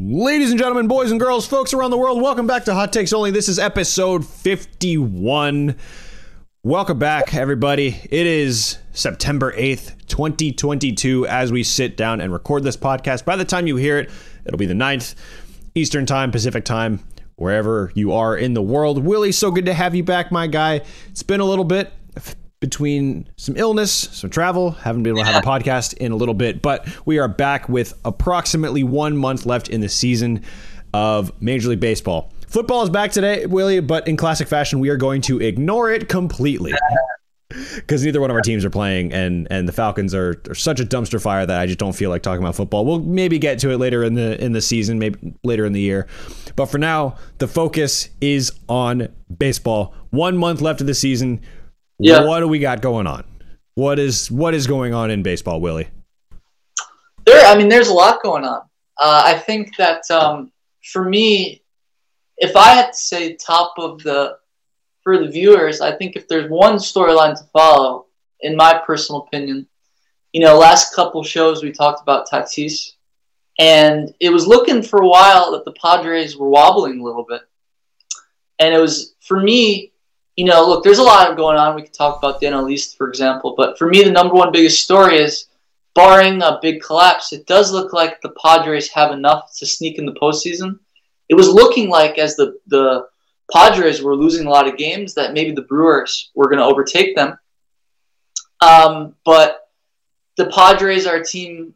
Ladies and gentlemen, boys and girls, folks around the world, welcome back to Hot Takes Only. This is episode 51. Welcome back, everybody. It is September 8th, 2022, as we sit down and record this podcast. By the time you hear it, it'll be the 9th, Eastern Time, Pacific Time, wherever you are in the world. Willie, so good to have you back, my guy. It's been a little bit between some illness, some travel, haven't been able to have a podcast in a little bit, but we are back with approximately one month left in the season of Major League Baseball. Football is back today, Willie, but in classic fashion, we are going to ignore it completely. Because neither one of our teams are playing, and and the Falcons are, are such a dumpster fire that I just don't feel like talking about football. We'll maybe get to it later in the in the season, maybe later in the year. But for now, the focus is on baseball. One month left of the season. Yeah. What do we got going on? What is what is going on in baseball, Willie? There, I mean, there's a lot going on. Uh, I think that um, for me, if I had to say top of the for the viewers, I think if there's one storyline to follow, in my personal opinion, you know, last couple shows we talked about Tatis, and it was looking for a while that the Padres were wobbling a little bit, and it was for me you know, look, there's a lot going on. We could talk about the NL East, for example, but for me, the number one biggest story is, barring a big collapse, it does look like the Padres have enough to sneak in the postseason. It was looking like as the the Padres were losing a lot of games that maybe the Brewers were going to overtake them. Um, but the Padres are a team,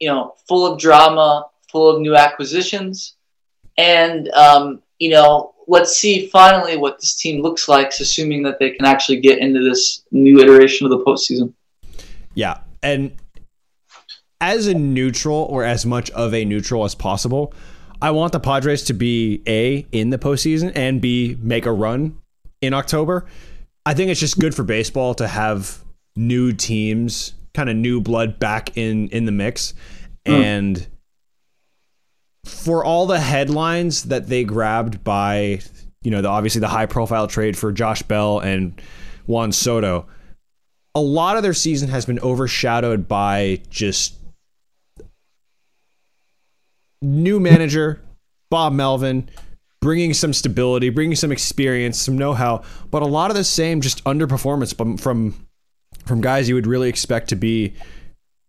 you know, full of drama, full of new acquisitions, and um, you know, let's see finally what this team looks like, assuming that they can actually get into this new iteration of the postseason. Yeah, and as a neutral or as much of a neutral as possible, I want the Padres to be a in the postseason and b make a run in October. I think it's just good for baseball to have new teams, kind of new blood back in in the mix, mm. For all the headlines that they grabbed by, you know, the, obviously the high profile trade for Josh Bell and Juan Soto, a lot of their season has been overshadowed by just new manager, Bob Melvin, bringing some stability, bringing some experience, some know-how, but a lot of the same just underperformance from from, from guys you would really expect to be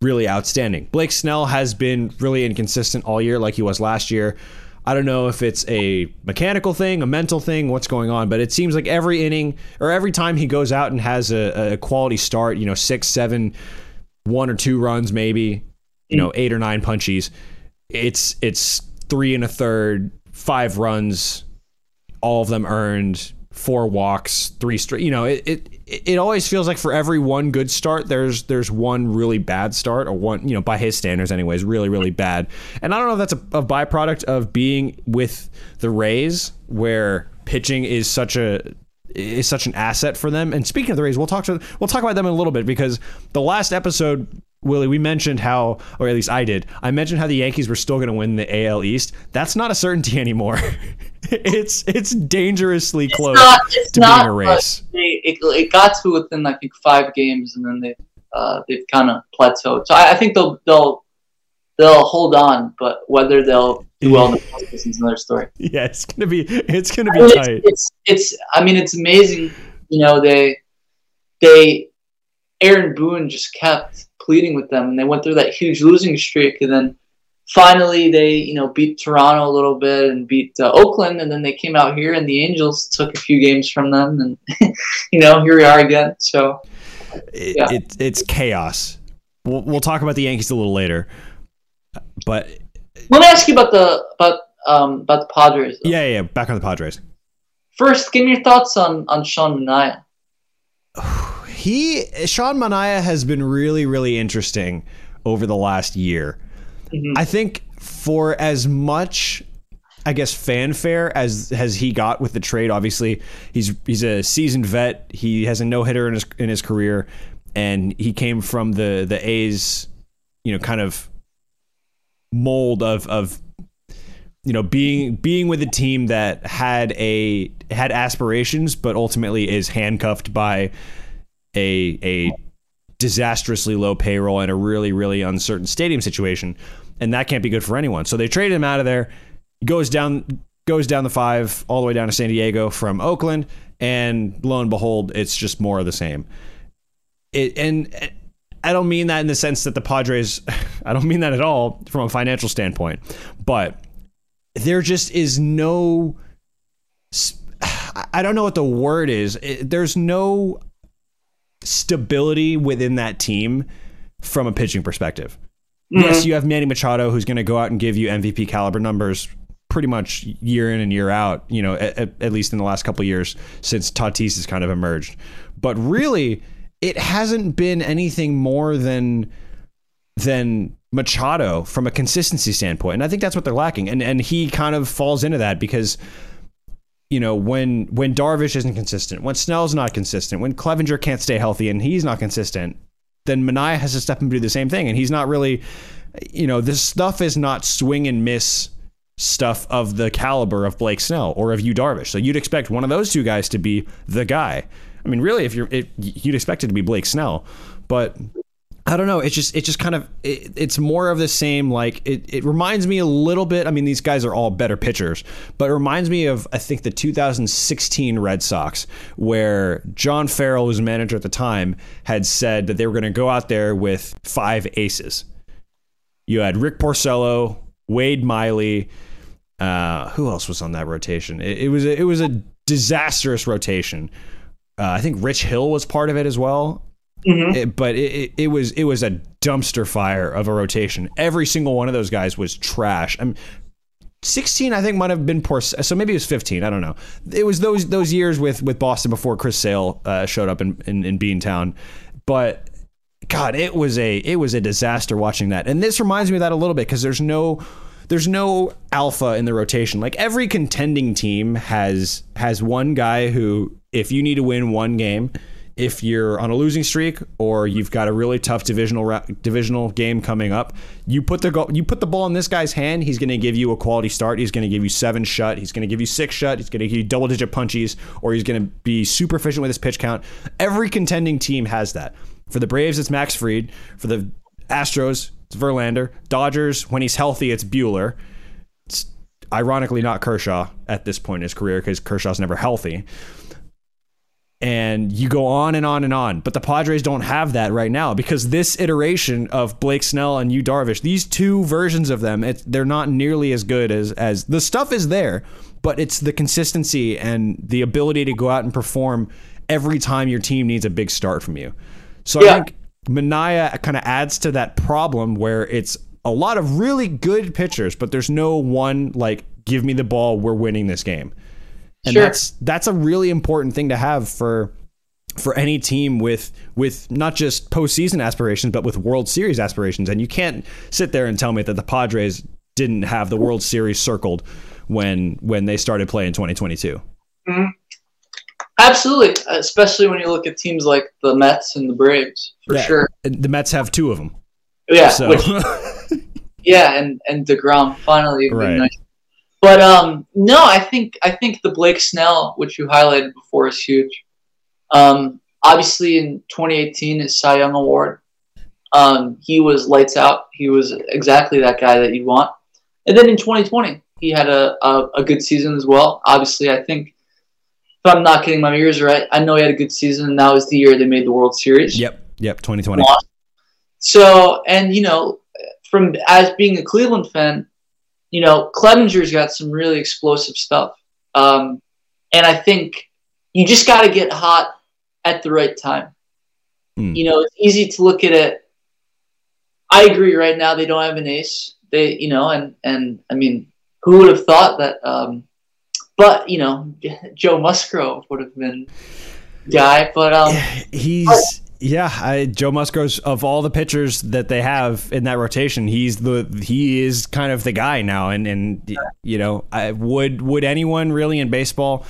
really outstanding. Blake Snell has been really inconsistent all year, like he was last year. I don't know if it's a mechanical thing, a mental thing, what's going on, but it seems like every inning or every time he goes out and has a, a quality start, you know, six, seven, one or two runs, maybe, you know, eight or nine punchies, it's it's three and a third, five runs, all of them earned, four walks, three straight. You know, it, it it always feels like for every one good start, there's there's one really bad start, or one you know by his standards, anyways, really really bad. And I don't know if that's a, a byproduct of being with the Rays, where pitching is such a is such an asset for them. And speaking of the Rays, we'll talk to we'll talk about them in a little bit because the last episode Willie, we mentioned how, or at least I did, I mentioned how the Yankees were still going to win the AL East. That's not a certainty anymore. it's it's dangerously it's close not, to not, being a race. It, it, got to within I think five games, and then they uh, they've kind of plateaued. So I, I, think they'll they'll they'll hold on, but whether they'll do well in the postseason is another story. Yeah, it's gonna be it's gonna be I mean, tight. It's, it's, it's I mean it's amazing. You know they they Aaron Boone just kept pleading with them, and they went through that huge losing streak, and then finally they you know beat Toronto a little bit and beat uh, Oakland, and then they came out here, and the Angels took a few games from them, and you know here we are again. So yeah. it, it, it's chaos. We'll, we'll talk about the Yankees a little later, but let me ask you about the about um about the Padres. Though. Yeah, yeah, back on the Padres. First, give me your thoughts on on Sean Manaea. He Sean Manaea has been really really interesting over the last year. Mm-hmm. I think for as much I guess fanfare as has he got with the trade. Obviously, he's he's a seasoned vet. He has a no hitter in his in his career, and he came from the the A's, you know, kind of mold of of you know being being with a team that had a had aspirations, but ultimately is handcuffed by a a disastrously low payroll and a really really uncertain stadium situation. and that can't be good for anyone. So they traded him out of there. Goes down goes down the five all the way down to San Diego from Oakland, and lo and behold, it's just more of the same. It and I don't mean that in the sense that the Padres. I don't mean that at all from a financial standpoint, but there just is no. I don't know what the word is. There's no stability within that team from a pitching perspective. Mm-hmm. Yes, you have Manny Machado who's going to go out and give you MVP caliber numbers pretty much year in and year out, you know, at, at least in the last couple years since Tatis has kind of emerged. But really, it hasn't been anything more than than Machado from a consistency standpoint. And I think that's what they're lacking. And and he kind of falls into that because you know, when when Darvish isn't consistent, when Snell's not consistent, when Clevinger can't stay healthy and he's not consistent, then Manaea has to step up and do the same thing. And he's not really, you know, this stuff is not swing and miss stuff of the caliber of Blake Snell or of you Darvish. So you'd expect one of those two guys to be the guy. I mean, really, if you're, it, you'd expect it to be Blake Snell, but I don't know. It's just it's just kind of it, it's more of the same. Like it, it reminds me a little bit. I mean, these guys are all better pitchers, but it reminds me of I think the 2016 Red Sox, where John Farrell, was manager at the time, had said that they were going to go out there with five aces. You had Rick Porcello, Wade Miley. Uh, who else was on that rotation? It, it was a, it was a disastrous rotation. Uh, I think Rich Hill was part of it as well. Mm-hmm. It, but it, it, was it was a dumpster fire of a rotation. Every single one of those guys was trash. I'm 16 I think might have been poor so maybe it was 15 I don't know it was those those years with with Boston before Chris Sale uh, showed up in, in in Beantown but god it was a it was a disaster watching that and this reminds me of that a little bit because there's no there's no alpha in the rotation like every contending team has has one guy who if you need to win one game if you're on a losing streak or you've got a really tough divisional divisional game coming up, you put the go- you put the ball in this guy's hand. He's going to give you a quality start. He's going to give you seven shut. He's going to give you six shut. He's going to give you double digit punchies, or he's going to be super efficient with his pitch count. Every contending team has that. For the Braves, it's Max Fried. For the Astros, it's Verlander. Dodgers, when he's healthy, it's Buehler. It's ironically not Kershaw at this point in his career because Kershaw's never healthy and you go on and on and on. But the Padres don't have that right now because this iteration of Blake Snell and Yu Darvish, these two versions of them, they're not nearly as good as as the stuff is there, but it's the consistency and the ability to go out and perform every time your team needs a big start from you. So yeah. I think Manaea kind of adds to that problem where it's a lot of really good pitchers, but there's no one like give me the ball, we're winning this game. And sure. that's that's a really important thing to have for for any team with with not just postseason aspirations but with World Series aspirations. And you can't sit there and tell me that the Padres didn't have the World Series circled when when they started playing in 2022. Mm-hmm. Absolutely, especially when you look at teams like the Mets and the Braves, for yeah, sure. The Mets have two of them. Yeah, so. which, yeah, and and Degrom finally right. nice but um, no, I think I think the Blake Snell, which you highlighted before, is huge. Um, obviously, in 2018, his Cy Young Award, um, he was lights out. He was exactly that guy that you want. And then in 2020, he had a, a, a good season as well. Obviously, I think if I'm not getting my ears right, I know he had a good season, and that was the year they made the World Series. Yep, yep, 2020. So, and you know, from as being a Cleveland fan, you know, Clevinger's got some really explosive stuff. Um, and I think you just got to get hot at the right time. Mm. You know, it's easy to look at it. I agree. Right now, they don't have an ace. They, you know, and and I mean, who would have thought that? Um, but you know, Joe Musgrove would have been guy. But um, he's yeah, I, Joe Musgrove's of all the pitchers that they have in that rotation, he's the he is kind of the guy now. And and you know, I, would would anyone really in baseball,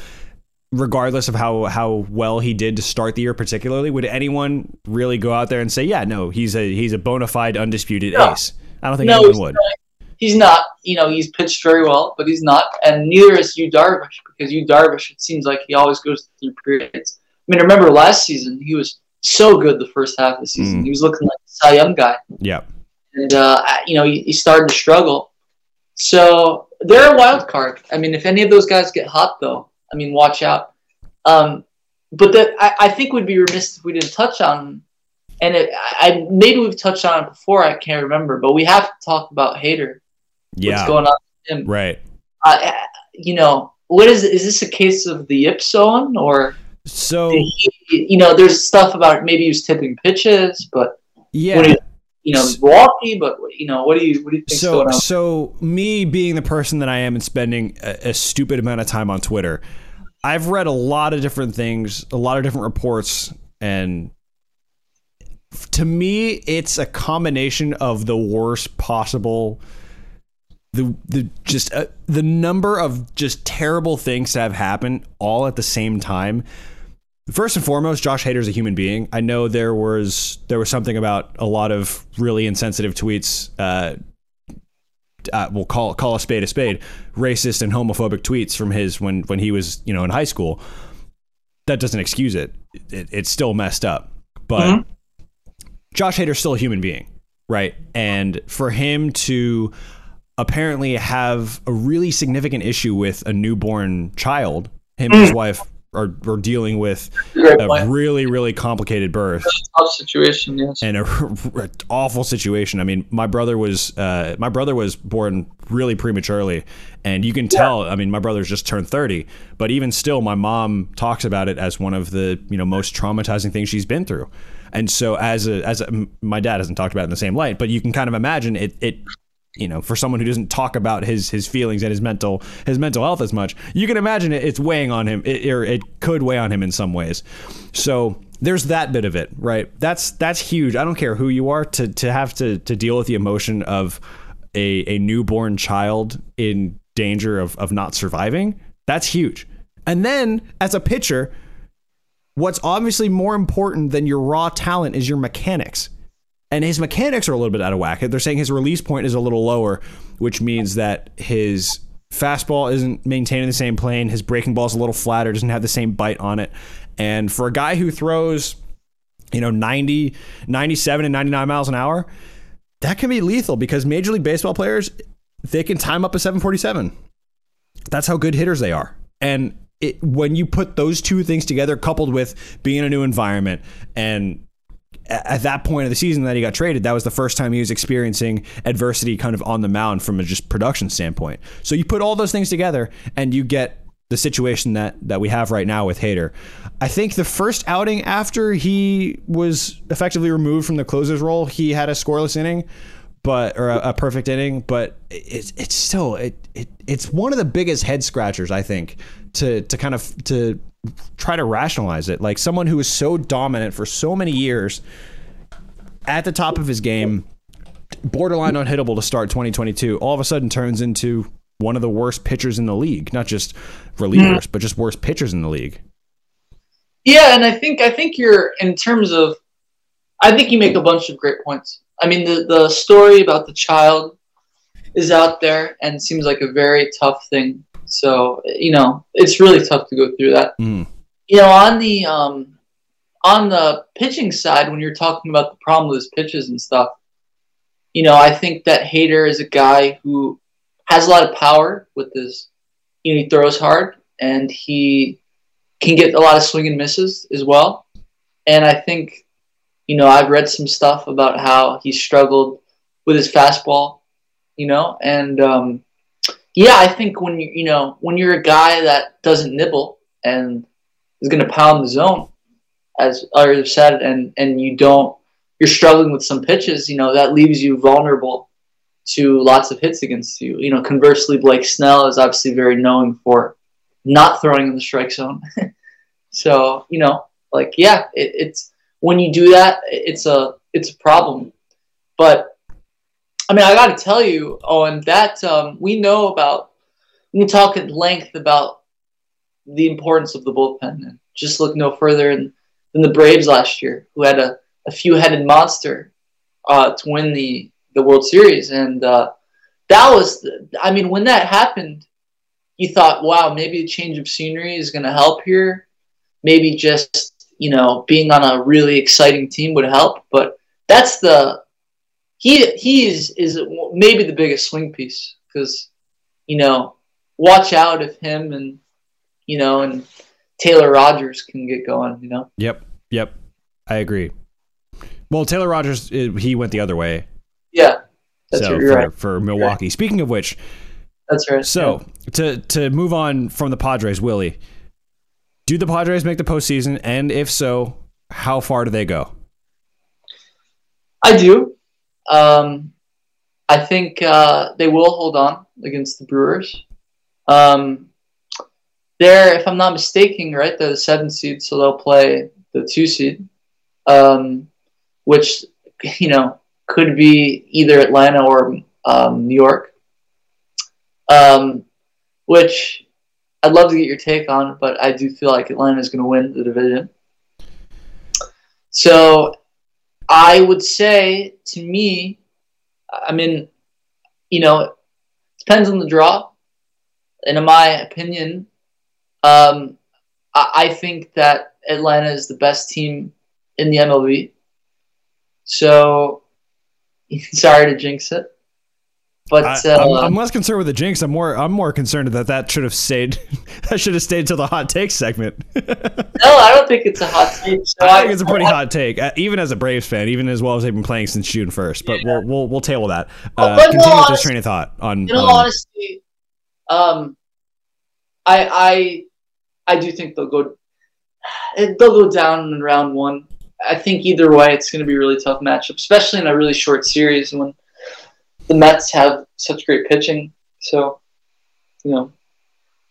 regardless of how how well he did to start the year, particularly, would anyone really go out there and say, yeah, no, he's a he's a bona fide undisputed no. ace? I don't think no, anyone would. Not. He's not. You know, he's pitched very well, but he's not, and neither is Yu Darvish because Yu Darvish, it seems like he always goes through periods. I mean, remember last season he was so good the first half of the season. Mm. He was looking like a Cy Young guy. Yeah. and uh, you know he, he started to struggle. So they're a wild card. I mean, if any of those guys get hot, though, I mean, watch out. Um, but that I, I think would be remiss if we didn't touch on, and it, I maybe we've touched on it before. I can't remember, but we have to talk about Hader. Yeah. What's going on? With him. Right. Uh, you know, what is is this a case of the yip zone or? So he, you know, there's stuff about maybe he was tipping pitches, but yeah. you, you know, Milwaukee, but you know, what do you what do you think? So, so me being the person that I am and spending a, a, stupid amount of time on Twitter, I've read a lot of different things, a lot of different reports, and to me, it's a combination of the worst possible. The the just uh, the number of just terrible things that have happened all at the same time First and foremost, Josh Hader is a human being. I know there was there was something about a lot of really insensitive tweets. Uh, uh, we'll call call a spade a spade, racist and homophobic tweets from his when when he was you know in high school. That doesn't excuse it. it it's still messed up, but mm-hmm. Josh Hader's still a human being, right? And for him to apparently have a really significant issue with a newborn child, him and his mm. wife are, are dealing with a point. really really complicated birth tough situation yes and a, a, awful situation i mean my brother was uh, my brother was born really prematurely and you can tell yeah. i mean my brother's just turned 30 but even still my mom talks about it as one of the you know most traumatizing things she's been through and so as a as a, my dad hasn't talked about it in the same light but you can kind of imagine it it you know, for someone who doesn't talk about his his feelings and his mental his mental health as much, you can imagine it, it's weighing on him, it, or it could weigh on him in some ways. So there's that bit of it, right? That's that's huge. I don't care who you are to to have to to deal with the emotion of a a newborn child in danger of of not surviving. That's huge. And then as a pitcher, what's obviously more important than your raw talent is your mechanics and his mechanics are a little bit out of whack. They're saying his release point is a little lower, which means that his fastball isn't maintaining the same plane. His breaking ball is a little flatter, doesn't have the same bite on it. And for a guy who throws, you know, 90, 97 and 99 miles an hour, that can be lethal because Major League Baseball players, they can time up a 747. That's how good hitters they are. And it, when you put those two things together, coupled with being in a new environment and at that point of the season that he got traded, that was the first time he was experiencing adversity kind of on the mound from a just production standpoint. So you put all those things together and you get the situation that that we have right now with Hader. I think the first outing after he was effectively removed from the closer's role, he had a scoreless inning, but or a, a perfect inning, but it's it's still it, it it's one of the biggest head scratchers I think to to kind of to try to rationalize it. Like someone who was so dominant for so many years at the top of his game, borderline unhittable to start 2022, all of a sudden turns into one of the worst pitchers in the league. Not just relievers, but just worst pitchers in the league. Yeah, and I think I think you're in terms of I think you make a bunch of great points. I mean the the story about the child is out there and seems like a very tough thing so you know, it's really tough to go through that. Mm. You know, on the um, on the pitching side, when you're talking about the problem with his pitches and stuff, you know, I think that Hader is a guy who has a lot of power with his. You know, he throws hard and he can get a lot of swing and misses as well. And I think, you know, I've read some stuff about how he struggled with his fastball, you know, and um, yeah, I think when you you know when you're a guy that doesn't nibble and is going to pound the zone, as others have said, and and you don't, you're struggling with some pitches. You know that leaves you vulnerable to lots of hits against you. You know, conversely, Blake Snell is obviously very known for not throwing in the strike zone. so you know, like yeah, it, it's when you do that, it's a it's a problem. But I mean, I got to tell you, Owen, that um, we know about. We can talk at length about the importance of the bullpen, and just look no further than, than the Braves last year, who had a, a few-headed monster uh, to win the the World Series, and uh, that was. I mean, when that happened, you thought, wow, maybe a change of scenery is going to help here. Maybe just you know being on a really exciting team would help, but that's the he he is is maybe the biggest swing piece because you know watch out if him and you know and Taylor Rogers can get going. You know. Yep. Yep. I agree. Well, Taylor Rogers, uh, he went the other way. Yeah. That's so right, for, right. for Milwaukee. Speaking of which, That's right. so to to move on from the Padres, Willie, do the Padres make the postseason? And if so, how far do they go? I do. Um, I think uh, they will hold on against the Brewers. Um, they're, if I'm not mistaken, right, they're the seven seed, so they'll play the two seed, um, which you know could be either Atlanta or um, New York. Um, which I'd love to get your take on, but I do feel like Atlanta is going to win the division. So I would say to me, I mean, you know, it depends on the draw. And in my opinion, um, I, I think that Atlanta is the best team in the MLB. So sorry to jinx it, but I, uh, I'm, I'm less concerned with the jinx. I'm more I'm more concerned that that should have stayed. that should have stayed till the hot take segment. no, I don't think it's a hot take. So I think it's a pretty hot take, uh, even as a Braves fan, even as well as they've been playing since June first. But we'll we'll we'll table that. Oh, Uh, but no, continue with this train of thought on. in all on- honesty, um, I I I do think they'll go they'll go down in round one. I think either way, it's going to be a really tough matchup, especially in a really short series when the Mets have such great pitching. So, you know,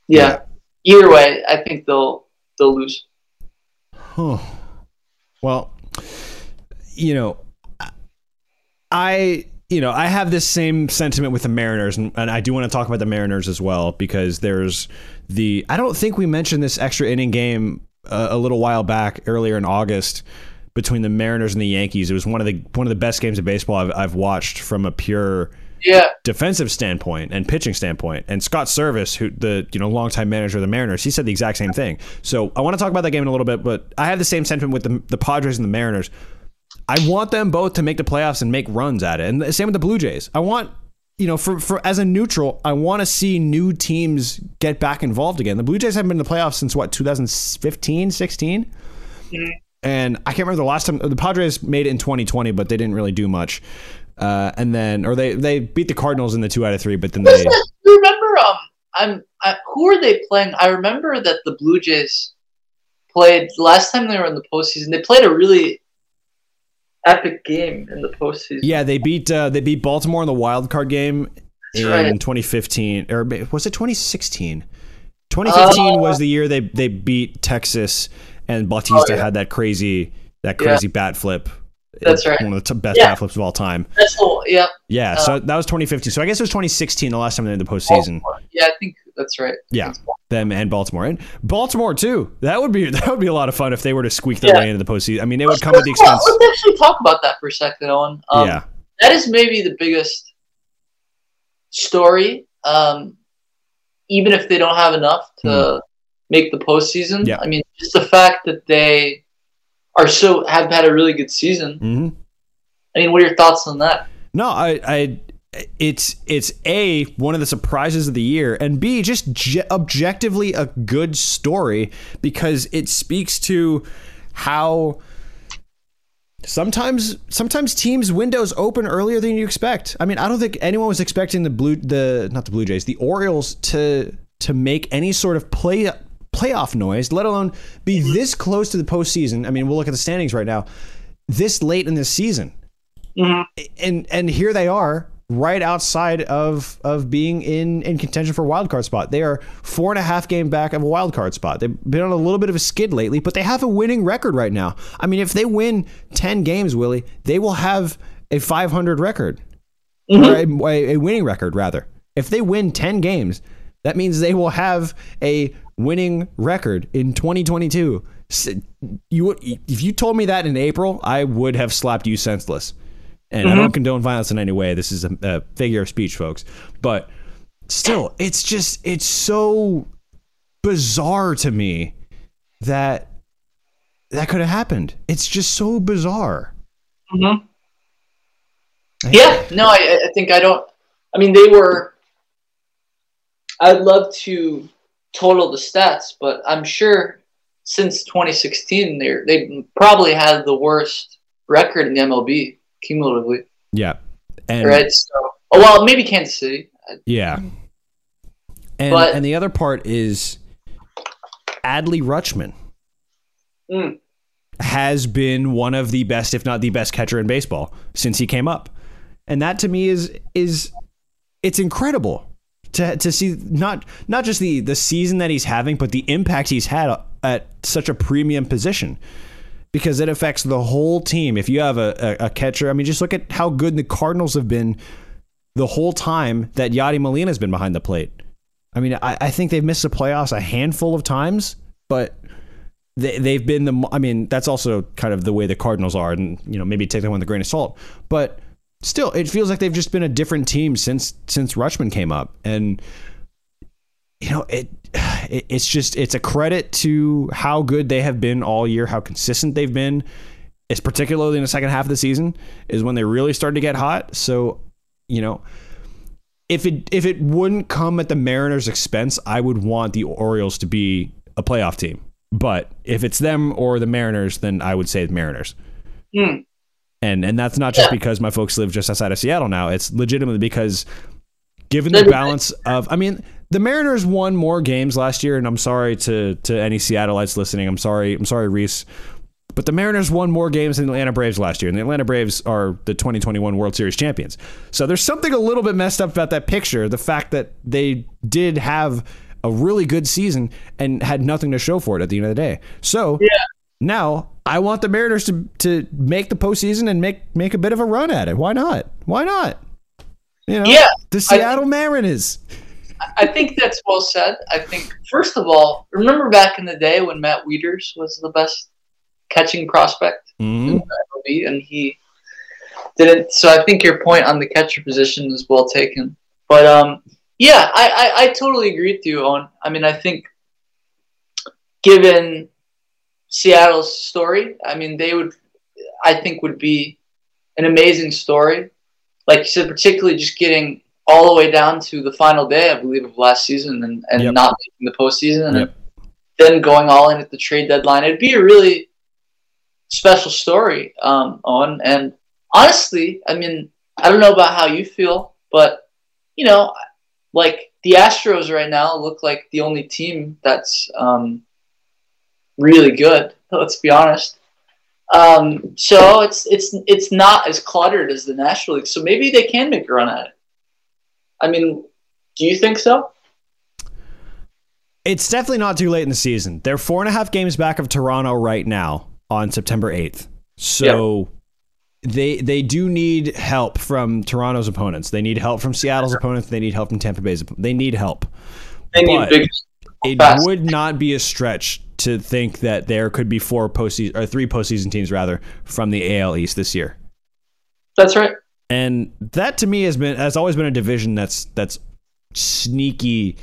yeah. Either way, I think they'll they'll lose. Huh. Well, you know, I you know I have this same sentiment with the Mariners, and, and I do want to talk about the Mariners as well because there's the I don't think we mentioned this extra inning game uh, a little while back earlier in August between the Mariners and the Yankees. It was one of the one of the best games of baseball I've, I've watched from a pure Yeah, defensive standpoint and pitching standpoint. And Scott Servais, who the you know longtime manager of the Mariners, he said the exact same thing. So I want to talk about that game in a little bit, but I have the same sentiment with the, the Padres and the Mariners. I want them both to make the playoffs and make runs at it, and the same with the Blue Jays. I want you know for for as a neutral, I want to see new teams get back involved again. The Blue Jays haven't been in the playoffs since what 2015, 16. Mm-hmm. And I can't remember the last time the Padres made it in 2020, but they didn't really do much. Uh, and then, or they they beat the Cardinals in the two out of three, but then they you remember? Um, I'm I, who are they playing? I remember that the Blue Jays played last time they were in the postseason. They played a really epic game in the postseason. yeah they beat uh, they beat Baltimore in the wild card game That's in right. 2015 or was it 2016? 2015 Uh, was the year they they beat Texas and Bautista Oh, yeah. had that crazy that Yeah. crazy bat flip. That's right. One of the best Yeah. bat flips of all time. That's the yeah. Yeah, so that was 2015. So I guess it was 2016 the last time they did the postseason. Yeah, I think that's right. Yeah, them and Baltimore and Baltimore too. That would be that would be a lot of fun if they were to squeak their Yeah. way into the postseason. I mean, they would come at the expense. Let's actually talk about that for a second, Owen. Um, yeah, that is maybe the biggest story. Um, even if they don't have enough to make the postseason. Yeah. I mean, just the fact that they are so have had a really good season. hmm I mean, what are your thoughts on that? No, I, I, it's it's a one of the surprises of the year, and b just objectively a good story because it speaks to how sometimes sometimes teams windows open earlier than you expect. I mean, I don't think anyone was expecting the blue the not the Blue Jays, the Orioles to to make any sort of play playoff noise, let alone be this close to the postseason. I mean, we'll look at the standings right now. This late in this season Mhm. and and here they are right outside of of being in in contention for a wild card spot. They are four and a half game back of a wild card spot. They've been on a little bit of a skid lately, but they have a winning record right now. I mean, if they win ten games, Willie, they will have a 500 record or a, a winning record rather. If they win 10 games, that means they will have a winning record in 2022. You would- if you told me that in April, I would have slapped you senseless. And I don't condone violence in any way. This is a, a figure of speech, folks. But still, it's just it's so bizarre to me that that could have happened. It's just so bizarre. Mhm. Yeah, no, I, I think I don't. I mean, they were. I'd love to total the stats, but I'm sure since 2016, they they probably had the worst record in the MLB cumulatively. Yeah, and right. So, oh well, maybe Kansas City. yeah, and But- and the other part is Adley Rutschman Mm. has been one of the best, if not the best, catcher in baseball since he came up, and that to me is is it's incredible to to see not not just the the season that he's having, but the impact he's had at such a premium position. Because it affects the whole team. If you have a, a, a catcher, I mean, just look at how good the Cardinals have been the whole time that Yadi Molina's been behind the plate. I mean, I, I think they've missed the playoffs a handful of times, but they, they've been the. I mean, that's also kind of the way the Cardinals are, and you know, maybe take them with a grain of salt. But still, it feels like they've just been a different team since since Rutschman came up, and you know, it, it it's just it's a credit to how good they have been all year, how consistent they've been. It's particularly in the second half of the season is when they really started to get hot. So, you know, if it if it wouldn't come at the Mariners' expense, I would want the Orioles to be a playoff team. But if it's them or the Mariners, then I would say the Mariners. Hmm. And and that's not just Yeah. because my folks live just outside of Seattle now. It's legitimately because given the balance of I mean, the Mariners won more games last year, and I'm sorry to to any Seattleites listening. I'm sorry, I'm sorry, Reese. But the Mariners won more games than the Atlanta Braves last year, and the Atlanta Braves are the 2021 World Series champions. So there's something a little bit messed up about that picture. The fact that they did have a really good season and had nothing to show for it at the end of the day. So now I want the Mariners to to make the postseason and make make a bit of a run at it. Why not? Why not? You know, Yeah, the Seattle Mariners. I think that's well said. I think first of all, remember back in the day when Matt Wieters was the best catching prospect Mhm. in MLB, and he didn't. So I think your point on the catcher position is well taken. But um, yeah, I, I, I totally agree with you. On I mean, I think given Seattle's story, I mean, they would, I think, would be an amazing story. Like you said, particularly just getting all the way down to the final day, I believe, of last season and, and Yep. not making the postseason and then going all in at the trade deadline. It'd be a really special story, um, Owen. And honestly, I mean, I don't know about how you feel, but, you know, like the Astros right now look like the only team that's um, really good. Let's be honest. Um, so it's it's it's not as cluttered as the National League. So maybe they can make a run at it. I mean, do you think so? It's definitely not too late in the season. They're four and a half games back of Toronto right now on September 8th. So they they do need help from Toronto's opponents. They need help from Seattle's opponents. They need help from Tampa Bay's. They need help. They need big. It Fast. would not be a stretch to think that there could be four postseason or three postseason teams rather from the AL East this year. That's right. And that to me has been has always been a division that's that's sneaky,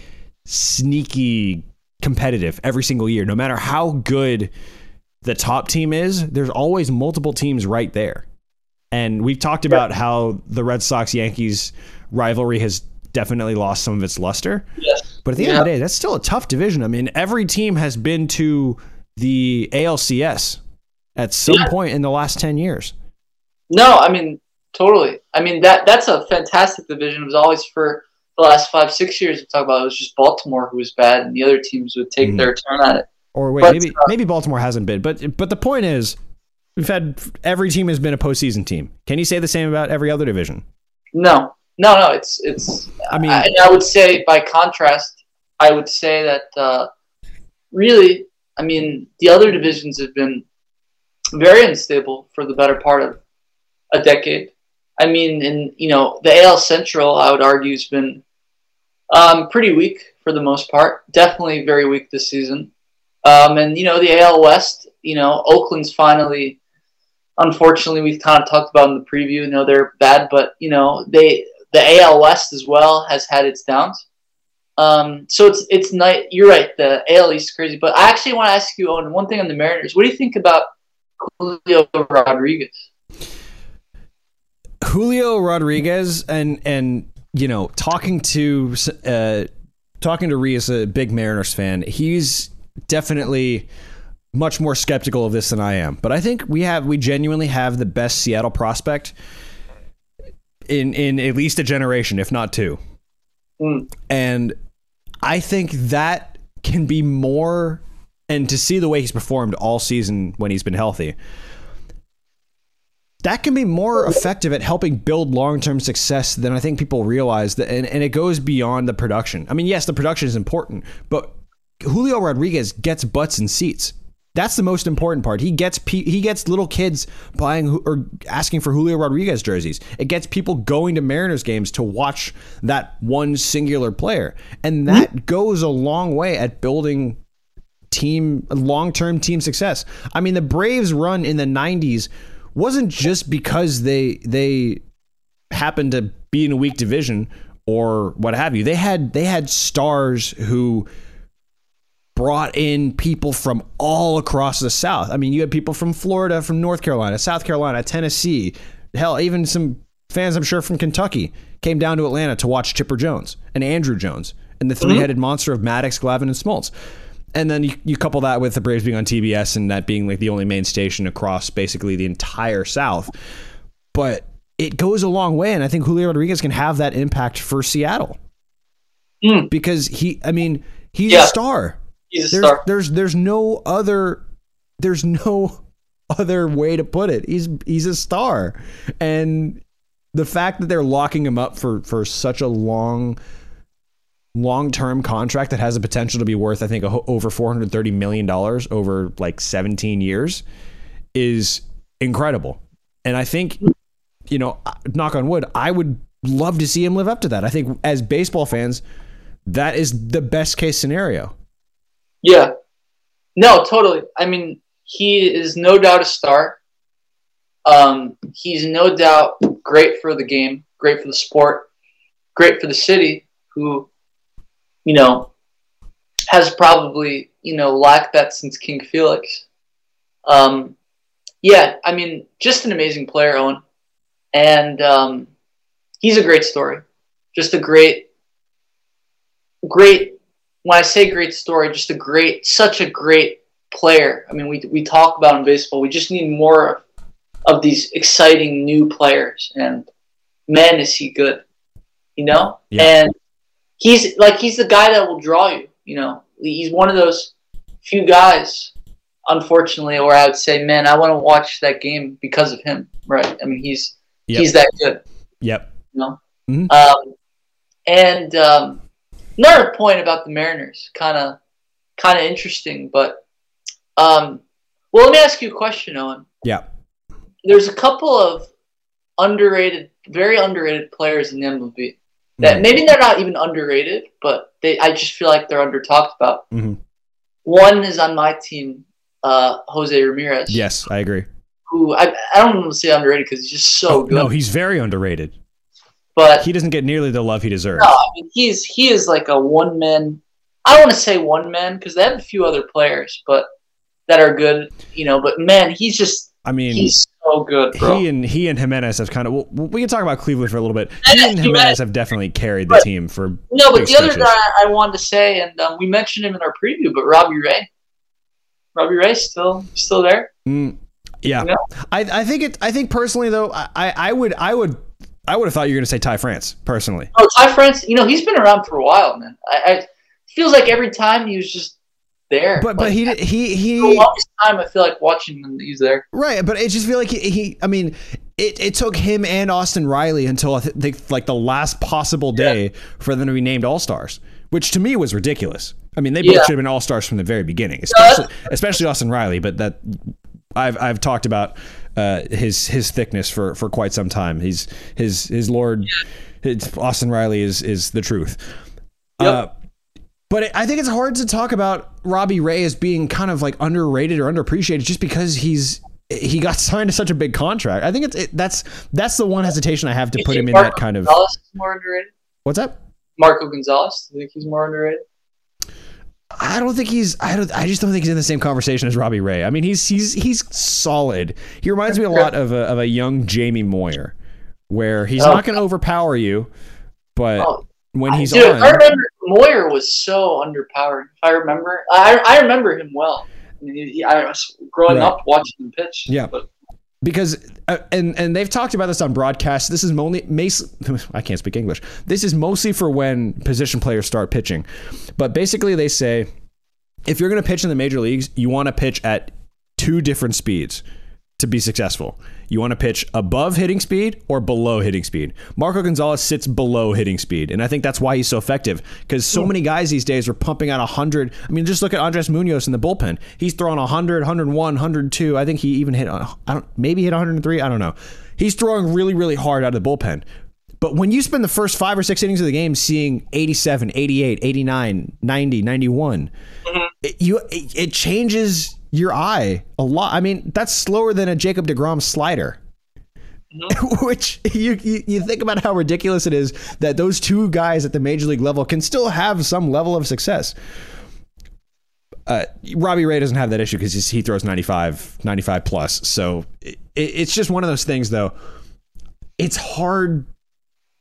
sneaky competitive every single year. No matter how good the top team is, there's always multiple teams right there. And we've talked about how the Red Sox Yankees rivalry has definitely lost some of its luster. Yes. But at the end of the day, that's still a tough division. I mean, every team has been to the ALCS at some Yeah. point in the last 10 years. No, I mean totally. I mean that that's a fantastic division. It was always for the last five six years. We talk about it was just Baltimore who was bad, and the other teams would take Mhm. their turn at it. Or wait, But, maybe uh, maybe Baltimore hasn't been, but but the point is, we've had every team has been a postseason team. Can you say the same about every other division? No, no, no. It's it's. I mean, I, I would say by contrast, I would say that uh, really, I mean, the other divisions have been very unstable for the better part of a decade. I mean, in you know, the AL Central, I would argue, has been um, pretty weak for the most part. Definitely very weak this season. Um, and you know, the AL West, you know, Oakland's finally. Unfortunately, we've kind of talked about in the preview. You know, they're bad, but you know, they the AL West as well has had its downs. Um, so it's it's night. You're right. The AL East is crazy, but I actually want to ask you on one thing on the Mariners. What do you think about Julio Rodriguez? Julio Rodriguez and and you know talking to uh, talking to Ree as a big Mariners fan, he's definitely much more skeptical of this than I am. But I think we have we genuinely have the best Seattle prospect in in at least a generation, if not two. Mm. And I think that can be more and to see the way he's performed all season when he's been healthy. That can be more effective at helping build long-term success than I think people realize that and, and it goes beyond the production. I mean, yes, the production is important, but Julio Rodriguez gets butts and seats. That's the most important part. He gets pe- he gets little kids buying or asking for Julio Rodriguez jerseys. It gets people going to Mariners games to watch that one singular player, and that goes a long way at building team long-term team success. I mean, the Braves run in the '90s wasn't just because they they happened to be in a weak division or what have you. They had they had stars who brought in people from all across the South. I mean, you had people from Florida, from North Carolina, South Carolina, Tennessee, hell, even some fans I'm sure from Kentucky came down to Atlanta to watch Chipper Jones and Andruw Jones and the three-headed monster of Maddux, Glavine, and Smoltz. And then you, you couple that with the Braves being on TBS and that being like the only main station across basically the entire South. But it goes a long way, and I think Julio Rodriguez can have that impact for Seattle Mm. because he, I mean, he's Yeah. a star He's a there's star. there's there's no other there's no other way to put it. He's he's a star, and the fact that they're locking him up for for such a long long term contract that has the potential to be worth I think a, over four hundred thirty million dollars over like seventeen years is incredible, and I think you know knock on wood I would love to see him live up to that. I think as baseball fans. That is the best case scenario. Yeah. No, totally. I mean, he is no doubt a star. Um, he's no doubt great for the game, great for the sport, great for the city, who, you know, has probably, you know, lacked that since King Felix. Um, yeah, I mean, just an amazing player, Owen. And um, he's a great story. Just a great, great when I say great story, just a great, such a great player. I mean, we, we talk about in baseball. We just need more of these exciting new players. And man, is he good, you know? Yeah. And he's like, he's the guy that will draw you, you know? He's one of those few guys, unfortunately, or I would say, man, I want to watch that game because of him, right? I mean, he's, Yep. he's that good Yep. you know. Mhm. Um, and um, another point about the Mariners, kind of, kind of interesting. But um, well, let me ask you a question, Owen. Yeah. There's a couple of underrated, very underrated players in the MLB that Mhm. maybe they're not even underrated, but they I just feel like they're under talked about. Mhm. One is on my team, uh, Jose Ramirez. Yes, I agree. Who I, I don't want to say underrated because he's just so good. No, he's very underrated. But He doesn't get nearly the love he deserves. No, I mean he's he is like a one man. I don't want to say one man because they have a few other players, but that are good, you know. But man, he's just I mean, he's so good, bro. he and he and Giménez have kind of. Well, we can talk about Cleveland for a little bit. He and Giménez- have definitely carried the But- team for. no, but the other guy I wanted to say, and um, we mentioned him in our preview, but Robbie Ray. Robbie Ray still still there. Mm, yeah, You know? I, I think it. I think personally though, I I would I would I would have thought you were going to say Ty France personally. Oh, Ty France, you know he's been around for a while, man. I, I feels like every time he was just there. But but he did- he for the he longest time, I feel like watching him, he's there. right. But I just feel like he, he I mean. It, it took him and Austin Riley until I think like the last possible day for them to be named All Stars, which to me was ridiculous. I mean, they both Yeah. should have been All Stars from the very beginning, especially especially Austin Riley. But that I've I've talked about uh, his his thickness for, for quite some time. He's his his Lord his, Austin Riley is is the truth. Yep. Uh, but it, I think it's hard to talk about Robbie Ray as being kind of like underrated or underappreciated just because he's he got signed to such a big contract. I think it's it, that's that's the one hesitation I have to You put him in that kind of Gonzalez is more underrated. what's that? Marco Gonzalez, you think he's more underrated? I don't think he's. I don't. I just don't think he's in the same conversation as Robbie Ray. I mean, he's he's he's solid. He reminds me a lot of a, of a young Jamie Moyer, where he's Oh. not going to overpower you, but Oh, when he's Dude, on, I remember Moyer was so underpowered. I remember, I I remember him well. I mean, he, I was growing Right. up watching him pitch. Yeah. but because uh, and and they've talked about this on broadcast. This is only I can't speak English. This is mostly for when position players start pitching. But basically they say if you're going to pitch in the major leagues, you want to pitch at two different speeds to be successful. You want to pitch above hitting speed or below hitting speed. Marco Gonzalez sits below hitting speed, and I think that's why he's so effective because so many guys these days are pumping out 100. I mean, just look at Andres Munoz in the bullpen. He's throwing 100, 101, 102. I think he even hit I don't maybe hit 103, I don't know. He's throwing really really hard out of the bullpen. But when you spend the first 5 or 6 innings of the game seeing 87, 88, 89, 90, 91, mm-hmm. it, you it, it changes your eye a lot. I mean, that's slower than a Jacob Degrom slider. Which you, you you think about how ridiculous it is that those two guys at the major league level can still have some level of success. Uh, Robbie Ray doesn't have that issue because he throws 95, 95 plus. So it, it's just one of those things, though. It's hard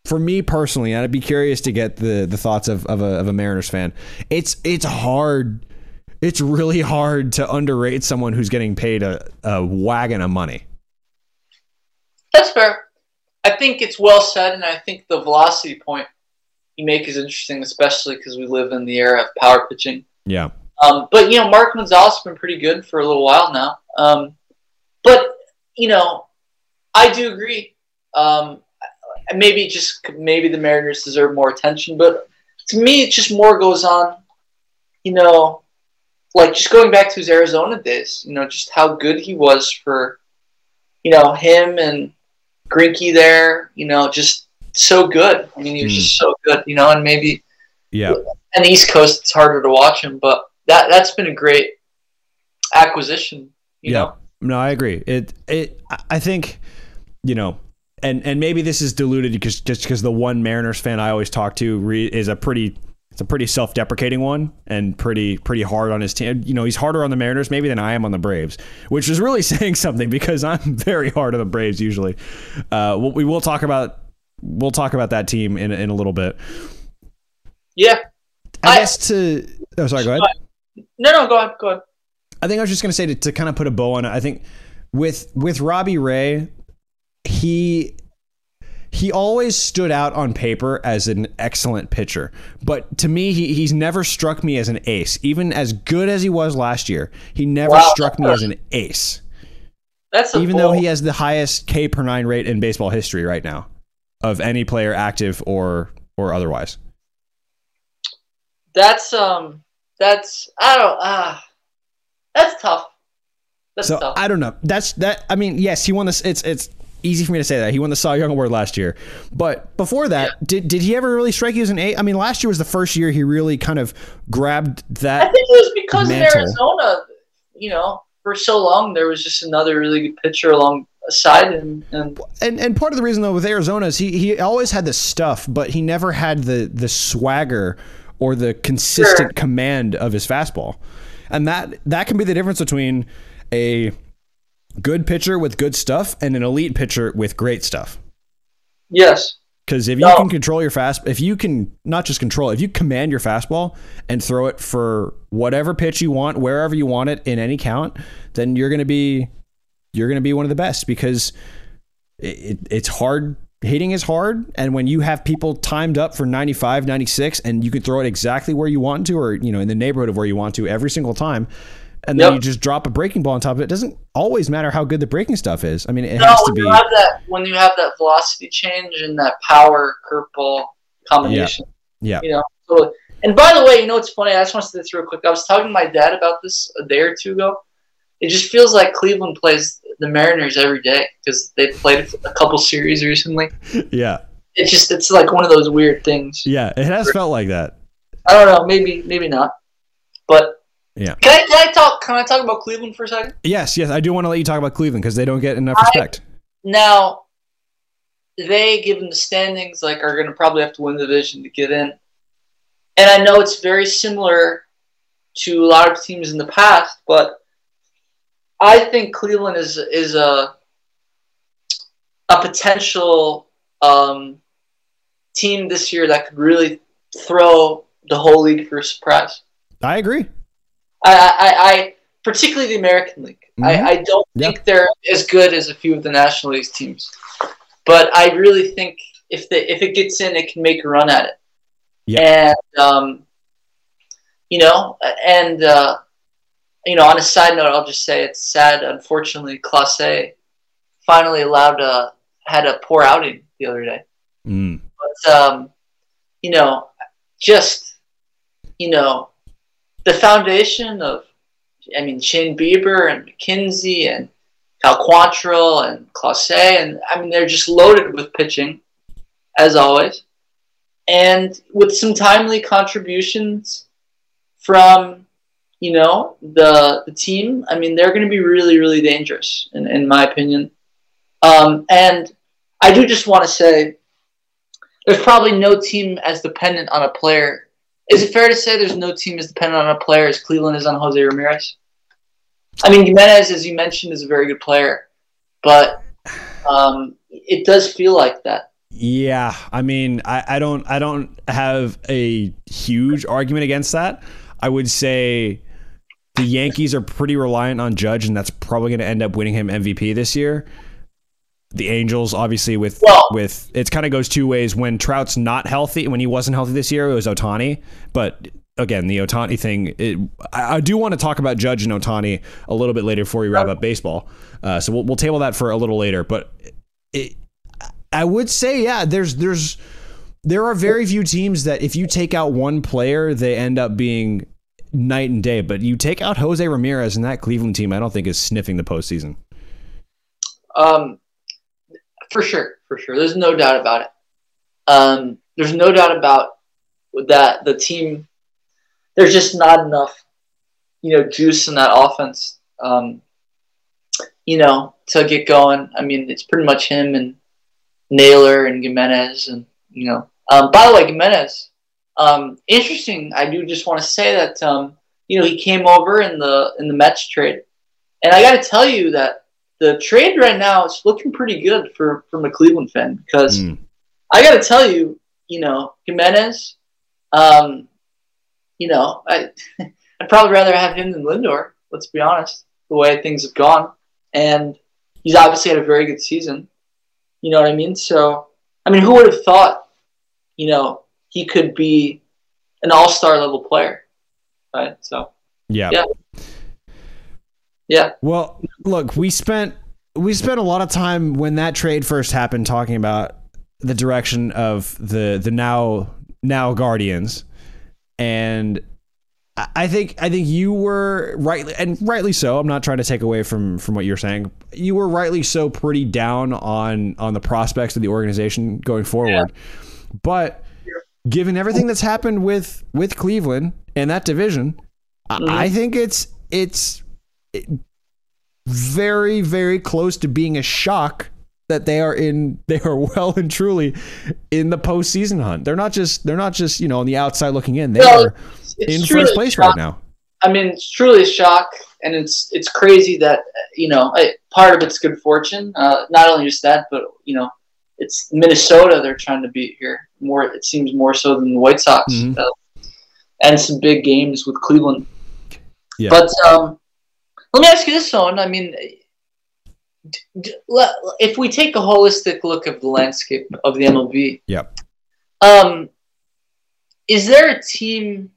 for me personally, and I'd be curious to get the the thoughts of, of a of a Mariners fan. It's it's hard. It's really hard to underrate someone who's getting paid a, a wagon of money. that's fair. I think it's well said, and I think the velocity point you make is interesting, especially because we live in the era of power pitching. Yeah. Um, but you know, Mark Gonzalez has been pretty good for a little while now. Um, but you know, I do agree. Um, maybe just maybe the Mariners deserve more attention, but to me, it just more goes on. You know, like just going back to his Arizona days. You know, just how good he was for, you know, him and Greinke there. You know, just so good. I mean, he was Mm. just so good. You know, and maybe Yeah. and the East Coast, it's harder to watch him, but that that's been a great acquisition. You yeah. know, No, I agree. It it I think you know, and and maybe this is diluted because just because the one Mariners fan I always talk to re, is a pretty it's a pretty self-deprecating one and pretty pretty hard on his team. You know, he's harder on the Mariners maybe than I am on the Braves, which is really saying something because I'm very hard on the Braves usually. Uh, we we will talk about we'll talk about that team in in a little bit. yeah. I, I- guess to oh sorry go ahead. No, no, go ahead, go ahead. I think I was just going to say to, to kind of put a bow on it. I think with with Robbie Ray, he he always stood out on paper as an excellent pitcher, but to me, he, he's never struck me as an ace. Even as good as he was last year, he never Wow. struck me as an ace. That's a Even though he has the highest K per nine rate in baseball history right now, of any player active or or otherwise. that's um, that's I don't ah, that's tough. That's So tough. I don't know. That's that. I mean, yes, he won this. It's it's easy for me to say that he won the Cy Young Award last year. But before that, did did he ever really strike you as an A? I mean, last year was the first year he really kind of grabbed that. I think it was because in mantle. Arizona, you know, for so long there was just another really good pitcher alongside him, and And and part of the reason though with Arizona is he he always had the stuff, but he never had the the swagger or the consistent Sure. command of his fastball. And that that can be the difference between a good pitcher with good stuff and an elite pitcher with great stuff. yes, Because if you No. can control your fast, if you can not just control, if you command your fastball and throw it for whatever pitch you want, wherever you want it in any count, then you're gonna be you're gonna be one of the best because it, it, it's hard. Hitting is hard, and when you have people timed up for 95, 96, and you can throw it exactly where you want to, or you know, in the neighborhood of where you want to every single time, and then Yep. you just drop a breaking ball on top of it. It doesn't always matter how good the breaking stuff is. I mean, it no, has to when be. you have that when you have that velocity change and that power curveball combination. Yeah. You know. So, and by the way, you know what's funny? I just want to say this real quick. I was talking to my dad about this a day or two ago. It just feels like Cleveland plays the Mariners every day because they played a couple series recently. Yeah, It's just it's like one of those weird things. yeah, it has felt like that. I don't know, maybe maybe not. But Yeah. Can I can I talk can I talk about Cleveland for a second? Yes, yes, I do want to let you talk about Cleveland because they don't get enough respect. Now they, given the standings, like are gonna probably have to win the division to get in. And I know it's very similar to a lot of teams in the past, but I think Cleveland is is a a potential um, team this year that could really throw the whole league for a surprise. I agree. I, I, I particularly the American League. Mhm. I, I don't Yeah. think they're as good as a few of the National League teams, but I really think if the if it gets in, it can make a run at it. Yeah. And um, you know, and uh, you know, on a side note, I'll just say it's sad. Unfortunately, Clase finally allowed a had a poor outing the other day Mm. but um, you know, just you know, the foundation of, I mean, Shane Bieber and McKenzie and Cal Quantrill and Clase, and I mean, they're just loaded with pitching, as always, and with some timely contributions from, you know, the the team. I mean, they're going to be really, really dangerous, in, in my opinion. Um, and I do just want to say there's probably no team as dependent on a player. Is it fair to say there's no team as dependent on a player as Cleveland is on Jose Ramirez? I mean, Giménez, as you mentioned, is a very good player, but um, it does feel like that. Yeah, I mean, I, I don't, I don't have a huge argument against that. I would say the Yankees are pretty reliant on Judge, and that's probably going to end up winning him MVP this year. The Angels, obviously, with Well- with it kind of goes two ways. When Trout's not healthy, when he wasn't healthy this year, it was Ohtani. But again, the Ohtani thing, it, I, I do want to talk about Judge and Ohtani a little bit later before we wrap up baseball. Uh, so we'll, we'll table that for a little later. But it, I would say, yeah, there's there's there are very few teams that if you take out one player, they end up being night and day. But you take out Jose Ramirez and that Cleveland team, I don't think is sniffing the postseason. Um, for sure, for sure. There's no doubt about it. Um, there's no doubt about that. The team, there's just not enough, you know, juice in that offense. Um, you know, to get going. I mean, it's pretty much him and Naylor and Giménez, and you know. Um, by the way, Giménez, um, interesting. I do just want to say that um, you know he came over in the in the Mets trade, and I got to tell you that the trade right now is looking pretty good for from a Cleveland fan because Mm. I got to tell you, you know, Giménez, um, you know, I I'd probably rather have him than Lindor. Let's be honest, the way things have gone, and he's obviously had a very good season. You know what I mean? So, I mean, who would have thought, you know, he could be an all-star level player, right? So, Yeah. Yeah. Yeah, Well, look, we spent we spent a lot of time when that trade first happened talking about the direction of the the now now Guardians, and I- I think I think you were rightly and rightly so. I'm not trying to take away from from what you're saying. You were rightly so pretty down on on the prospects of the organization going forward, but given everything that's happened with with Cleveland and that division, I- Mhm. I think it's it's very very close to being a shock that they are in they are well and truly in the postseason hunt. They're not just they're not just you know on the outside looking in. They No, are in first place shocking. right now. I mean, it's truly a shock, and it's it's crazy that you know I, part of it's good fortune. Uh, not only just that, but you know, it's Minnesota they're trying to beat here. More, it seems more so than the White Sox, Mhm. uh, and some big games with Cleveland. Yeah. But um, let me ask you this, Owen. I mean, d- d- le- if we take a holistic look of the landscape of the MLB, Yep. um, is there a team?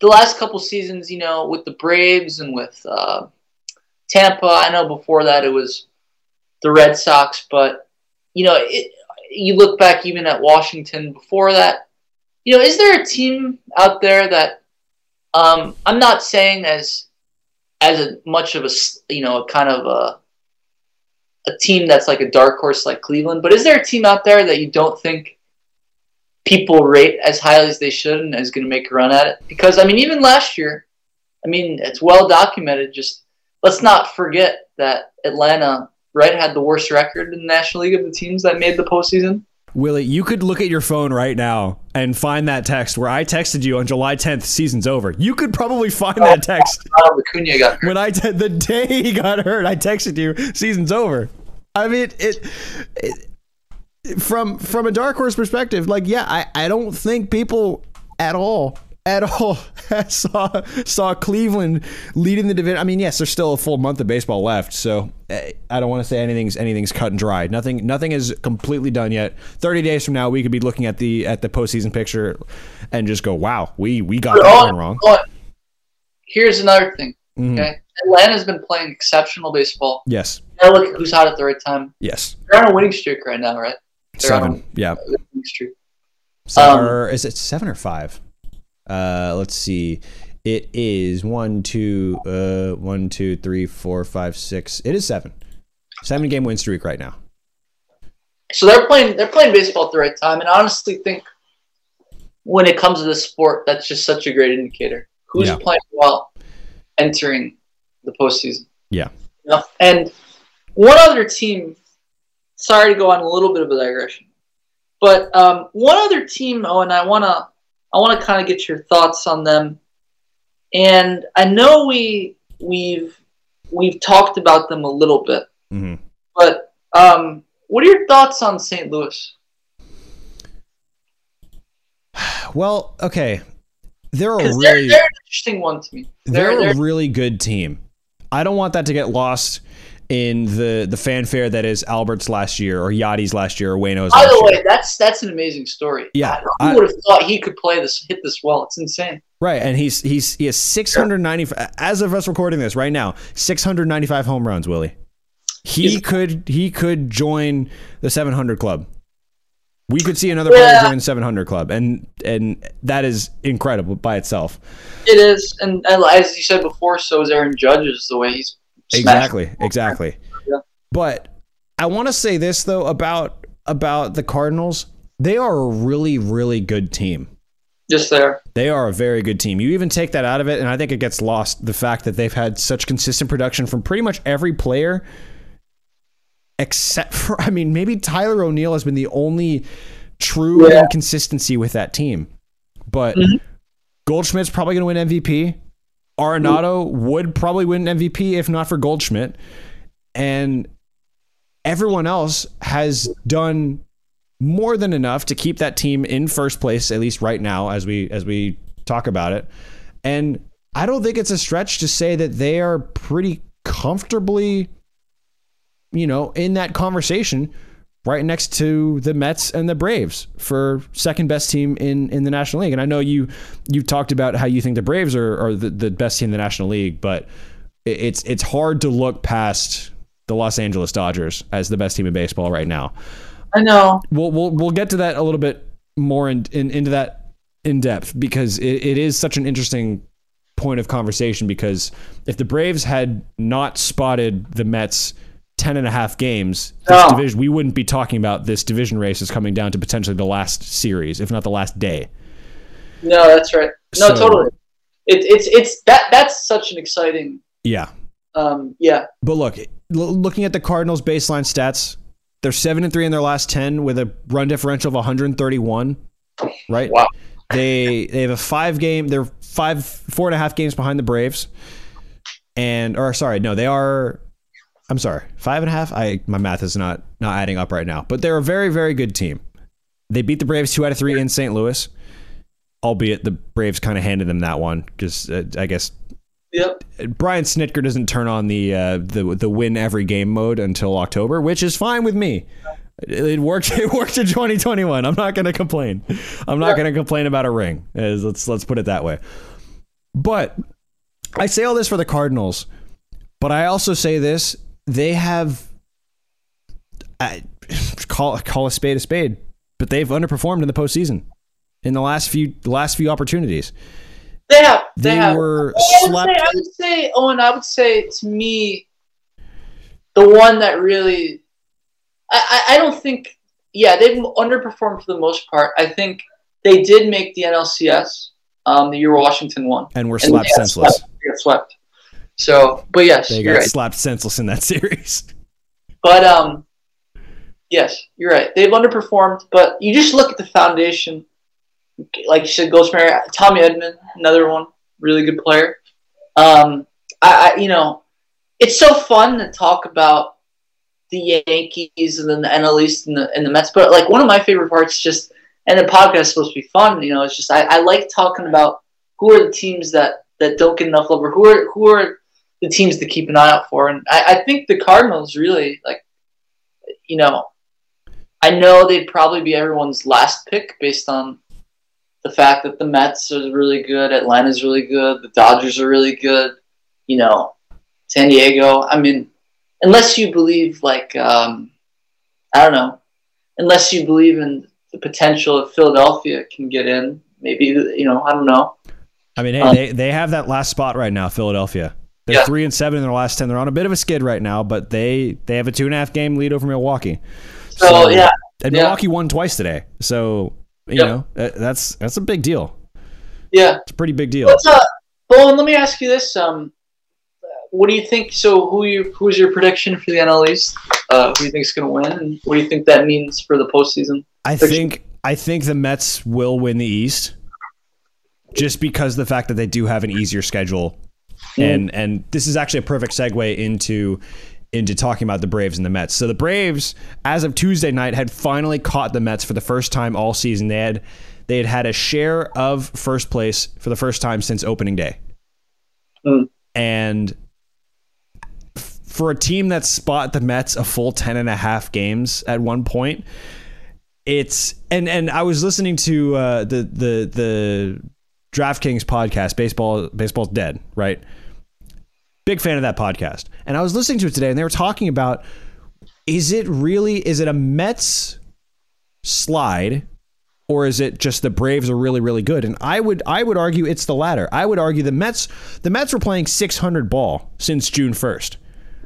The last couple seasons, you know, with the Braves and with uh, Tampa. I know before that it was the Red Sox, but you know, it, you look back even at Washington before that. You know, is there a team out there that um, I'm not saying as as a, much of a you know a kind of a a team that's like a dark horse like Cleveland, but is there a team out there that you don't think people rate as highly as they should and is going to make a run at it? Because I mean, even last year, I mean, it's well documented. Just let's not forget that Atlanta right had the worst record in the National League of the teams that made the postseason. Willie, you could look at your phone right now and find that text where I texted you on July 10th, season's over. You could probably find oh, that text Ronald Acuna got hurt. when I te- the day he got hurt. I texted you, season's over. I mean, it, it from from a dark horse perspective, like yeah, I, I don't think people at all at all saw saw Cleveland leading the division. I mean, yes, there's still a full month of baseball left, so eh, I don't want to say anything's anything's cut and dry. Nothing nothing is completely done yet. Thirty days from now, we could be looking at the at the postseason picture and just go, "Wow, we we got that one wrong." Here's another thing. Mm-hmm. Okay, Atlanta's been playing exceptional baseball. Yes. Now look who's hot at the right time. Yes. They're on a winning streak right now, right? They're seven. yeah. Winning streak. Seven, um, or is it seven or five? Uh, let's see. It is one, two, uh, one, two, three, four, five, six. It is seven. Seven game win streak right now. So they're playing. They're playing baseball at the right time, and I honestly think when it comes to the sport, that's just such a great indicator. Who's yeah. playing well entering the postseason? Yeah. You know? And one other team. Sorry to go on a little bit of a digression, but um, one other team. Oh, and I want to I want to kind of get your thoughts on them. And I know we we've we've talked about them a little bit, mm-hmm. but um, what are your thoughts on St. Louis? Well, okay, they're a really they're, they're, interesting one to me. They're, they're, they're a really good team. I don't want that to get lost in the the fanfare that is Albert's last year or Yadi's last year or Waino's. Last year. By the way, that's that's an amazing story. Yeah, I, would have thought he could play this, hit this well. It's insane. Right, and he's he's he has 690 yeah. as of us recording this right now, 695 home runs. Willie, he he's, could he could join the 700 club. We could see another yeah. player join the 700 club, and and that is incredible by itself. It is, and, and as you said before, so is Aaron Judge's the way he's Exactly, exactly. Yeah. But I want to say this though about about the Cardinals. They are a really, really good team. Just there. They are a very good team. You even take that out of it, and I think it gets lost the fact that they've had such consistent production from pretty much every player, except for, I mean, maybe Tyler O'Neill has been the only true yeah. inconsistency with that team. But mm-hmm. Goldschmidt's probably going to win MVP. Arenado would probably win MVP if not for Goldschmidt. And everyone else has done more than enough to keep that team in first place, at least right now, as we as we talk about it. And I don't think it's a stretch to say that they are pretty comfortably, you know, in that conversation right next to the Mets and the Braves for second best team in, in the National League. And I know you you talked about how you think the Braves are, are the, the best team in the National League, but it's it's hard to look past the Los Angeles Dodgers as the best team in baseball right now. I know. We'll we'll we'll get to that a little bit more in, in into that in depth because it, it is such an interesting point of conversation because if the Braves had not spotted the Mets 10 and a half games, this oh. division, we wouldn't be talking about this division race is coming down to potentially the last series, if not the last day. No, that's right. No, so, totally. It, it's it's that that's such an exciting. Yeah. Um. Yeah. But look, looking at the Cardinals' baseline stats, they're seven and three in their last ten with a run differential of 131. Right. Wow. They they have a five game. They're five four and a half games behind the Braves, and or sorry, no, they are I'm sorry, five and a half. I my math is not not adding up right now, but they're a very very good team. They beat the Braves two out of three in St. Louis, albeit the Braves kind of handed them that one because uh, I guess. Yep. Brian Snitker doesn't turn on the uh, the the win every game mode until October, which is fine with me. It worked. It worked in 2021. I'm not going to complain. I'm not going to complain about a ring. Let's let's put it that way. But I say all this for the Cardinals, but I also say this they have I, call call a spade a spade, but they've underperformed in the postseason in the last few last few opportunities. They have. They, they have. were I would, say, I would say, Owen. I would say to me, the one that really, I, I, I don't think. Yeah, they've underperformed for the most part. I think they did make the NLCS um, the year Washington won, and were slapped and senseless. Swept. They swept. So, but yes, they got right. slapped senseless in that series. But um, yes, you're right. They've underperformed, but you just look at the foundation. Like you said, Goldschmidt, Tommy Edman, another one, really good player. Um, I, I, you know, it's so fun to talk about the Yankees and then the NL East and the, and the Mets. But like one of my favorite parts, just and the podcast is supposed to be fun. You know, it's just I, I like talking about who are the teams that that don't get enough love, or who are who are the teams to keep an eye out for. And I, I think the Cardinals really like, you know, I know they'd probably be everyone's last pick based on the fact that the Mets are really good, Atlanta's really good, the Dodgers are really good, you know, San Diego. I mean, unless you believe like um, I don't know, unless you believe in the potential of Philadelphia can get in, maybe you know, I don't know. I mean, hey, um, they they have that last spot right now, Philadelphia. They're yeah. three and seven in their last ten. They're on a bit of a skid right now, but they they have a two and a half game lead over Milwaukee. So, so yeah, and yeah. Milwaukee won twice today. So you yep. know that's that's a big deal. Yeah, it's a pretty big deal. uh, Bowen, let me ask you this: um, What do you think? So, who you who's your prediction for the NL East? Uh, who do you think is going to win, and what do you think that means for the postseason? I think I think the Mets will win the East, just because the fact that they do have an easier schedule, mm. and and this is actually a perfect segue into into talking about the Braves and the Mets. So the Braves, as of Tuesday night, had finally caught the Mets for the first time all season. They had they had had a share of first place for the first time since opening day. Mm. And for a team that spot the Mets a full 10 and a half games at one point, it's and and I was listening to uh, the the the DraftKings podcast, baseball baseball's dead, right? Big fan of that podcast. And I was listening to it today and they were talking about is it really is it a Mets slide or is it just the Braves are really really good? And I would I would argue it's the latter. I would argue the Mets the Mets were playing 600 ball since June 1st.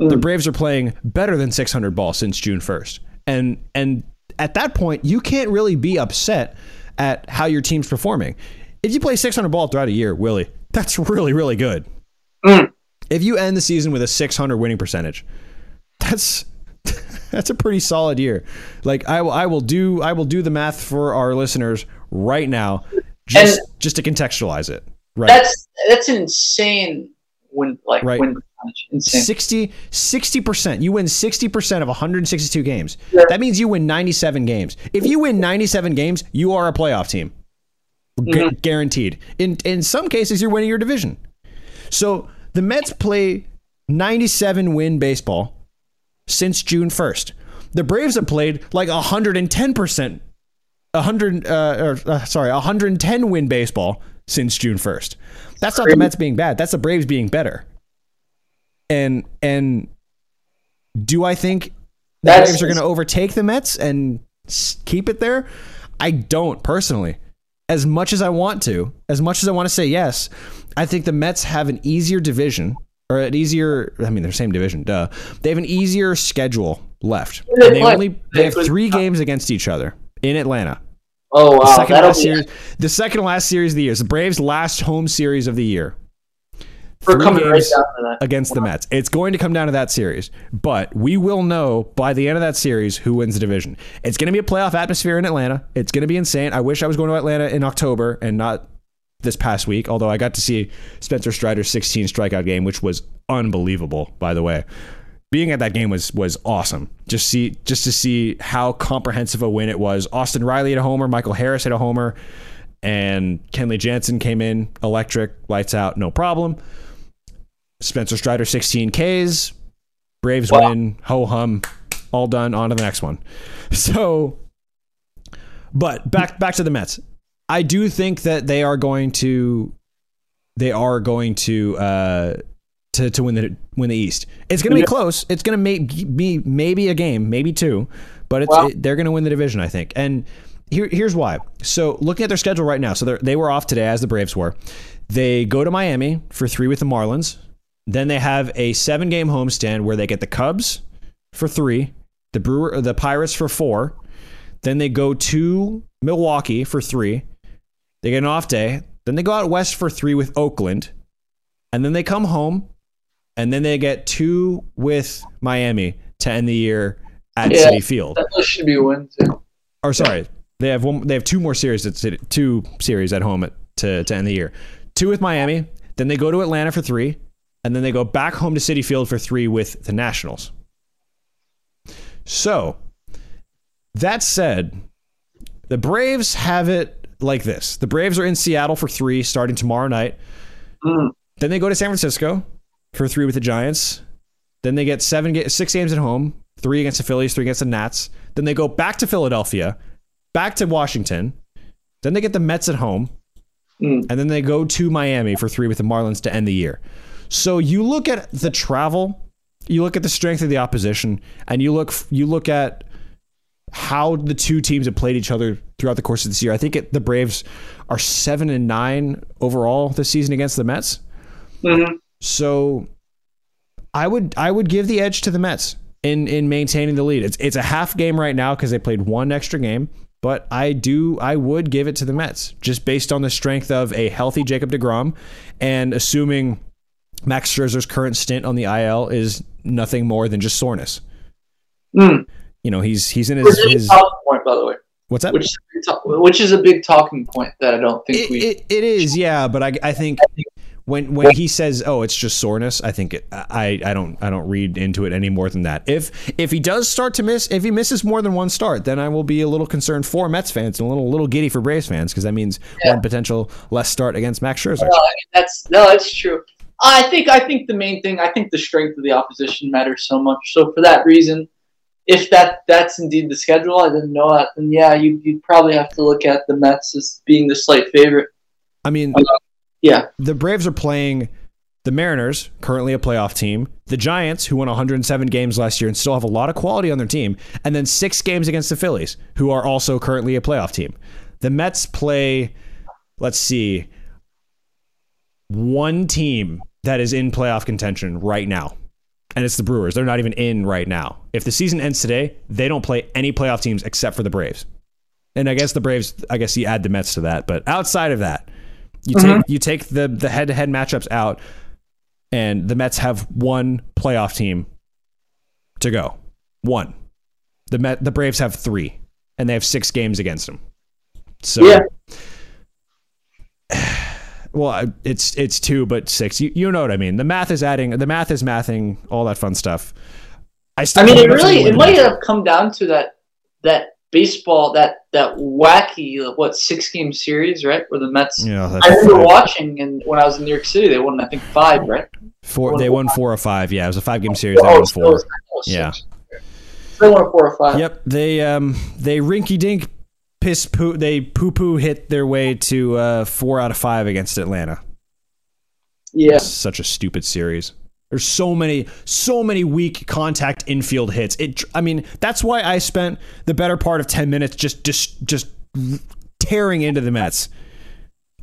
Mm. The Braves are playing better than 600 ball since June 1st. And and at that point you can't really be upset at how your team's performing. If you play 600 ball throughout a year, Willie, that's really really good. Mm if you end the season with a 600 winning percentage, that's that's a pretty solid year. Like I will I will do I will do the math for our listeners right now just and just to contextualize it. Right. That's that's insane win like right. win percentage. Insane. 60 percent. You win sixty percent of 162 games. That means you win 97 games. If you win 97 games, you are a playoff team. Mm-hmm. guaranteed. In in some cases, you're winning your division. So the Mets play 97 win baseball since June 1st. The Braves have played like 110%, 100, uh, or, uh, sorry, 110 win baseball since June 1st. That's not the Mets being bad. That's the Braves being better. And and do I think the That's, Braves are going to overtake the Mets and keep it there? I don't personally. As much as I want to, as much as I want to say yes, I think the Mets have an easier division or an easier. I mean, they're same division. Duh. They have an easier schedule left. And they only they have three games against each other in Atlanta. Oh wow! The second, last series, the second last series of the year. the Braves' last home series of the year. We're coming right against the Mets. It's going to come down to that series, but we will know by the end of that series who wins the division. It's going to be a playoff atmosphere in Atlanta. It's going to be insane. I wish I was going to Atlanta in October and not this past week, although I got to see Spencer Strider's 16 strikeout game, which was unbelievable, by the way. Being at that game was was awesome. Just see just to see how comprehensive a win it was. Austin Riley had a homer, Michael Harris had a homer, and Kenley Jansen came in electric, lights out, no problem. Spencer Strider 16 Ks, Braves wow. win, ho hum, all done. On to the next one. So, but back back to the Mets. I do think that they are going to they are going to uh, to to win the win the East. It's going to be close. It's going to be maybe a game, maybe two, but it's, it, they're going to win the division, I think. And here, here's why. So looking at their schedule right now, so they were off today as the Braves were. They go to Miami for three with the Marlins. Then they have a seven game homestand where they get the Cubs for three, the Brewer, the Pirates for four. Then they go to Milwaukee for three. They get an off day. Then they go out west for three with Oakland. And then they come home. And then they get two with Miami to end the year at yeah, Citi Field. That should be a win too. Or sorry, they have one. They have two more series at City, two series at home at, to to end the year. Two with Miami. Then they go to Atlanta for three, and then they go back home to Citi Field for three with the Nationals. So, that said, the Braves have it like this the Braves are in Seattle for three starting tomorrow night. Mm. Then they go to San Francisco for three with the Giants. Then they get seven, six games at home, three against the Phillies, three against the Nats. Then they go back to Philadelphia, back to Washington. Then they get the Mets at home, Mm. and then they go to Miami for three with the Marlins to end the year. So you look at the travel, you look at the strength of the opposition, and you look you look at how the two teams have played each other throughout the course of this year. I think it, the Braves are seven and nine overall this season against the Mets. Mhm. So I would I would give the edge to the Mets in in maintaining the lead. It's it's a half game right now because they played one extra game, but I do I would give it to the Mets just based on the strength of a healthy Jacob Degrom, and assuming Max Scherzer's current stint on the IL is nothing more than just soreness. Mm. You know he's he's in his, is his point, by the way. what's that? Which is, a big which is a big talking point that I don't think It, we. it, it is, yeah, but I, I think when when he says, "Oh, it's just soreness," I think it, I I don't I don't read into it any more than that. If if he does start to miss, if he misses more than one start, then I will be a little concerned for Mets fans and a little little giddy for Braves fans because that means Yeah. one potential less start against Max Scherzer. Well, I mean, that's no, that's true. I think I think the main thing I think the strength of the opposition matters so much. So for that reason, if that that's indeed the schedule, I didn't know that. Then yeah, you you'd probably have to look at the Mets as being the slight favorite. I mean, uh, Yeah, the Braves are playing the Mariners, currently a playoff team, the Giants, who won 107 games last year and still have a lot of quality on their team, and then six games against the Phillies, who are also currently a playoff team. The Mets play, let's see, one team that is in playoff contention right now. And it's the Brewers. They're not even in right now. If the season ends today, they don't play any playoff teams except for the Braves. And I guess the Braves, I guess you add the Mets to that. But outside of that, you take mm-hmm. you take the the head to head matchups out, and the Mets have one playoff team to go. One. The Met the Braves have three, and they have six games against them. So yeah, well, it's it's two, but six. You you know what I mean? The math is adding. The math is mathing. All that fun stuff. I still I mean, it the Mets are really it might have come down to that that baseball that that wacky what six game series right where the Mets. Yeah, I remember five. watching and when I was in New York City, they won I think five, right? four. They won four or five. Yeah, it was a five game series. They Oh, four. was- it was Yeah. They won four or five. Yep, they um they rinky dink piss poo they poo poo hit their way to uh, four out of five against Atlanta. Yeah. It's such a stupid series. There's so many so many weak contact infield hits. It I mean that's why I spent the better part of ten minutes just just just tearing into the Mets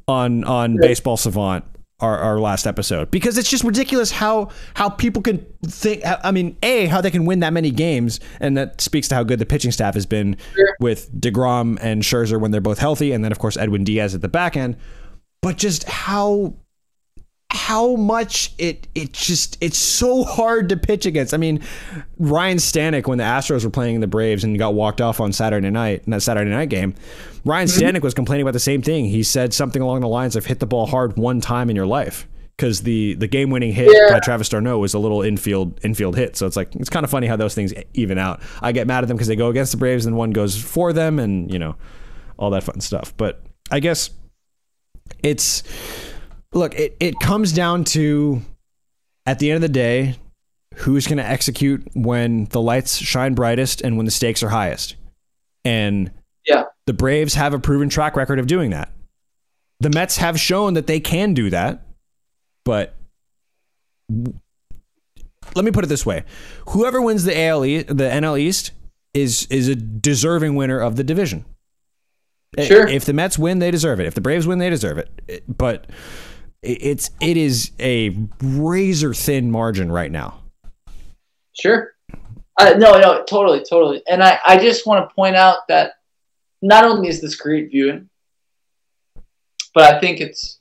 on on Baseball Savant. Our, our last episode because it's just ridiculous how how people can think I mean a how they can win that many games and that speaks to how good the pitching staff has been Sure. with DeGrom and Scherzer when they're both healthy and then of course Edwin Diaz at the back end but just how how much it it just it's so hard to pitch against. I mean, Ryan Stanek when the Astros were playing the Braves and got walked off on Saturday night in that Saturday night game, Ryan mm-hmm. Stanek was complaining about the same thing. He said something along the lines of hit the ball hard one time in your life. Because the, the game winning hit Yeah. by Travis d'Arnaud was a little infield infield hit, so it's like it's kind of funny how those things even out. I get mad at them because they go against the Braves and one goes for them, and you know all that fun stuff. But I guess it's look, it, it comes down to at the end of the day, who's going to execute when the lights shine brightest and when the stakes are highest. And Yeah. the Braves have a proven track record of doing that. The Mets have shown that they can do that, but let me put it this way: whoever wins the AL, the NL East, is is a deserving winner of the division. Sure. If the Mets win, they deserve it. If the Braves win, they deserve it. But it's it is a razor thin margin right now. Sure. Uh, no, no, totally, totally. And I, I just want to point out that not only is this great viewing, but I think it's,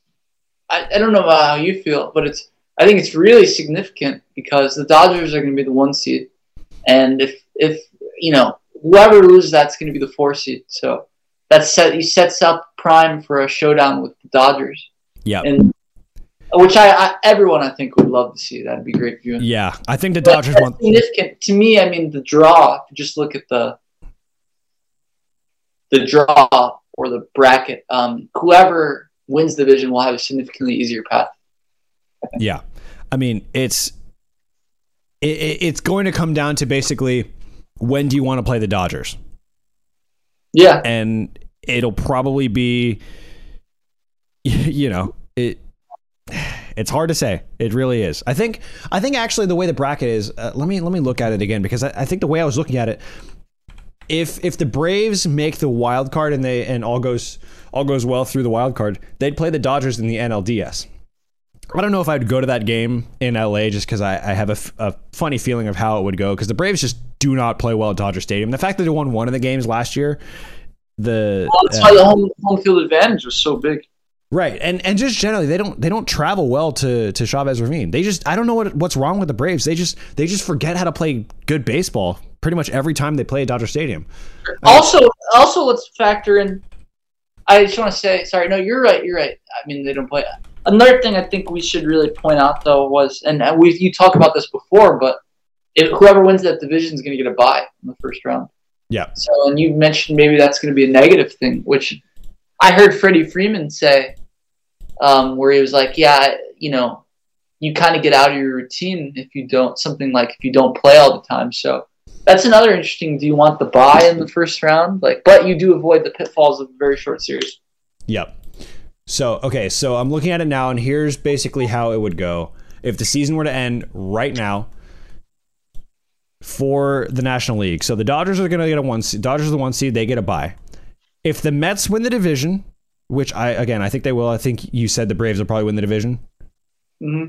I, I don't know about how you feel, but it's, I think it's really significant because the Dodgers are going to be the one seed. And if, if, you know, whoever loses, that's going to be the four seed. So that set, he sets up prime for a showdown with the Dodgers. Yeah. And which I, I everyone I think would love to see. That'd be great viewing. Yeah, I think the Dodgers want. significant to me. I mean, the draw. if you Just look at the the draw or the bracket. Um, whoever wins the division will have a significantly easier path. Yeah, I mean it's it, it- it's going to come down to basically when do you want to play the Dodgers, Yeah, and it'll probably be you know it. It's hard to say. It really is. I think. I think actually the way the bracket is. Uh, let me let me look at it again because I, I think the way I was looking at it, if if the Braves make the wild card and they and all goes all goes well through the wild card, they'd play the Dodgers in the NLDS. I don't know if I'd go to that game in LA just because I, I have a, f- a funny feeling of how it would go because the Braves just do not play well at Dodger Stadium. The fact that they won one of the games last year, the well, that's uh, why the home home field advantage was so big. Right, and and just generally, they don't they don't travel well to to Chavez Ravine. They just I don't know what what's wrong with the Braves. They just they just forget how to play good baseball pretty much every time they play at Dodger Stadium. Uh, also, also let's factor in. I just want to say, sorry, no, you're right, you're right. I mean, they don't play. Another thing I think we should really point out though was, and we you talked about this before, but if whoever wins that division is going to get a bye in the first round. Yeah. So, and you mentioned maybe that's going to be a negative thing, which I heard Freddie Freeman say, um, where he was like, "Yeah, you know, you kind of get out of your routine if you don't something like if you don't play all the time." So that's another interesting. Do you want the bye in the first round? Like, but you do avoid the pitfalls of a very short series. Yep. So okay, so I'm looking at it now, and here's basically how it would go if the season were to end right now for the National League. So the Dodgers are going to get a one. Dodgers are the one seed; they get a bye. If the Mets win the division, which I again I think they will. I think you said the Braves will probably win the division. hmm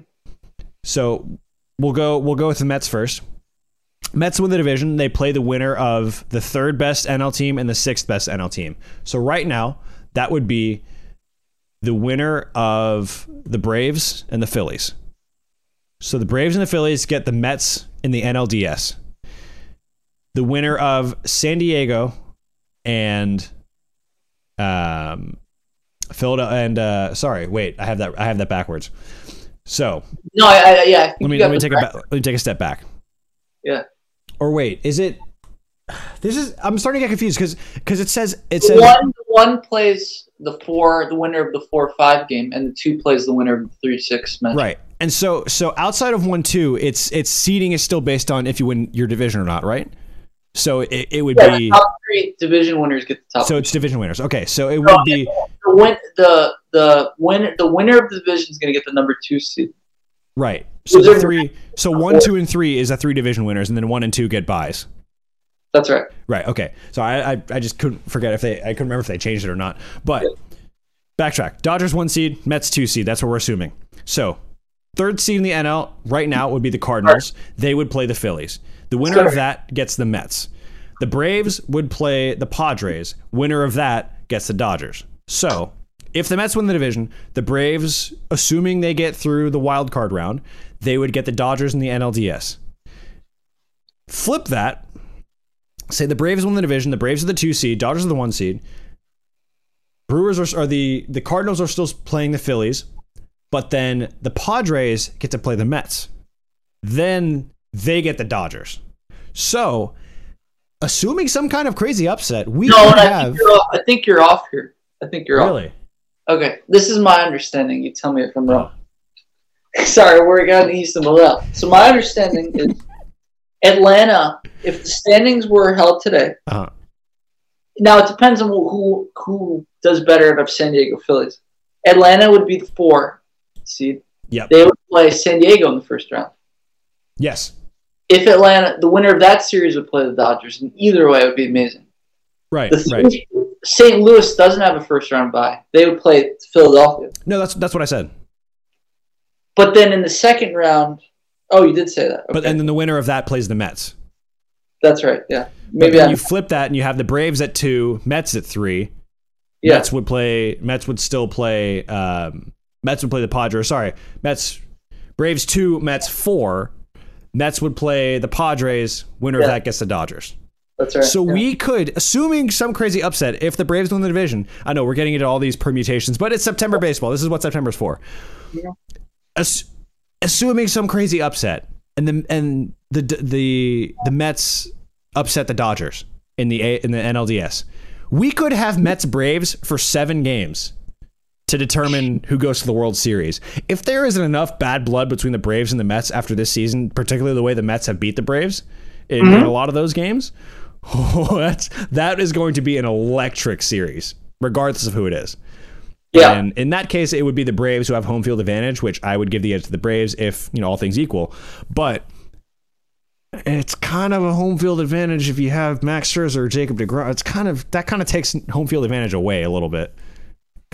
So we'll go we'll go with the Mets first. Mets win the division. They play the winner of the third best NL team and the sixth best NL team. So right now, that would be the winner of the Braves and the Phillies. So the Braves and the Phillies get the Mets in the NLDS. The winner of San Diego and um Philadelphia and uh sorry, wait, I have that I have that backwards. So No, I, I yeah. I let me let me take a bracket. let me take a step back. Yeah. Or wait, is it? This is I'm starting to get confused because because it says it says One one plays the four, the winner of the four five game, and the two plays the winner of the three six match. right, and so so outside of one two, it's it's seeding is still based on if you win your division or not, right? So it, it would Yeah, be top three division winners get the top. so it's division winners. Okay, so it would be the win the the win the winner of the division is going to get the number two seed. right. So the three, so one, two, and three is the three division winners, and then one and two get byes. That's right. Right. Okay. So I, I I just couldn't forget if they I couldn't remember if they changed it or not. But backtrack. Dodgers one seed, Mets two seed. That's what we're assuming. So third seed in the NL right now would be the Cardinals. They would play the Phillies. The winner of that gets the Mets. The Braves would play the Padres. Winner of that gets the Dodgers. So if the Mets win the division, the Braves, assuming they get through the wild card round, they would get the Dodgers in the NLDS. Flip that say the Braves win the division. The Braves are the two seed. Dodgers are the one seed. Brewers are, are the the Cardinals are still playing the Phillies, but then the Padres get to play the Mets. Then they get the Dodgers. So, assuming some kind of crazy upset, we No, could I have think, you're off, I think you're off here. I think you're off. really. Okay, this is my understanding. You tell me if I'm wrong. Oh, Sorry, we're going east and west. So my understanding is Atlanta. If the standings were held today, uh-huh. now it depends on who who does better out of San Diego Phillies. Atlanta would be the four seed. Yep. They would play San Diego in the first round. Yes. If Atlanta, the winner of that series would play the Dodgers, and either way, it would be amazing. Right. The Right. St. Louis doesn't have a first round bye. They would play Philadelphia. No, that's that's what I said. But then in the second round, oh, you did say that. But and then the winner of that plays the Mets. that's right. Yeah, maybe you flip that and you have the Braves at two, Mets at three. yeah. Mets would play. Mets would still play. Um, Mets would play the Padres. Sorry, Mets. Braves two, Mets four. Mets would play the Padres. Winner of that gets the Dodgers. That's right. So yeah. we could, assuming some crazy upset, if the Braves win the division. I know we're getting into all these permutations, but it's September baseball. This is what September's for. Yeah. ass- assuming some crazy upset, and the and the the the Mets upset the Dodgers in the in the NLDS, we could have Mets Braves for seven games to determine who goes to the World Series. If there isn't enough bad blood between the Braves and the Mets after this season, particularly the way the Mets have beat the Braves in, in mm-hmm. a lot of those games, oh, that's that is going to be an electric series, regardless of who it is. Yeah. And in that case, it would be the Braves who have home field advantage, which I would give the edge to the Braves if you know all things equal. But it's kind of a home field advantage if you have Max Scherzer or Jacob Degrom. It's kind of that kind of takes home field advantage away a little bit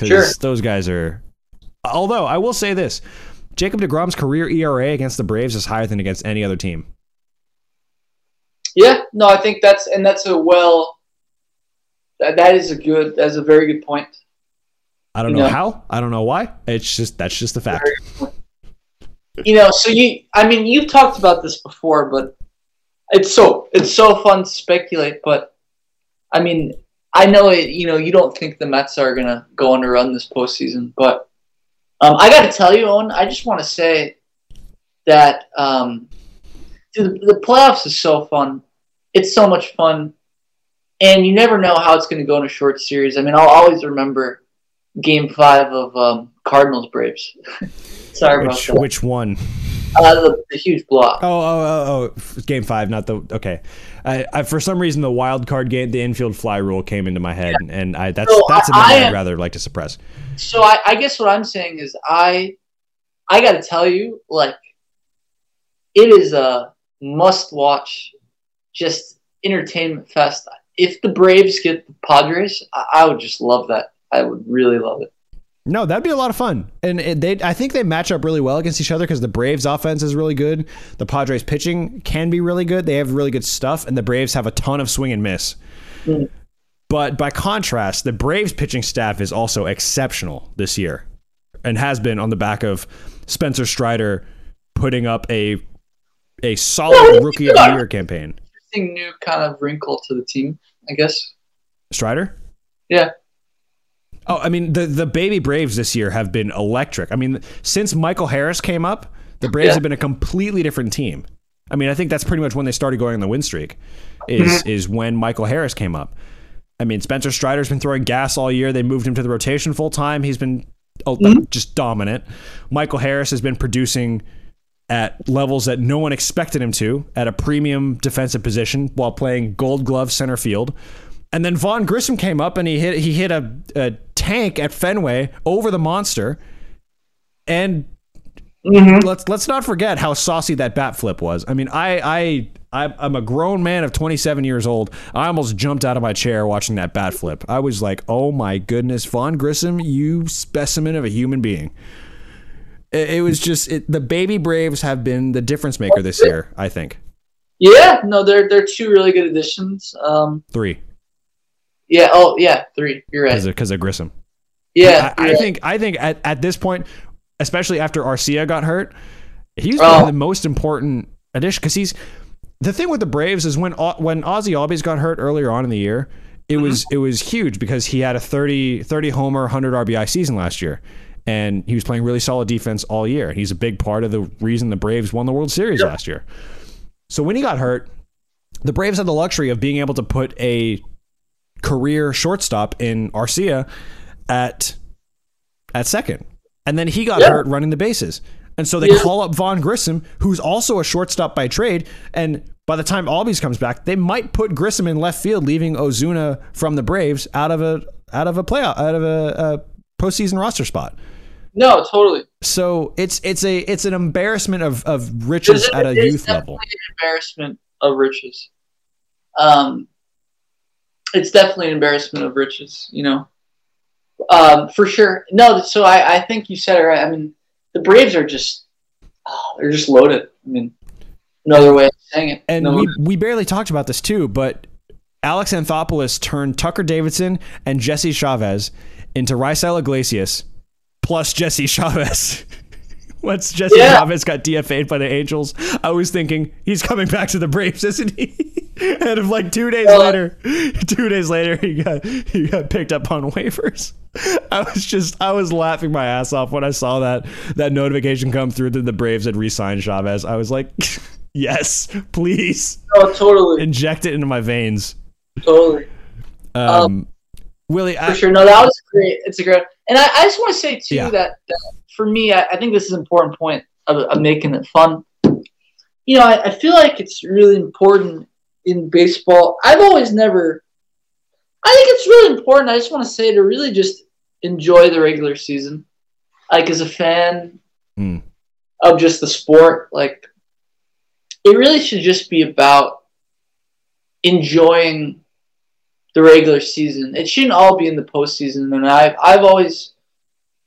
because Sure. those guys are. Although I will say this, Jacob deGrom's career ERA against the Braves is higher than against any other team. Yeah, no, I think that's and that's a well. That, that is a good. That's a very good point. I don't know Yeah. how. I don't know why. It's just that's just the fact. You know, so you. I mean, you've talked about this before, but it's so it's so fun to speculate. But I mean, I know it. You know, you don't think the Mets are gonna go on a run this postseason, but um, I got to tell you, Owen. I just want to say that um, dude, the, the playoffs is so fun. It's so much fun, and you never know how it's going to go in a short series. I mean, I'll always remember Game Five of um, Cardinals Braves. Sorry Which about that. which one? Uh, the, the huge block. Oh, oh, oh, oh, game five, not the okay. I, I, for some reason, the wild card game, the infield fly rule came into my head, and I that's So that's a I- I'd rather like to suppress. So I, I guess what I'm saying is I I got to tell you, like, it is a must watch, just entertainment fest. If the Braves get the Padres, I, I would just love that. I would really love it. No, that'd be a lot of fun, and it, they I think they match up really well against each other because the Braves' offense is really good, the Padres' pitching can be really good. They have really good stuff, and the Braves have a ton of swing and miss. Mm. But by contrast, the Braves' pitching staff is also exceptional this year, and has been on the back of Spencer Strider putting up a a solid Well, rookie of the year campaign. Interesting new kind of wrinkle to the team, I guess. Strider? Yeah. Oh, I mean the the baby Braves this year have been electric. I mean, since Michael Harris came up, the Braves Yeah. have been a completely different team. I mean, I think that's pretty much when they started going on the win streak. Is Mm-hmm. is when Michael Harris came up. I mean, Spencer Strider's been throwing gas all year. They moved him to the rotation full time. He's been oh, Mm-hmm. just dominant. Michael Harris has been producing at levels that no one expected him to at a premium defensive position while playing gold glove center field. And then Vaughn Grissom came up and he hit he hit a, a tank at Fenway over the monster. And let's let's not forget how saucy that bat flip was. I mean, I I I'm a grown man of 27 years old. I almost jumped out of my chair watching that bat flip. I was like, "Oh my goodness, Vaughn Grissom, you specimen of a human being." It, it was just it, the baby Braves have been the difference maker this year. I think Yeah, no, they're they're two really good additions. Um, three yeah, oh yeah, three. You're right. because of, of Grissom. Yeah, I, I right. think I think at, at this point, especially after Arcia got hurt, he's Oh. one of the most important addition because he's the thing with the Braves is when when Ozzie Albies got hurt earlier on in the year, it Mm-hmm. was it was huge because he had a 30, 30 homer, 100 RBI season last year. And he was playing really solid defense all year. He's a big part of the reason the Braves won the World Series last year. So when he got hurt, the Braves had the luxury of being able to put a career shortstop in Arcia at at second. And then he got Yeah. hurt running the bases. And so they Yeah. call up Vaughn Grissom, who's also a shortstop by trade. And by the time Albies comes back, they might put Grissom in left field, leaving Ozuna from the Braves out of a out of a playoff out of a, a postseason roster spot. no, totally. So it's it's a it's an embarrassment of of riches It- at a youth level. an embarrassment of riches. Um, it's definitely an embarrassment of riches, you know. Um, for sure. No, so I, I think you said it right. I mean, the Braves are just, oh, they're just loaded. I mean, another way of saying it. And no, we we barely talked about this too, but Alex Anthopoulos turned Tucker Davidson and Jesse Chavez into Raisel Iglesias plus Jesse Chavez. Once Jesse Yeah. Chavez got DFA'd by the Angels, I was thinking he's coming back to the Braves, isn't he? and if like two days Uh, later, two days later, he got he got picked up on waivers. I was just I was laughing my ass off when I saw that that notification come through that the Braves had re-signed Chavez. I was like, yes, please Oh, totally, inject it into my veins. totally. Um, Willie, For I, sure. No, that was great. It's a great. And I, I just want to say too Yeah. that, that for me, I, I think this is an important point of, of making it fun. You know, I, I feel like it's really important in baseball. I've always never. I think it's really important. I just want to say to really just enjoy the regular season, like as a fan Hmm. of just the sport. Like, it really should just be about enjoying the regular season. It shouldn't all be in the postseason. And I've I've always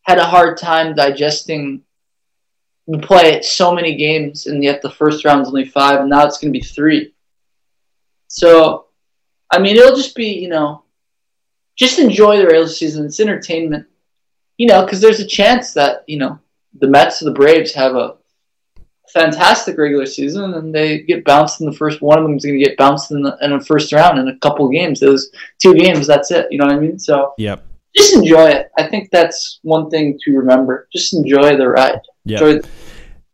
had a hard time digesting. We play so many games, and yet the first round's only five, and now it's going to be three. So, I mean, it'll just be you know, just enjoy the regular season. It's entertainment, you know, because there's a chance that you know the Mets or the Braves have a fantastic regular season and they get bounced in the first one of them is going to get bounced in the, in the first round in a couple games those two games that's it you know what i mean so yep, just enjoy it i think that's one thing to remember just enjoy the ride yep. enjoy the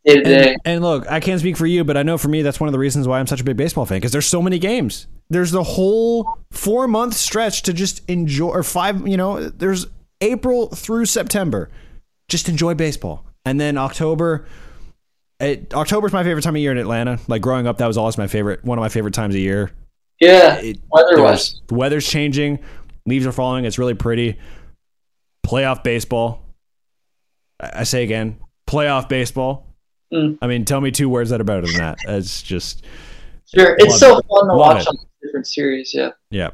day to day And, and look, I can't speak for you, but I know for me that's one of the reasons why I'm such a big baseball fan because there's so many games. There's the whole four month stretch to just enjoy, or five. You know, there's April through September. Just enjoy baseball, and then October. It, October's my favorite time of year in Atlanta. Like growing up, that was always my favorite, one of my favorite times of year. yeah It, weather-wise the weather's changing, leaves are falling. It's really pretty. Playoff baseball. I I say again, playoff baseball. Mm. I mean, tell me two words that are better than that. It's just, sure it's so it. fun to Love watch it. on different series yeah yeah.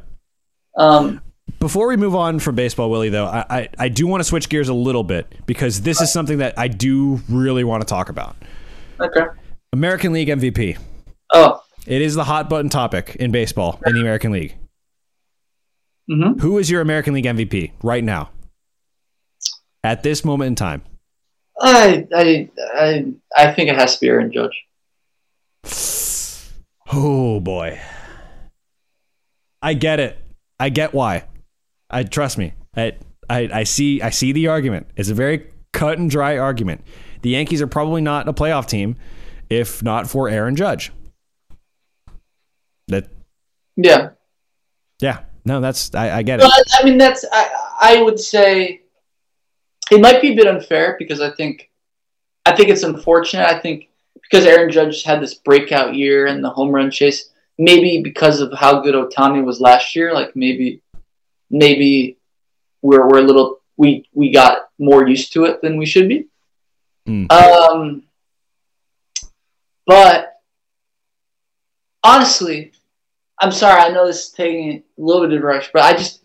um Before we move on from baseball, Willie, though, I, I, I do want to switch gears a little bit because this is something that I do really want to talk about. okay American League MVP. oh It is the hot button topic in baseball in the American League. Mm-hmm. Who is your American League MVP right now? At this moment in time. I, I i i think it has to be aaron judge Oh boy. I get it. I get why. I trust me. I, I I see I see the argument. It's a very cut and dry argument. The Yankees are probably not a playoff team if not for Aaron Judge. That yeah yeah. No, that's I, I get But, it. I mean, that's I, I would say it might be a bit unfair because I think I think it's unfortunate. I think because Aaron Judge had this breakout year and the home run chase, maybe because of how good Ohtani was last year, like maybe maybe we're we're a little we we got more used to it than we should be. Mm. Um, but honestly, I'm sorry. I know this is taking a little bit of a rush, but I just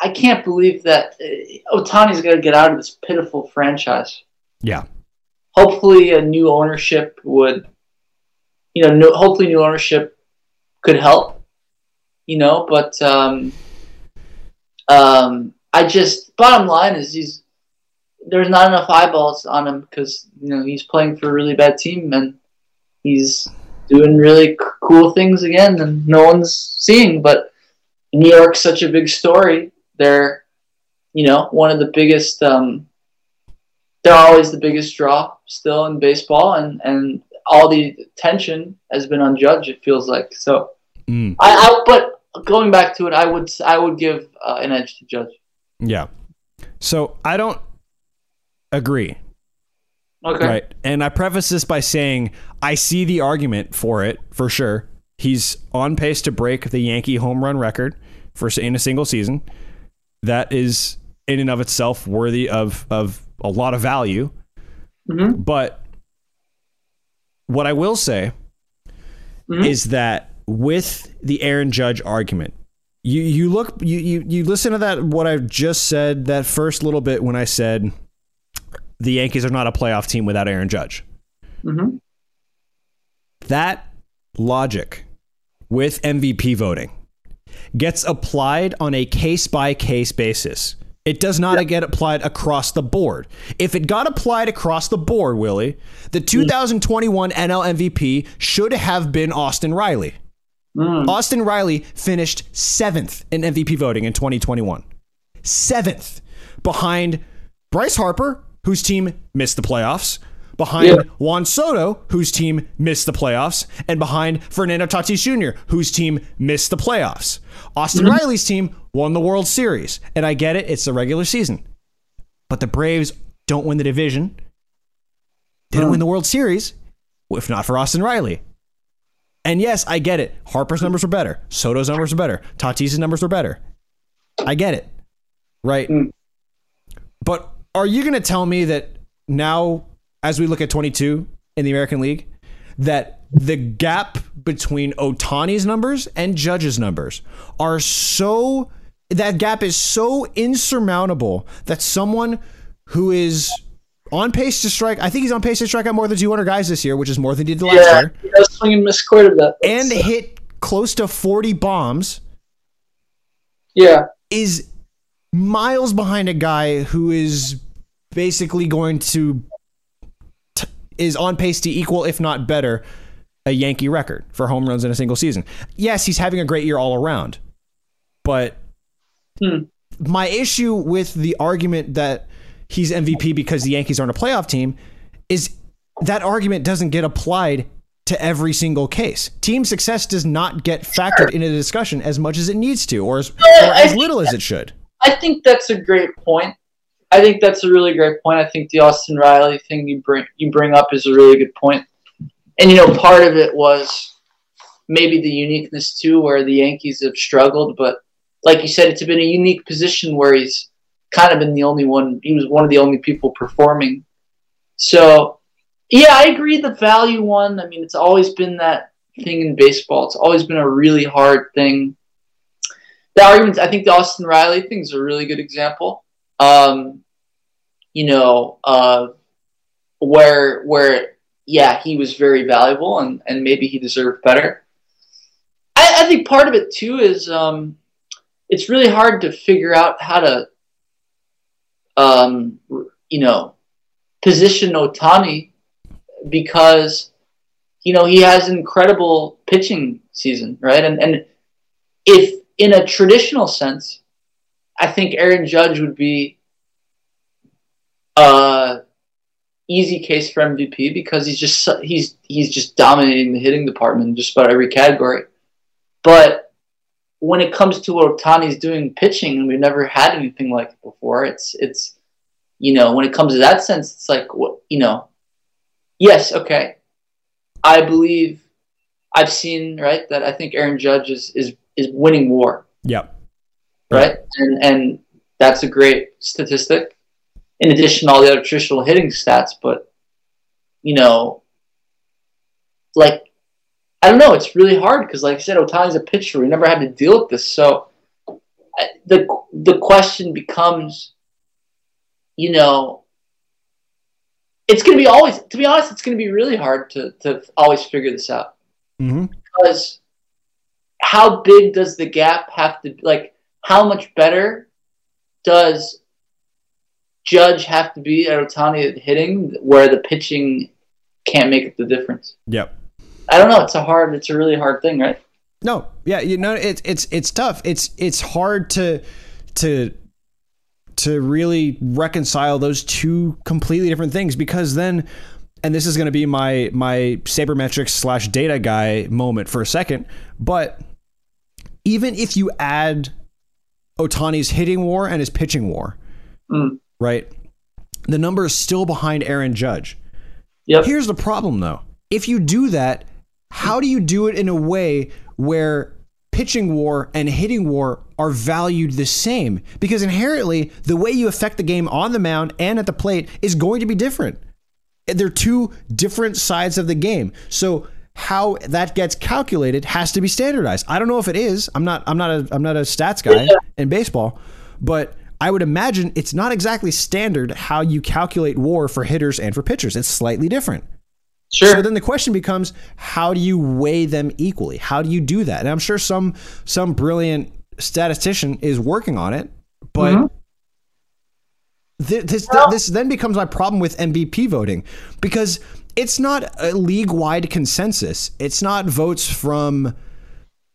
I can't believe that uh, Ohtani's got to get out of this pitiful franchise. Yeah. Hopefully, a new ownership would, you know, no, hopefully new ownership could help. You know, but um, um, I just bottom line is he's there's not enough eyeballs on him because you know he's playing for a really bad team and he's doing really cool things again and no one's seeing. But New York's such a big story. They're, you know, one of the biggest. Um, they're always the biggest draw still in baseball, and and all the attention has been on Judge. It feels like so. Mm. I, I but going back to it, I would I would give uh, an edge to Judge. Yeah. So I don't agree. Okay. Right. And I preface this by saying I see the argument for it for sure. He's on pace to break the Yankee home run record for in a single season. That is in and of itself worthy of of a lot of value. hmm But what I will say Mhm. is that with the Aaron Judge argument, you you look you, you you listen to that what I just said that first little bit when I said the Yankees are not a playoff team without Aaron Judge. hmm That logic with MVP voting gets applied on a case by case basis. It does not get applied across the board. If it got applied across the board, Willie, the 2021 NL MVP should have been Austin Riley. Mm. Austin Riley finished seventh in MVP voting in 2021. Seventh behind Bryce Harper, whose team missed the playoffs, behind Yeah. Juan Soto, whose team missed the playoffs, and behind Fernando Tatis Jr., whose team missed the playoffs. Austin Riley's team won the World Series. And I get it, it's the regular season. But the Braves don't win the division. They don't win the World Series, if not for Austin Riley. And yes, I get it. Harper's numbers were better. Soto's numbers were better. Tatis's numbers were better. I get it. Right. Mm. But are you going to tell me that now, as we look at 22 in the American League, that the gap between Ohtani's numbers and Judge's numbers are so, that gap is so insurmountable that someone who is on pace to strike, I think he's on pace to strike out more than 200 guys this year, which is more than he did last Yeah, year does swing and miss quite a bit. and uh, hit close to 40 bombs yeah, is miles behind a guy who is basically going to t- is on pace to equal if not better a Yankee record for home runs in a single season. Yes, he's having a great year all around. But Hmm. my issue with the argument that he's MVP because the Yankees aren't a playoff team is that argument doesn't get applied to every single case. Team success does not get factored into the discussion as much as it needs to, or as, or as little as it should. I think that's a great point. I think that's a really great point. I think the Austin Riley thing you bring you bring up is a really good point. And you know, part of it was maybe the uniqueness too, where the Yankees have struggled. But like you said, it's been a unique position where he's kind of been the only one. He was one of the only people performing. So, yeah, I agree. The value one. I mean, it's always been that thing in baseball. It's always been a really hard thing the arguments. I think the Austin Riley thing is a really good example. Um, you know, uh, where where yeah, he was very valuable and and maybe he deserved better. I, I think part of it too is um, it's really hard to figure out how to um, you know position Ohtani because you know he has an incredible pitching season, right? And and if in a traditional sense, I think Aaron Judge would be a easy case for MVP because he's just he's he's just dominating the hitting department in just about every category. But when it comes to what Ohtani's doing pitching, and we've never had anything like it before. It's it's you know when it comes to that sense, it's like you know. Yes, okay. I believe I've seen right that I think Aaron Judge is is is winning war, Yep. right? And and that's a great statistic. In addition to all the other traditional hitting stats, but you know, like I don't know, it's really hard because, like I said, Ohtani's a pitcher. We never had to deal with this, so the the question becomes, you know, it's going to be always. To be honest, it's going to be really hard to to always figure this out hmm because how big does the gap have to like how much better does Judge have to be at Ohtani hitting where the pitching can't make the difference? Yep. I don't know. It's a hard. It's a really hard thing, right? No, yeah, you know, it's it's it's tough. It's it's hard to to to really reconcile those two completely different things because then, and this is going to be my my sabermetrics slash data guy moment for a second, but even if you add Ohtani's hitting war and his pitching war, Mm. right, the number is still behind Aaron Judge. Yep. Here's the problem though. If you do that, how do you do it in a way where pitching war and hitting war are valued the same? Because inherently, the way you affect the game on the mound and at the plate is going to be different. They're two different sides of the game. So how that gets calculated has to be standardized. I don't know if it is. I'm not I'm not a I'm not a stats guy in baseball, but I would imagine it's not exactly standard how you calculate war for hitters and for pitchers. It's slightly different. Sure. So then the question becomes, how do you weigh them equally? How do you do that? And I'm sure some some brilliant statistician is working on it, but Mhm. thi- this Well- this then becomes my problem with MVP voting because it's not a league wide consensus. It's not votes from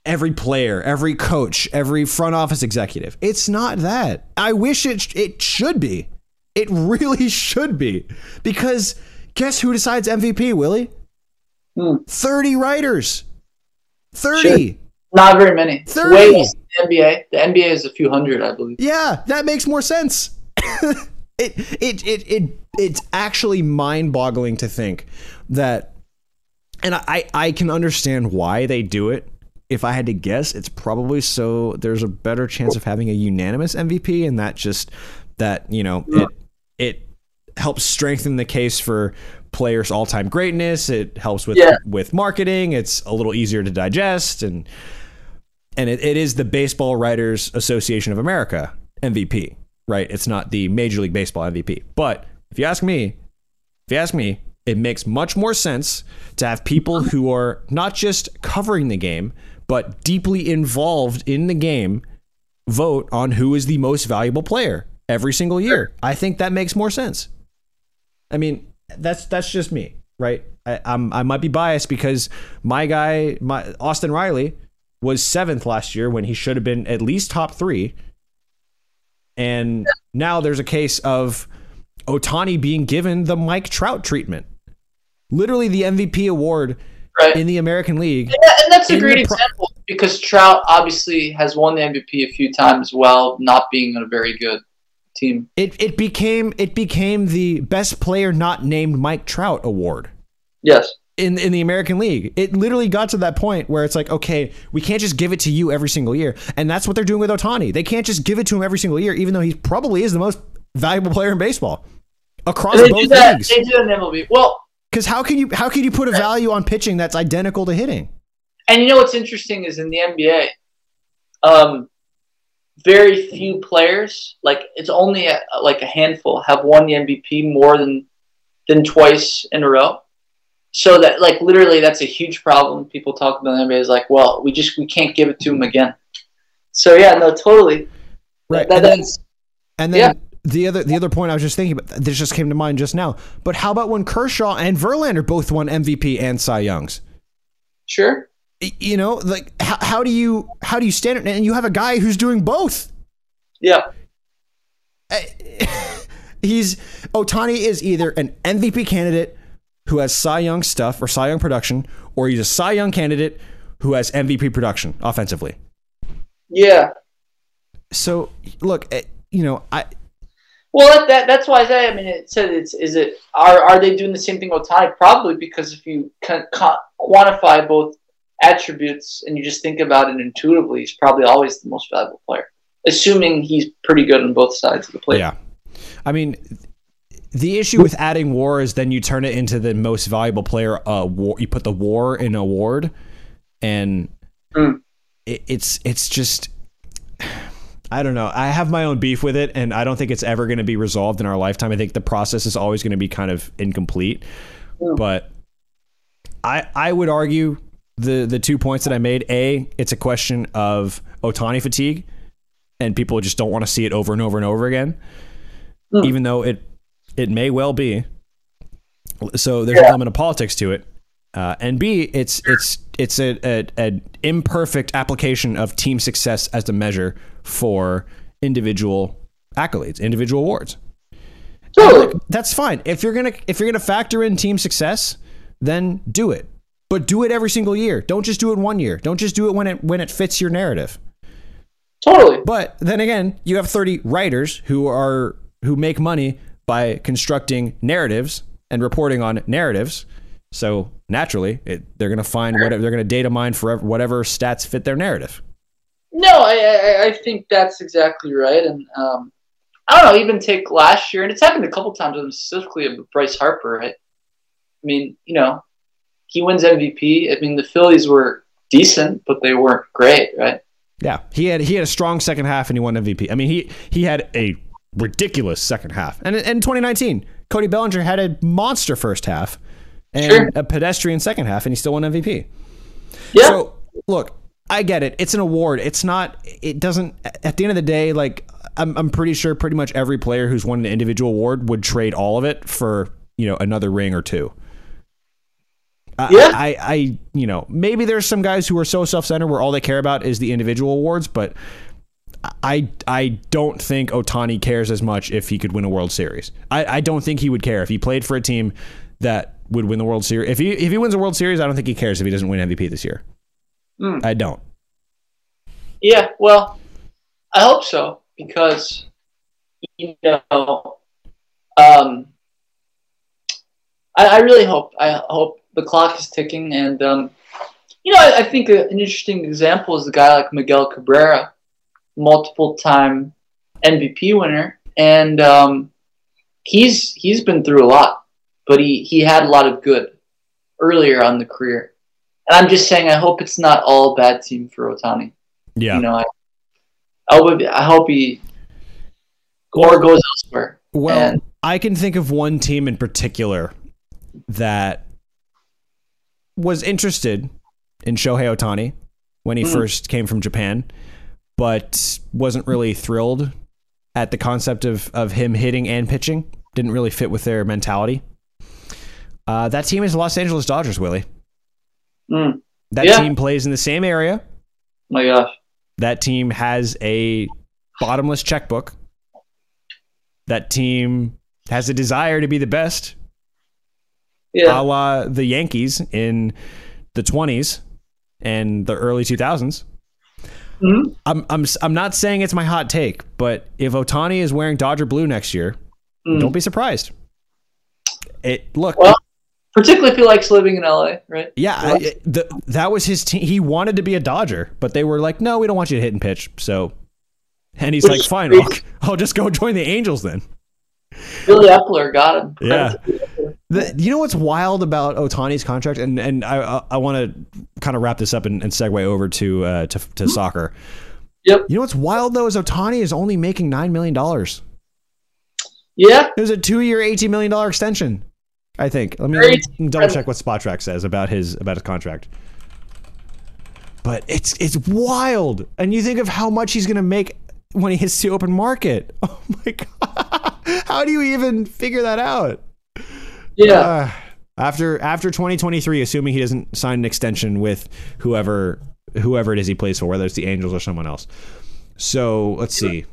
every player, every coach, every front office executive. It's not that. I wish it it should be. It really should be. Because guess who decides MVP, Willie? Hmm. 30 writers. 30. Not very many. 30. Way the NBA. The NBA is a few hundred, I believe. Yeah, that makes more sense. it, it it it it's actually mind-boggling to think that and I I can understand why they do it. If I had to guess, it's probably so there's a better chance of having a unanimous MVP and that just that, you know, it it helps strengthen the case for players all-time greatness. It helps with Yeah. with marketing. It's a little easier to digest and and it, it is the Baseball Writers Association of America MVP, right? It's not the Major League Baseball MVP. But if you ask me, if you ask me, it makes much more sense to have people who are not just covering the game, but deeply involved in the game vote on who is the most valuable player every single year. I think that makes more sense. I mean, that's that's just me, right? I, I'm I might be biased because my guy, my Austin Riley, was seventh last year when he should have been at least top three. And now there's a case of Ohtani being given the Mike Trout treatment. Literally the MVP award Right. in the American League. Yeah, and that's a great pro- example because Trout obviously has won the MVP a few times while not being on a very good team. It it became it became the best player not named Mike Trout award. Yes. In in the American League. It literally got to that point where it's like, okay, we can't just give it to you every single year, and that's what they're doing with Ohtani. They can't just give it to him every single year, even though he probably is the most valuable player in baseball across They do both that. leagues. They do in MLB. Well, Because how can you how can you put a value on pitching that's identical to hitting? and you know what's interesting is in the NBA, um, very few players, like it's only a, like a handful, have won the MVP more than than twice in a row. So that like literally that's a huge problem. People talk about the NBA is like, well, we just we can't give it to him mm-hmm. again. So yeah, no, totally. Right. That, and then, and then yeah. the other the other point I was just thinking about this just came to mind just now. But how about when Kershaw and Verlander both won MVP and Cy Youngs? sure. You know, like how, how do you how do you stand it? And you have a guy who's doing both. Yeah. Eh, he's Ohtani is either an MVP candidate who has Cy Young stuff or Cy Young production, or he's a Cy Young candidate who has MVP production offensively. Yeah. So look, eh, you know, I Well, that, that that's why I say. I mean, it said it's is it are are they doing the same thing with Ohtani? Probably because if you can ca- quantify both attributes and you just think about it intuitively, he's probably always the most valuable player, assuming he's pretty good on both sides of the plate. yeah, I mean. The issue with adding war is then you turn it into the most valuable player. Uh, war. You put the war in award, and Mm. it, it's it's just I don't know. I have my own beef with it, and I don't think it's ever going to be resolved in our lifetime. I think the process is always going to be kind of incomplete. Mm. But I I would argue the the two points that I made. A, it's a question of Ohtani fatigue, and people just don't want to see it over and over and over again, Mm. even though it it may well be. So there's Yeah. an element of politics to it. Uh, and B, it's it's it's a, a, an imperfect application of team success as the measure for individual accolades, individual awards. Totally. That's fine. If you're gonna if you're gonna factor in team success, then do it. But do it every single year. Don't just do it one year. Don't just do it when it when it fits your narrative. Totally. But then again, you have 30 writers who are who make money by constructing narratives and reporting on narratives. So naturally, it, they're going to find whatever they're going to data mine for whatever stats fit their narrative. No, I, I I think that's exactly right, and um, I don't know. Even take last year, and it's happened a couple times, specifically with Bryce Harper. Right? I mean, you know, he wins MVP. I mean, the Phillies were decent, but they weren't great, right? Yeah, he had he had a strong second half and he won MVP. I mean, he he had a ridiculous second half. And in 2019, Cody Bellinger had a monster first half and Sure. a pedestrian second half, and he still won MVP. Yeah. So look, I get it. It's an award. It's not. It doesn't. At the end of the day, like I'm, I'm pretty sure pretty much every player who's won an individual award would trade all of it for you know another ring or two. I, Yeah. I, I, you know, maybe there's some guys who are so self-centered where all they care about is the individual awards, but I, I don't think Ohtani cares as much if he could win a World Series. I, I don't think he would care if he played for a team that would win the World Series. If he, if he wins a World Series, I don't think he cares if he doesn't win MVP this year. Hmm. I don't. Yeah, well, I hope so because you know, um, I, I really hope. I hope the clock is ticking, and um, you know, I, I think an interesting example is a guy like Miguel Cabrera, multiple-time MVP winner, and um, he's he's been through a lot, but he he had a lot of good earlier on the career, and I'm just saying, I hope it's not all bad team for Ohtani. Yeah. You know, I, I would, I hope he or goes elsewhere. Well, And- I can think of one team in particular that was interested in Shohei Ohtani when he Hmm. first came from Japan, but wasn't really thrilled at the concept of, of him hitting and pitching. Didn't really fit with their mentality. Uh, that team is the Los Angeles Dodgers, Willie. Mm, That Yeah. team plays in the same area. my gosh. That team has a bottomless checkbook. That team has a desire to be the best, Yeah. a la the Yankees in the 20s and the early 2000s. Mhm. I'm, I'm, I'm not saying it's my hot take, but if Ohtani is wearing Dodger blue next year, Mm. don't be surprised. It look, Well, Particularly if he likes living in LA, right? yeah, I- the, that was his team. He wanted to be a Dodger, but they were like, "No, we don't want you to hit and pitch." So, and he's Which like, "Fine, I'll. I'll just go join the Angels then." Billy Eppler got him. Yeah. The, you know what's wild about Ohtani's contract, and and I I, I want to kind of wrap this up and, and segue over to uh, to to soccer. Yep. You know what's wild though is Ohtani is only making nine million dollars. Yeah. It was a two-year, eighteen million dollar extension. I think. Let me, let me double check what Spotrac says about his about his contract. But it's it's wild, and you think of how much he's going to make when he hits the open market. Oh my god! How do you even figure that out? Yeah. Uh, after after 2023, assuming he doesn't sign an extension with whoever whoever it is he plays for, whether it's the Angels or someone else. So let's see.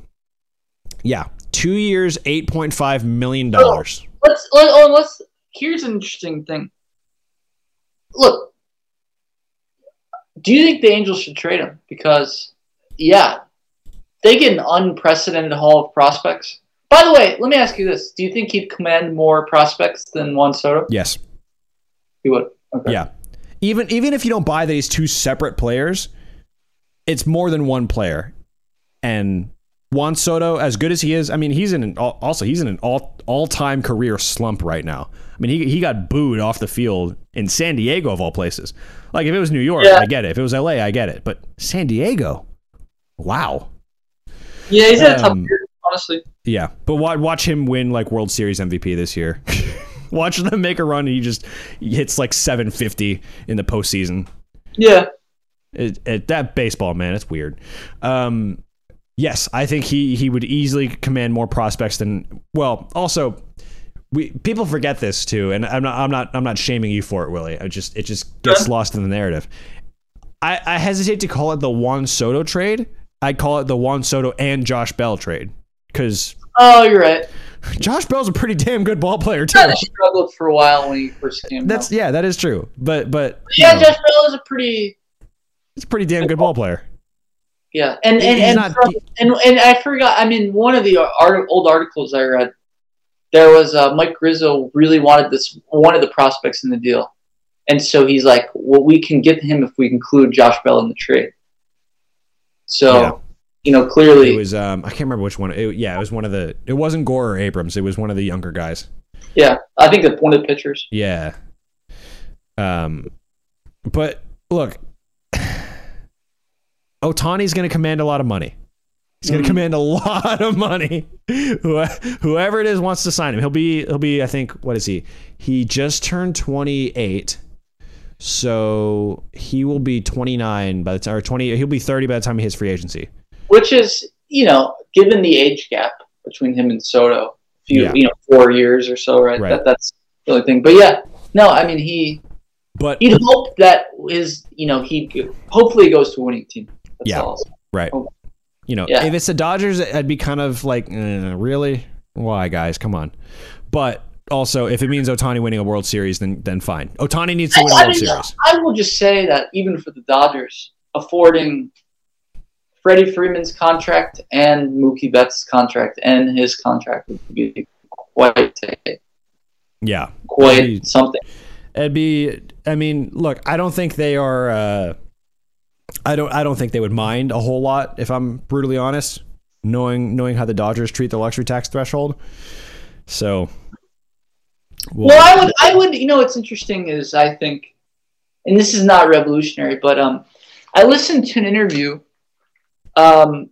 Yeah, two years, eight point five million dollars. let's let, oh, let's here's an interesting thing. Look, do you think the Angels should trade him? Because yeah, they get an unprecedented haul of prospects. By the way, let me ask you this: Do you think he'd command more prospects than Juan Soto? Yes. He would. Okay. Yeah. Even even if you don't buy that he's two separate players, it's more than one player. And Juan Soto, as good as he is, I mean, he's in an also he's in an all all time career slump right now. I mean, he he got booed off the field in San Diego of all places. Like if it was New York, Yeah. I get it. If it was LA, I get it. But San Diego, wow. Yeah, he's had a tough Um, year, honestly. Yeah, but watch, watch him win like World Series MVP this year. watch them make a run, and he just hits like 750 in the postseason. Yeah. It, it, that baseball, man, it's weird. Um, yes, I think he he would easily command more prospects than. Well, also, we people forget this too, and I'm not I'm not I'm not shaming you for it, Willie. I just it just gets lost in the narrative. I, I hesitate to call it the Juan Soto trade. I'd call it the Juan Soto and Josh Bell trade because Oh, you're right. Josh Bell's a pretty damn good ball player too. Kind of struggled for a while when he first came. That's out. yeah, that is true. But but yeah. know, Josh Bell is a pretty he's a pretty damn good ball player. Yeah, and and he's and, not- from- and and I forgot. I mean, one of the art, old articles I read, there was uh, Mike Rizzo really wanted this one of the prospects in the deal, and so he's like, "Well, we can get him if we include Josh Bell in the trade." So, Yeah. You know, clearly, It was um I can't remember which one. It, yeah, it was one of the. It wasn't Gore or Abrams. It was one of the younger guys. yeah, I think that one of the pitchers. Yeah. Um, but look, Ohtani's going to command a lot of money. He's going to Mhm. command a lot of money. Who- Whoever it is wants to sign him. He'll be. He'll be. I think. What is he? He just turned twenty eight. So he will be 29 by the time, or 20, he'll be 30 by the time he hits free agency. Which is you know, given the age gap between him and Soto, a few Yeah. you know, four years or so, right? Right. That that's the only thing. But yeah, no, I mean he But he'd hope that his, you know, he hopefully he goes to a winning team. That's Yeah. all. right, you know, Yeah. if it's the Dodgers, I'd be kind of like, eh, really, why, guys? Come on. But also, if it means Ohtani winning a World Series, then then fine. Ohtani needs to win a I, World mean, Series. I will just say that even for the Dodgers, affording Freddie Freeman's contract and Mookie Betts' contract and his contract would be quite Yeah, quite be- something. It'd be. I mean, look, I don't think they are. Uh, I don't. I don't think they would mind a whole lot if I'm brutally honest. Knowing knowing how the Dodgers treat the luxury tax threshold, so. Well, I would, I would, you know, what's interesting is I think, and this is not revolutionary, but um, I listened to an interview, um,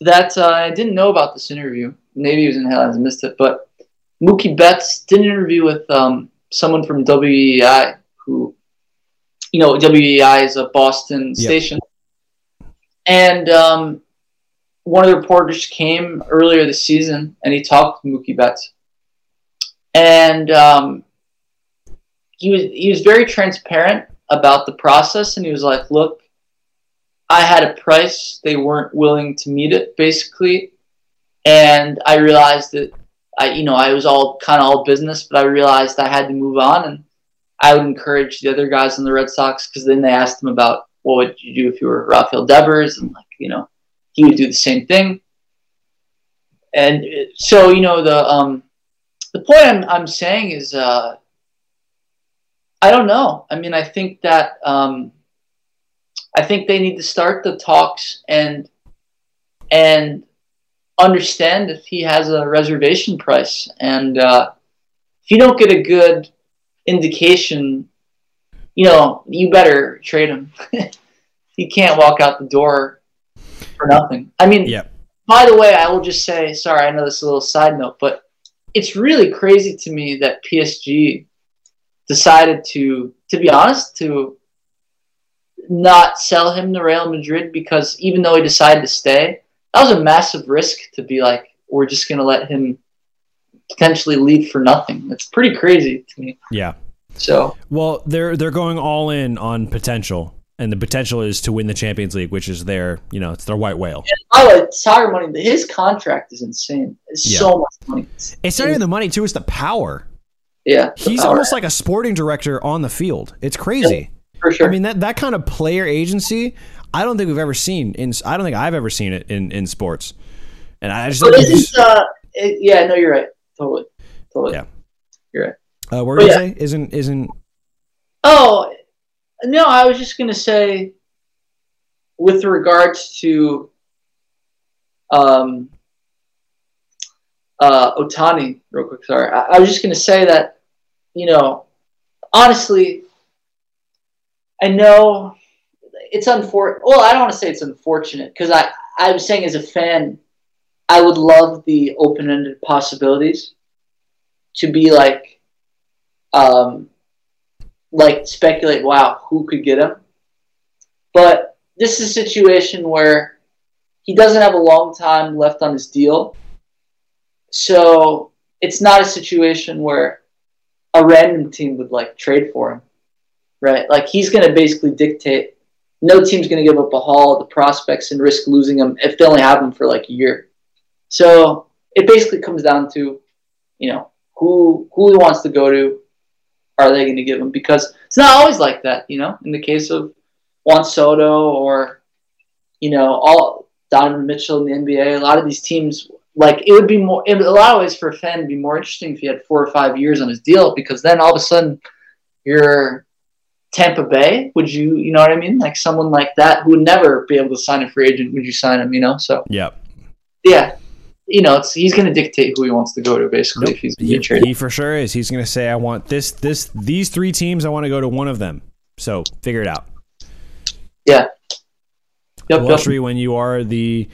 that uh, I didn't know about this interview. Maybe it was in the headlines, I missed it, but Mookie Betts did an interview with um someone from WEEI who, you know, WEEI is a Boston Yep. station, and um, one of the reporters came earlier this season and he talked with Mookie Betts and um, he was he was very transparent about the process, and he was like, "Look, I had a price; they weren't willing to meet it, basically, and I realized that I, you know, I was all kind of all business, but I realized I had to move on, and I would encourage the other guys on the Red Sox because then they asked them about what would you do if you were Rafael Devers, and like, you know, he would do the same thing, and so you know the um the point I'm, I'm saying is uh, I don't know. I mean, I think that um, I think they need to start the talks and and understand if he has a reservation price, and uh, if you don't get a good indication, you know, you better trade him. he can't walk out the door for nothing. I mean, Yeah. by the way, I will just say, sorry, I know this is a little side note, but it's really crazy to me that PSG decided to, to be honest, to not sell him to Real Madrid because even though he decided to stay, that was a massive risk to be like, we're just going to let him potentially leave for nothing. That's pretty crazy to me. Yeah. So, Well, they're they're going all in on potential, and the potential is to win the Champions League, which is their you know it's their white whale. the way, Tiger money, his contract is insane. It's Yeah. so much money. It's not even the money too; it's the power. Yeah. the He's power, almost like a sporting director on the field. It's crazy. For sure. I mean that that kind of player agency, I don't think we've ever seen in. I don't think I've ever seen it in in sports. And I just But think isn't uh, it, yeah, no, you're right. Totally, totally. Yeah. You're right. uh, what were But yeah. say? Isn't isn't Oh no, I was just gonna say, with regards to um, uh, Ohtani, real quick. Sorry, I, I was just gonna say that you know, honestly, I know it's unfortunate. Well, I don't want to say it's unfortunate because I I was saying as a fan, I would love the open-ended possibilities to be like, um, like speculate. Wow, who could get him? But this is a situation where he doesn't have a long time left on his deal, so it's not a situation where a random team would like trade for him, right? Like he's going to basically dictate. No team's going to give up a haul the prospects and risk losing them if they only have them for like a year. So it basically comes down to, you know, who who he wants to go to. Are they going to give him? Because it's not always like that, you know. In the case of Juan Soto or, you know, all Donovan Mitchell in the NBA, a lot of these teams like it would be more in a lot of ways for a fan it'd be more interesting if he had four or five years on his deal because then all of a sudden you're Tampa Bay, would you you know what I mean? Like someone like that who would never be able to sign a free agent, would you sign him, you know? So yeah? yeah. You know, it's he's gonna dictate who he wants to go to basically Nope. if he's He, he, traded. he for sure is. He's going to say, "I want this, this, these three teams. I want to go to one of them." So figure it out. Yeah. Yep, yep. luxury when you are the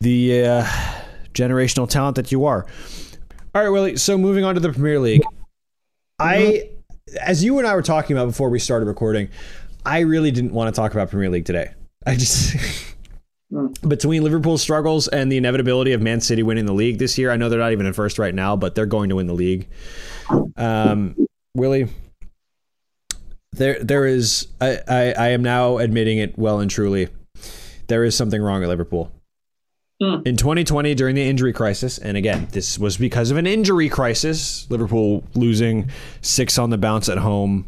the uh, generational talent that you are. All right, Willie. So moving on to the Premier League, I, as you and I were talking about before we started recording, I really didn't want to talk about Premier League today. I just Mm. between Liverpool's struggles and the inevitability of Man City winning the league this year. I know they're not even in first right now, but they're going to win the league. Um, Willie, there there is I, I, I am now admitting it well and truly. There is something wrong at Liverpool. Hmm. In 2020, during the injury crisis, and again, this was because of an injury crisis, Liverpool losing six on the bounce at home.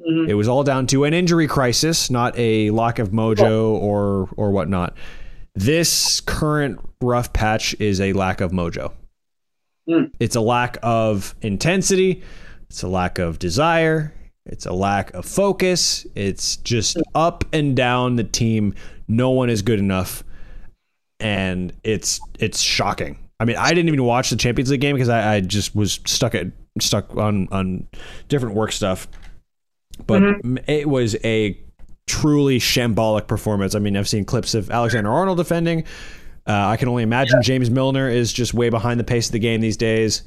Mhm. It was all down to an injury crisis, not a lack of mojo or or whatnot. This current rough patch is a lack of mojo. Hmm. It's a lack of intensity. It's a lack of desire. It's a lack of focus. It's just up and down the team. No one is good enough, and it's it's shocking. I mean, I didn't even watch the Champions League game because I, I just was stuck at stuck on on different work stuff. But m it was a truly shambolic performance. I mean, I've seen clips of Alexander Arnold defending. Uh, I can only imagine James Milner is just way behind the pace of the game these days.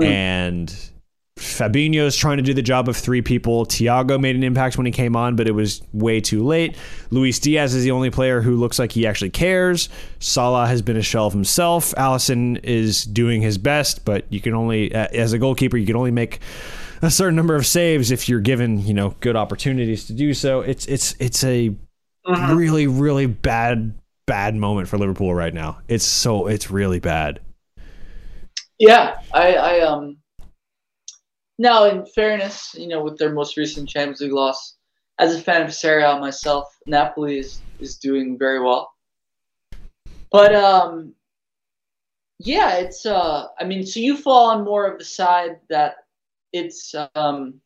Mm. And Fabinho's trying to do the job of three people. Thiago made an impact when he came on, but it was way too late. Luis Diaz is the only player who looks like he actually cares. Salah has been a shell of himself. Allison is doing his best, but you can only, as a goalkeeper, you can only make a certain number of saves if you're given, you know, good opportunities to do so. It's it's it's a Mhm. really really bad bad moment for Liverpool right now. It's so it's really bad. Yeah, I, I um. Now, in fairness, you know, with their most recent Champions League loss, as a fan of Serie A myself, Napoli is is doing very well. But um, yeah, it's uh, I mean, so you fall on more of the side that it's um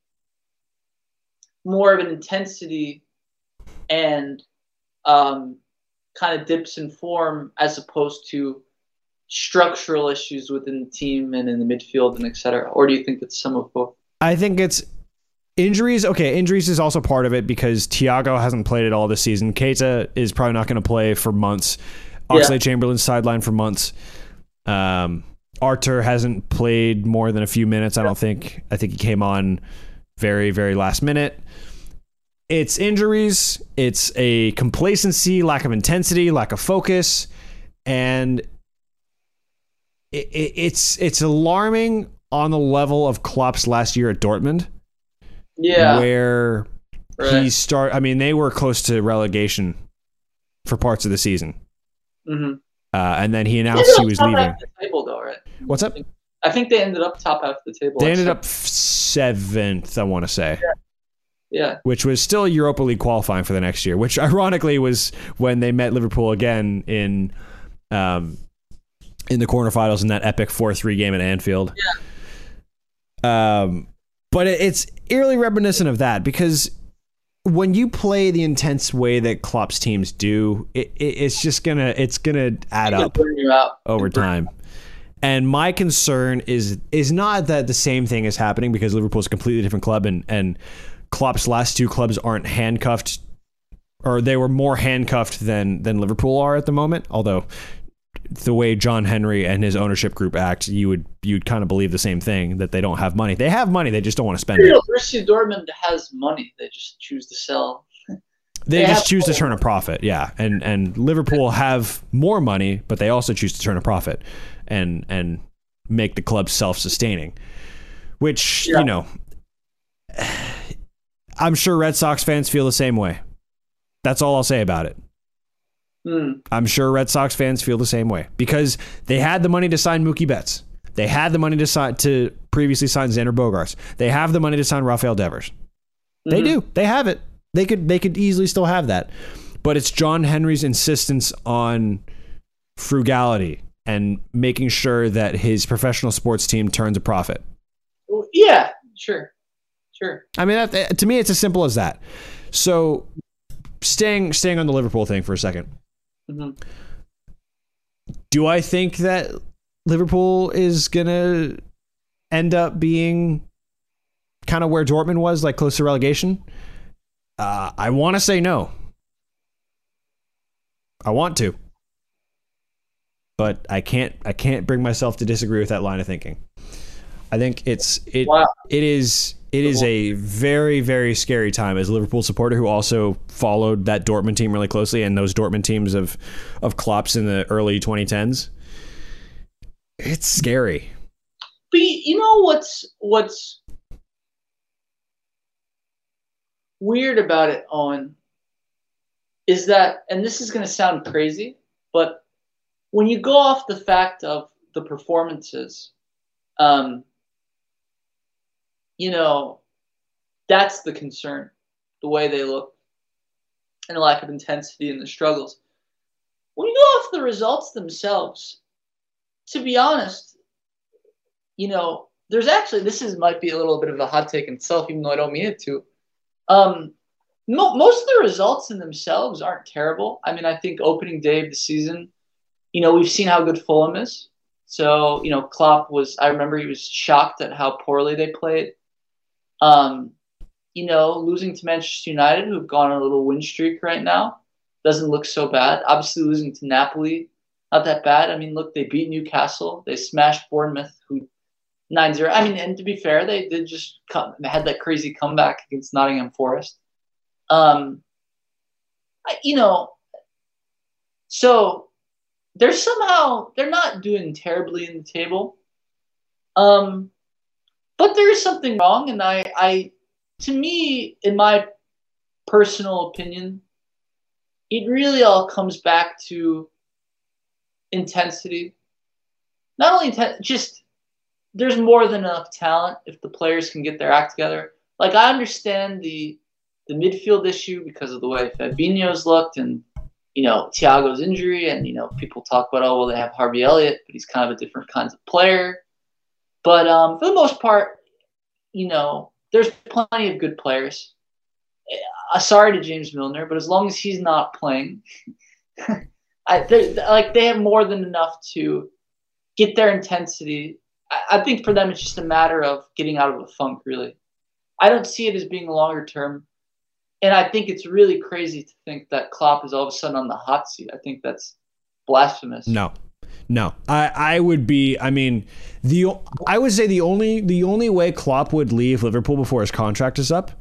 more of an intensity and um kind of dips in form as opposed to structural issues within the team and in the midfield and et cetera? Or do you think it's some of both? I think it's injuries. Okay, injuries is also part of it because Thiago hasn't played at all this season. Keita is probably not going to play for months. Oxlade Chamberlain's sidelined for months. Um, Arthur hasn't played more than a few minutes. I don't think. I think he came on very, very last minute. It's injuries. It's a complacency, lack of intensity, lack of focus, and it, it, it's it's alarming on the level of Klopp's last year at Dortmund, Yeah. where right. he start. I mean, they were close to relegation for parts of the season, mm-hmm. uh, and then he announced he was leaving. half of the table, though, right? What's up? I think they ended up top half of the table. They ended up seventh, I want to say, Yeah. which was still Europa League qualifying for the next year. Which ironically was when they met Liverpool again in, um, in the quarterfinals in that epic four three game at Anfield. Yeah. Um, but it, it's eerily reminiscent of that because when you play the intense way that Klopp's teams do, it, it, it's just gonna it's gonna add up burn you out. over time. And my concern is is not that the same thing is happening because Liverpool's a completely different club and and Klopp's last two clubs aren't handcuffed or they were more handcuffed than than Liverpool are at the moment. Although the way John Henry and his ownership group act, you would you'd kind of believe the same thing that they don't have money. They have money, they just don't want to spend You it. Borussia Dortmund has money. They just choose to sell. They They just choose to turn a profit, yeah. And and Liverpool have more money, but they also choose to turn a profit and and make the club self-sustaining. Which, Yeah. you know, I'm sure Red Sox fans feel the same way. That's all I'll say about it. Hmm. I'm sure Red Sox fans feel the same way because they had the money to sign Mookie Betts. They had the money to sign to previously sign Xander Bogaerts. They have the money to sign Rafael Devers. They Mhm. do. They have it. They could they could easily still have that. But it's John Henry's insistence on frugality and making sure that his professional sports team turns a profit. Yeah. Sure. Sure. I mean, to me, it's as simple as that. So, staying staying on the Liverpool thing for a second. Hmm Do I think that Liverpool is gonna end up being kind of where Dortmund was, like close to relegation? Uh, I want to say no. I want to, but I can't. I can't bring myself to disagree with that line of thinking. I think it's it. Wow. It is. It is a very very scary time as a Liverpool supporter who also followed that Dortmund team really closely and those Dortmund teams of of Klopp's in the early 2010s. It's scary. But you know what's what's weird about it, Owen, is that, and this is going to sound crazy, but when you go off the fact of the performances, um, you know, that's the concern, the way they look, and the lack of intensity in the struggles. When you go off the results themselves, to be honest, you know, there's actually this is might be a little bit of a hot take in itself, even though I don't mean it to. Um, mo- most of the results in themselves aren't terrible. I mean, I think opening day of the season, you know, we've seen how good Fulham is. So, you know, Klopp was, I remember he was shocked at how poorly they played. Um, you know, losing to Manchester United, who've gone on a little win streak right now, doesn't look so bad. Obviously, losing to Napoli, not that bad. I mean, look, they beat Newcastle, they smashed Bournemouth, who 9 0. I mean, and to be fair, they did just come, had that crazy comeback against Nottingham Forest. Um, you know, so they're somehow they're not doing terribly in the table. Um, but there is something wrong, and I, I, to me, in my personal opinion, it really all comes back to intensity. Not only inten- just there's more than enough talent if the players can get their act together. Like I understand the the midfield issue because of the way Fabinho's looked and you know Thiago's injury and you know people talk about oh well they have Harvey Elliott but he's kind of a different kinds of player. But um, for the most part, you know there's plenty of good players. Uh, sorry to James Milner, but as long as he's not playing, I like they have more than enough to get their intensity I think for them it's just a matter of getting out of a funk. Really, I don't see it as being longer term, and I think it's really crazy to think that Klopp is all of a sudden on the hot seat. I think that's blasphemous. No, no, I I would be. I mean, the I would say the only the only way Klopp would leave Liverpool before his contract is up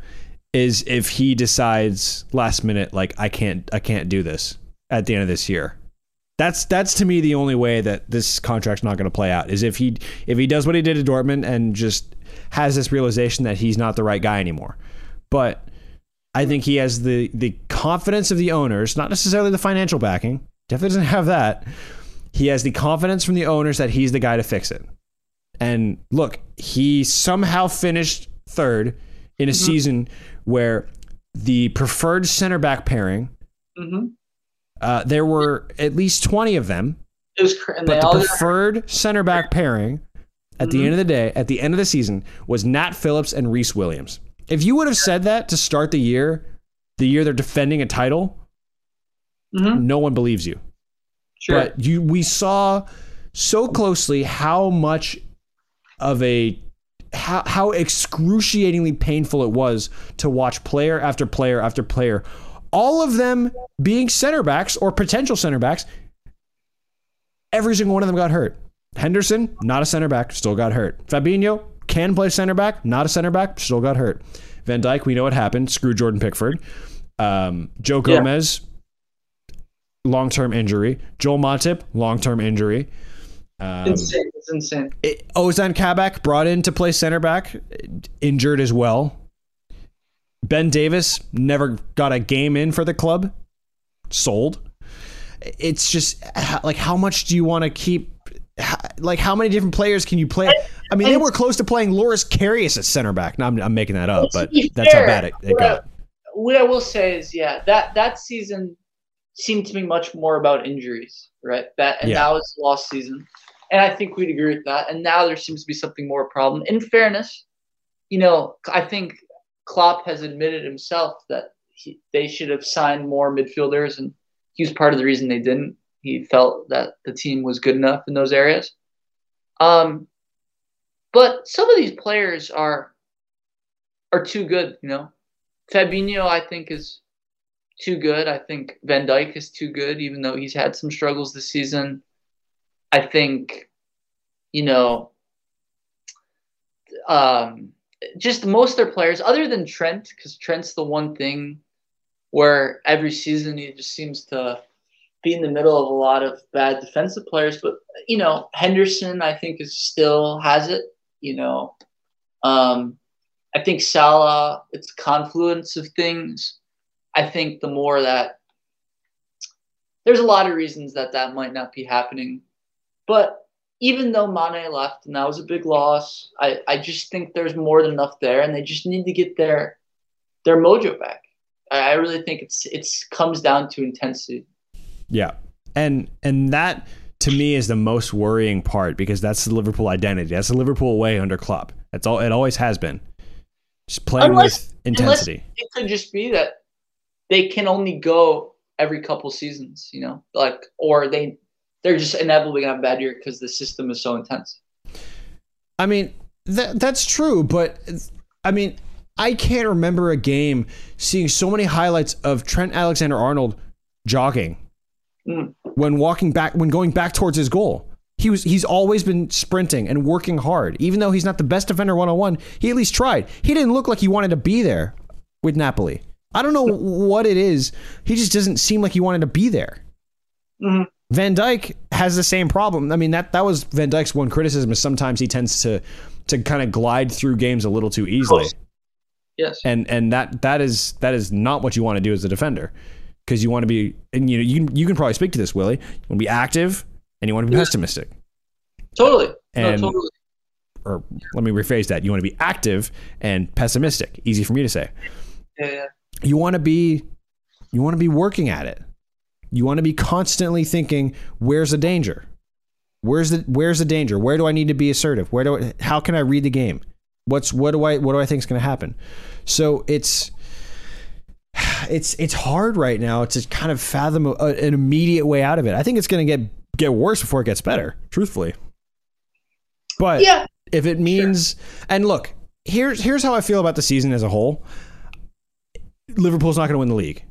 is if he decides last minute like I can't I can't do this at the end of this year. That's that's to me the only way that this contract's not going to play out is if he if he does what he did at Dortmund and just has this realization that he's not the right guy anymore. But I think he has the the confidence of the owners, not necessarily the financial backing. Definitely doesn't have that. He has the confidence from the owners that he's the guy to fix it. And look, he somehow finished third in a mm-hmm. season where the preferred center back pairing mm-hmm. Uh, there were at least 20 of them. It was, but the preferred center back pairing at mm-hmm. the end of the day, at the end of the season, was Nat Phillips and Rhys Williams. If you would have said that to start the year, the year they're defending a title, mm-hmm. no one believes you. Sure. But you, we saw so closely how much of a how, how excruciatingly painful it was to watch player after player after player all of them being center backs or potential center backs, every single one of them got hurt. Henderson, not a center back, still got hurt. Fabinho can play center back, not a center back, still got hurt. Van Dijk, we know what happened. Screw Jordan Pickford. Um, Joe Gomez, yeah. Long term injury. Joel Matip, long term injury. Um, insane. It's insane. It, Ozan Kabak brought in to play center back, injured as well. Ben Davies never got a game in for the club. Sold. It's just like how much do you want to keep? Like how many different players can you play? I mean, they were close to playing Loris Karius at center back. Now I'm, I'm making that up, but that's how bad it, it got. what I will say is, yeah, that that season seemed to be much more about injuries, right? That and yeah. now it's lost season, and I think we'd agree with that. And now there seems to be something more a problem. In fairness, you know, I think Klopp has admitted himself that he, they should have signed more midfielders, and he was part of the reason they didn't. He felt that the team was good enough in those areas. Um, but some of these players are are too good. You know, Fabinho I think is too good. I think Van Dijk is too good, even though he's had some struggles this season. I think, you know, um, just most their players, other than Trent, because Trent's the one thing where every season he just seems to be in the middle of a lot of bad defensive players. But you know, Henderson, I think, is still has it. You know, um, I think Salah, it's confluence of things. I think the more that there's a lot of reasons that that might not be happening, but even though Mane left and that was a big loss, I, I just think there's more than enough there, and they just need to get their their mojo back. I, I really think it's it's comes down to intensity. Yeah, and and that to me is the most worrying part because that's the Liverpool identity. That's the Liverpool way under Klopp. That's all. It always has been. Just playing unless, with intensity. it could just be that they can only go every couple seasons, you know, like or they they're just inevitably gonna have a bad year because the system is so intense. I mean, that that's true, but I mean, I can't remember a game seeing so many highlights of Trent Alexander Arnold jogging mm. when walking back when going back towards his goal. He was he's always been sprinting and working hard. Even though he's not the best defender one on one, he at least tried. He didn't look like he wanted to be there with Napoli. I don't know what it is. He just doesn't seem like he wanted to be there. Mm-hmm. Van Dijk has the same problem. I mean that that was Van Dijk's one criticism is sometimes he tends to to kind of glide through games a little too easily. Yes. And and that that is that is not what you want to do as a defender because you want to be and you know you can, you can probably speak to this Willie. You want to be active and you want to be yeah. pessimistic. Totally. And, no, totally. Or let me rephrase that. You want to be active and pessimistic. Easy for me to say. Yeah. yeah. You want to be you want to be working at it. You want to be constantly thinking, where's the danger? Where's the where's the danger? Where do I need to be assertive? Where do I, how can I read the game? What's what do I what do I think is going to happen? So it's it's it's hard right now to kind of fathom a, an immediate way out of it. I think it's going to get get worse before it gets better, truthfully. But yeah, if it means sure. and look, here's here's how I feel about the season as a whole. Liverpool's not going to win the league.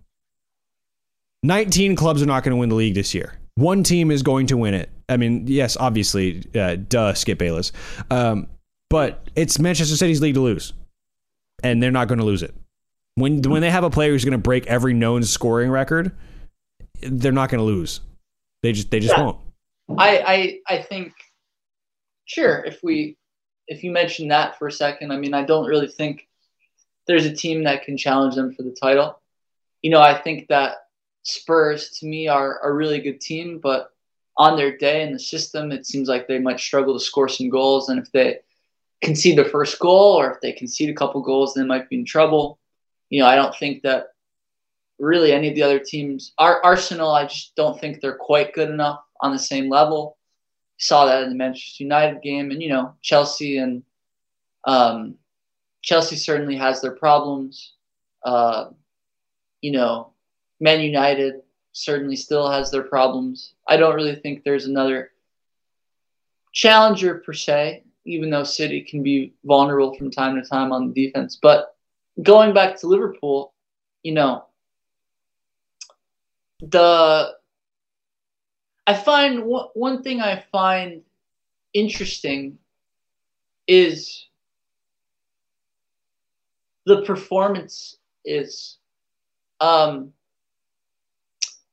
19 clubs are not going to win the league this year. One team is going to win it. I mean, yes, obviously, uh, duh, Skip Bayless. Um, but it's Manchester City's league to lose, and they're not going to lose it. When when they have a player who's going to break every known scoring record, they're not going to lose. They just they just yeah. won't. I, I I think sure if we if you mention that for a second, I mean I don't really think there's a team that can challenge them for the title. You know, I think that Spurs to me are a really good team, but on their day in the system, it seems like they might struggle to score some goals. And if they concede the first goal or if they concede a couple goals, they might be in trouble. You know, I don't think that really any of the other teams. Arsenal, I just don't think they're quite good enough on the same level. Saw that in the Manchester United game, and you know Chelsea and um, Chelsea certainly has their problems. Uh, you know, Man United certainly still has their problems. I don't really think there's another challenger per se, even though City can be vulnerable from time to time on the defense. But going back to Liverpool, you know, the I find one, one thing I find interesting is the performance is um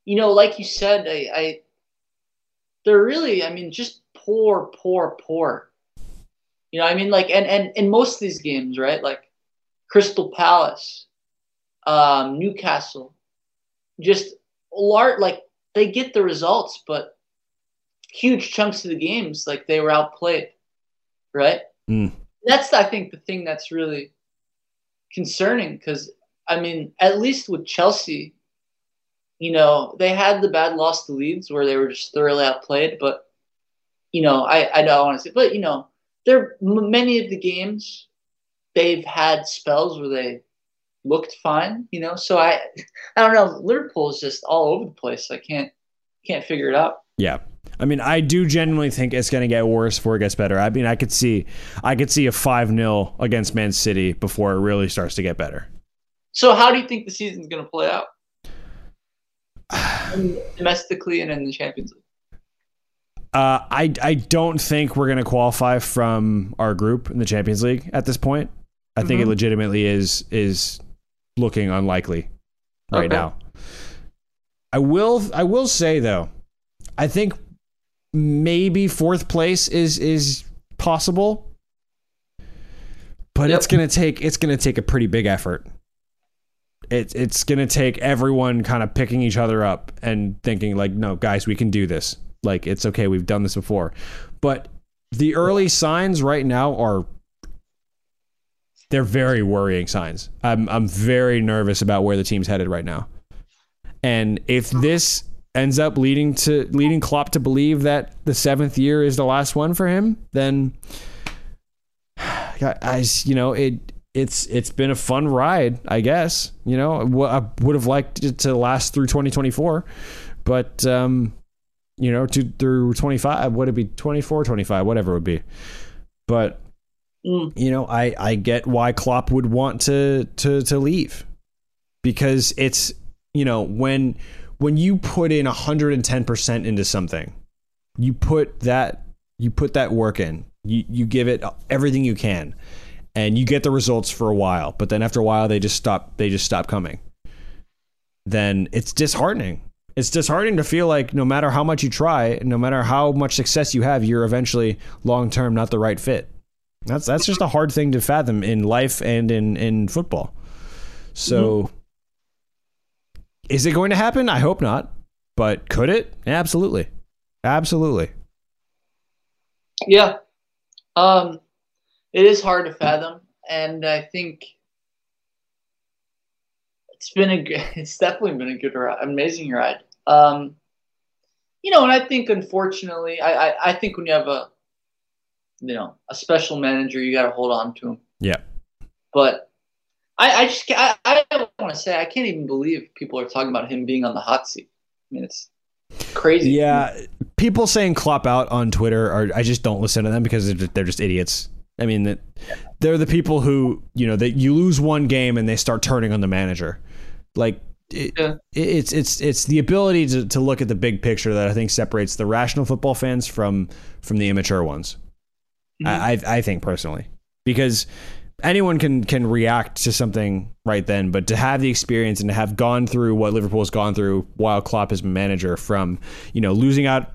you know like you said I, I they're really I mean just poor poor poor you know I mean like and and in most of these games right like Crystal Palace um Newcastle just large like they get the results, but huge chunks of the games like they were outplayed, right? Mm. That's I think the thing that's really concerning because I mean at least with Chelsea, you know they had the bad loss to Leeds where they were just thoroughly outplayed, but you know I I don't want to say, but you know there many of the games they've had spells where they looked fine, you know. So I, I don't know. Liverpool is just all over the place. I can't, can't figure it out. Yeah. I mean, I do genuinely think it's going to get worse before it gets better. I mean, I could see, I could see a five 0 against Man City before it really starts to get better. So, how do you think the season's going to play out? domestically and in the Champions League. Uh, I I don't think we're going to qualify from our group in the Champions League at this point. I mm-hmm. think it mm-hmm. legitimately is is looking unlikely right okay. now. I will I will say though, I think maybe fourth place is is possible. but Yep. it's gonna take it's gonna take a pretty big effort. It, it's gonna take everyone kind of picking each other up and thinking like, no, guys, we can do this. Like it's okay, we've done this before. But the early signs right now are they're very worrying signs. I'm I'm very nervous about where the team's headed right now. And if this ends up leading to leading Klopp to believe that the seventh year is the last one for him, then guys, you know it. It's it's been a fun ride, I guess. You know, I would have liked it to last through 2024, but um, you know, to through 25, would it be 24, 25, whatever it would be. But Mm. you know, I I get why Klopp would want to to to leave because it's you know when when you put in 110% into something, you put that you put that work in. You you give it everything you can and you get the results for a while, but then after a while they just stop they just stop coming. Then it's disheartening. It's disheartening to feel like no matter how much you try, no matter how much success you have, you're eventually long term not the right fit. That's that's just a hard thing to fathom in life and in in football. So is it going to happen? I hope not. But could it? Absolutely. Absolutely. Yeah. Um, it is hard to fathom, and I think it's been a good, it's definitely been a good ride, amazing ride. Um, you know, and I think unfortunately, I, I, I think when you have a, you know, a special manager, you got to hold on to him. Yeah. But I, I just, I, I want to say, I can't even believe people are talking about him being on the hot seat. I mean, it's crazy. Yeah, people saying Klopp out on Twitter are I just don't listen to them because they're just, they're just idiots. I mean, that they're the people who you know that you lose one game and they start turning on the manager. Like it, Yeah. it's it's it's the ability to, to look at the big picture that I think separates the rational football fans from from the immature ones. Mm-hmm. I, I I think personally because anyone can can react to something right then, but to have the experience and to have gone through what Liverpool's gone through while Klopp is manager, from you know losing out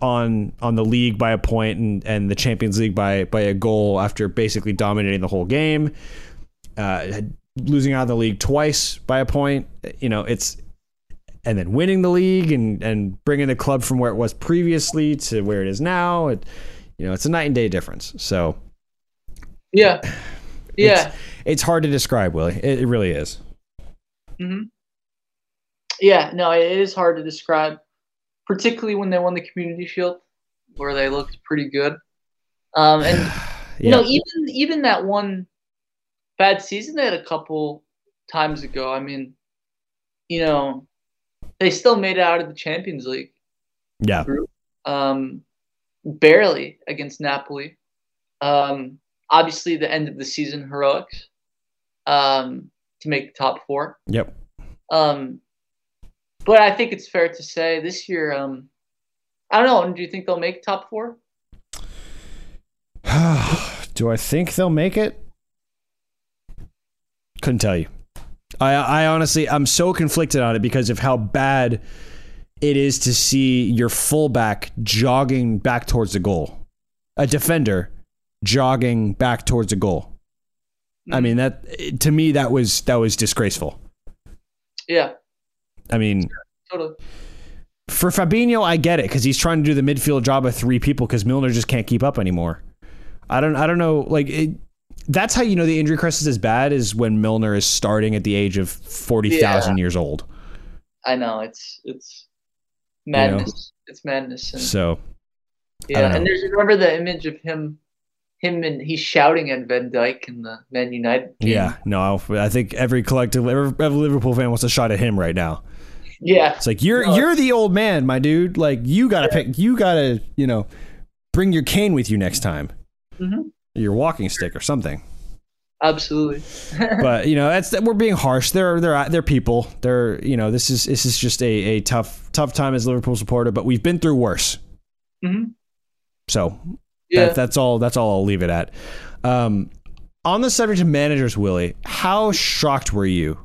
on on the league by a point and, and the Champions League by by a goal after basically dominating the whole game, uh, losing out of the league twice by a point, you know it's. And then winning the league and, and bringing the club from where it was previously to where it is now, it, you know, it's a night and day difference. So Yeah. Yeah. it's hard to describe, Willie. It, it really is. hmm Yeah, no, it is hard to describe, particularly when they won the Community Shield, where they looked pretty good. Um, and you Yeah. know, even even that one bad season they had a couple times ago. I mean, you know, they still made it out of the Champions League, yeah. um, barely against Napoli. Um, obviously, the end of the season heroics um, to make the top four. Yep. Um, but I think it's fair to say this year, um, I don't know. Do you think they'll make top four? Do I think they'll make it? Couldn't tell you. I I honestly I'm so conflicted on it because of how bad it is to see your fullback jogging back towards the goal. A defender jogging back towards a goal. I mm. mean that to me that was that was disgraceful. Yeah, I mean totally. for Fabinho, I get it because he's trying to do the midfield job of three people because Milner just can't keep up anymore. I don't, I don't know. Like it, that's how you know the injury crisis is bad is when Milner is starting at the age of forty thousand years old. I know it's it's madness. It's madness. And, So yeah, and know. there's remember the image of him, him and he's shouting at Van Dijk in the Man United. Game? yeah, no, I think every collective, every, every Liverpool fan wants a shot at him right now. yeah, It's like you're No, you're the old man, my dude. Like you gotta pick, you gotta you know bring your cane with you next time, Mhm. your walking stick or something. absolutely. but you know that's we're being harsh. They're they're they're people. They're you know this is this is just a, a tough tough time as Liverpool supporter. But we've been through worse. hmm So Yeah, that, that's all that's all I'll leave it at. Um, on the subject of managers, Willie, how shocked were you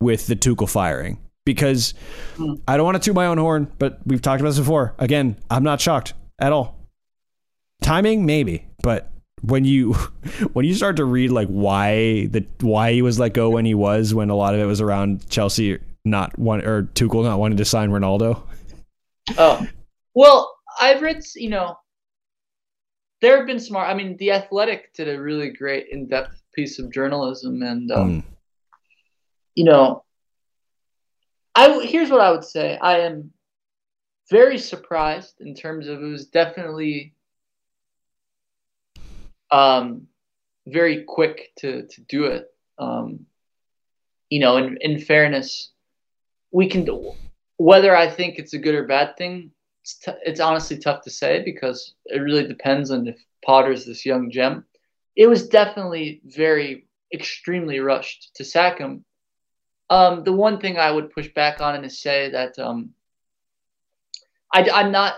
with the Tuchel firing? Because Hmm. I don't want to toot my own horn, but we've talked about this before. Again, I'm not shocked at all. Timing, maybe, but when you when you start to read like why the why he was let go when he was when a lot of it was around Chelsea not one or Tuchel not wanting to sign Ronaldo. Oh, well, I've read you know there have been smart. I mean, the Athletic did a really great in-depth piece of journalism, and um, mm. you know, I here's what I would say. I am very surprised in terms of it was definitely um, very quick to to do it. Um, you know, in in fairness, we can whether I think it's a good or bad thing. It's, t- it's honestly tough to say because it really depends on if Potter's this young gem. It was definitely very extremely rushed to sack him. Um, the one thing I would push back on and say that um, I, I'm not.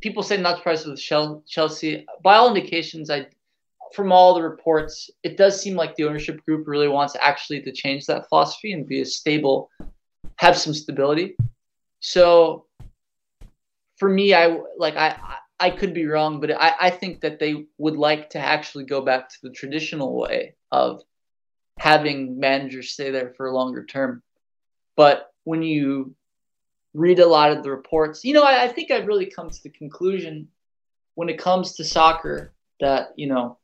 People say not surprised with Chelsea. By all indications, I from all the reports, it does seem like the ownership group really wants actually to change that philosophy and be a stable, have some stability. So for me, I like I I could be wrong, but I, I think that they would like to actually go back to the traditional way of having managers stay there for a longer term. But when you read a lot of the reports, you know, I, I think I've really come to the conclusion when it comes to soccer that, you know,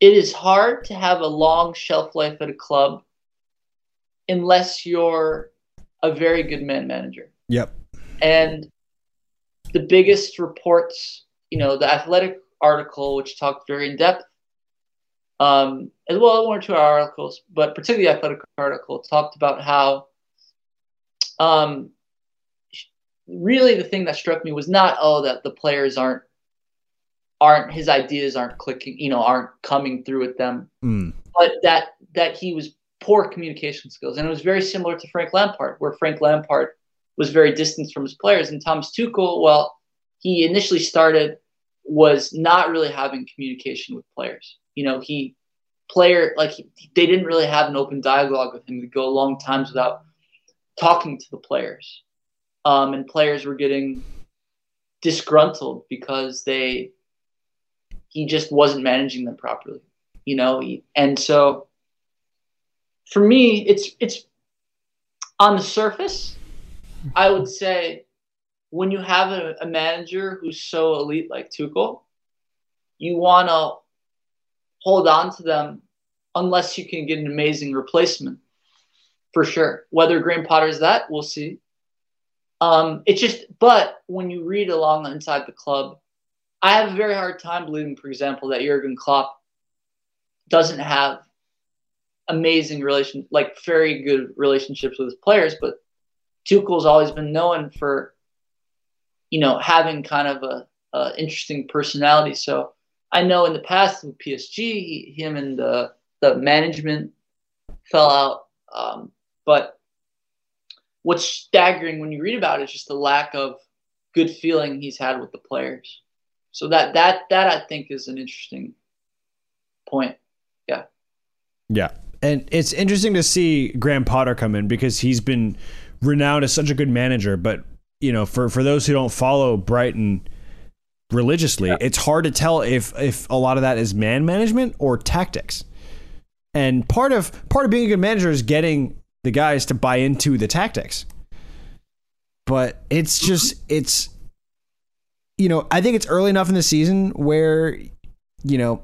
it is hard to have a long shelf life at a club unless you're a very good man manager. Yep. And the biggest reports, you know, the athletic article, which talked very in depth, um, as well as one or two articles, but particularly the athletic article talked about how um, really the thing that struck me was not oh that the players aren't aren't his ideas aren't clicking, you know, aren't coming through with them. Mm. But that that he was poor communication skills, and it was very similar to Frank Lampard, where Frank Lampard was very distant from his players, and Thomas Tuchel, well, he initially started was not really having communication with players. You know, he player like he, they didn't really have an open dialogue with him to go long times without talking to the players, um, and players were getting disgruntled because they he just wasn't managing them properly, you know. And so, for me, it's it's on the surface. I would say when you have a, a manager who's so elite like Tuchel, you want to hold on to them unless you can get an amazing replacement for sure. Whether Graham Potter is that, we'll see. Um, it's just, but when you read along inside the club, I have a very hard time believing, for example, that Jurgen Klopp doesn't have amazing relation, like very good relationships with his players. But Tuchel's always been known for, you know, having kind of a, a interesting personality. So I know in the past with PSG, he, him and the the management fell out. Um, but what's staggering when you read about it is just the lack of good feeling he's had with the players. So that that that I think is an interesting point. Yeah. Yeah. And it's interesting to see Graham Potter come in because he's been renowned as such a good manager, but you know, for for those who don't follow Brighton religiously, yeah. it's hard to tell if if a lot of that is man management or tactics. And part of part of being a good manager is getting the guys to buy into the tactics. But it's just it's you know, I think it's early enough in the season where, you know,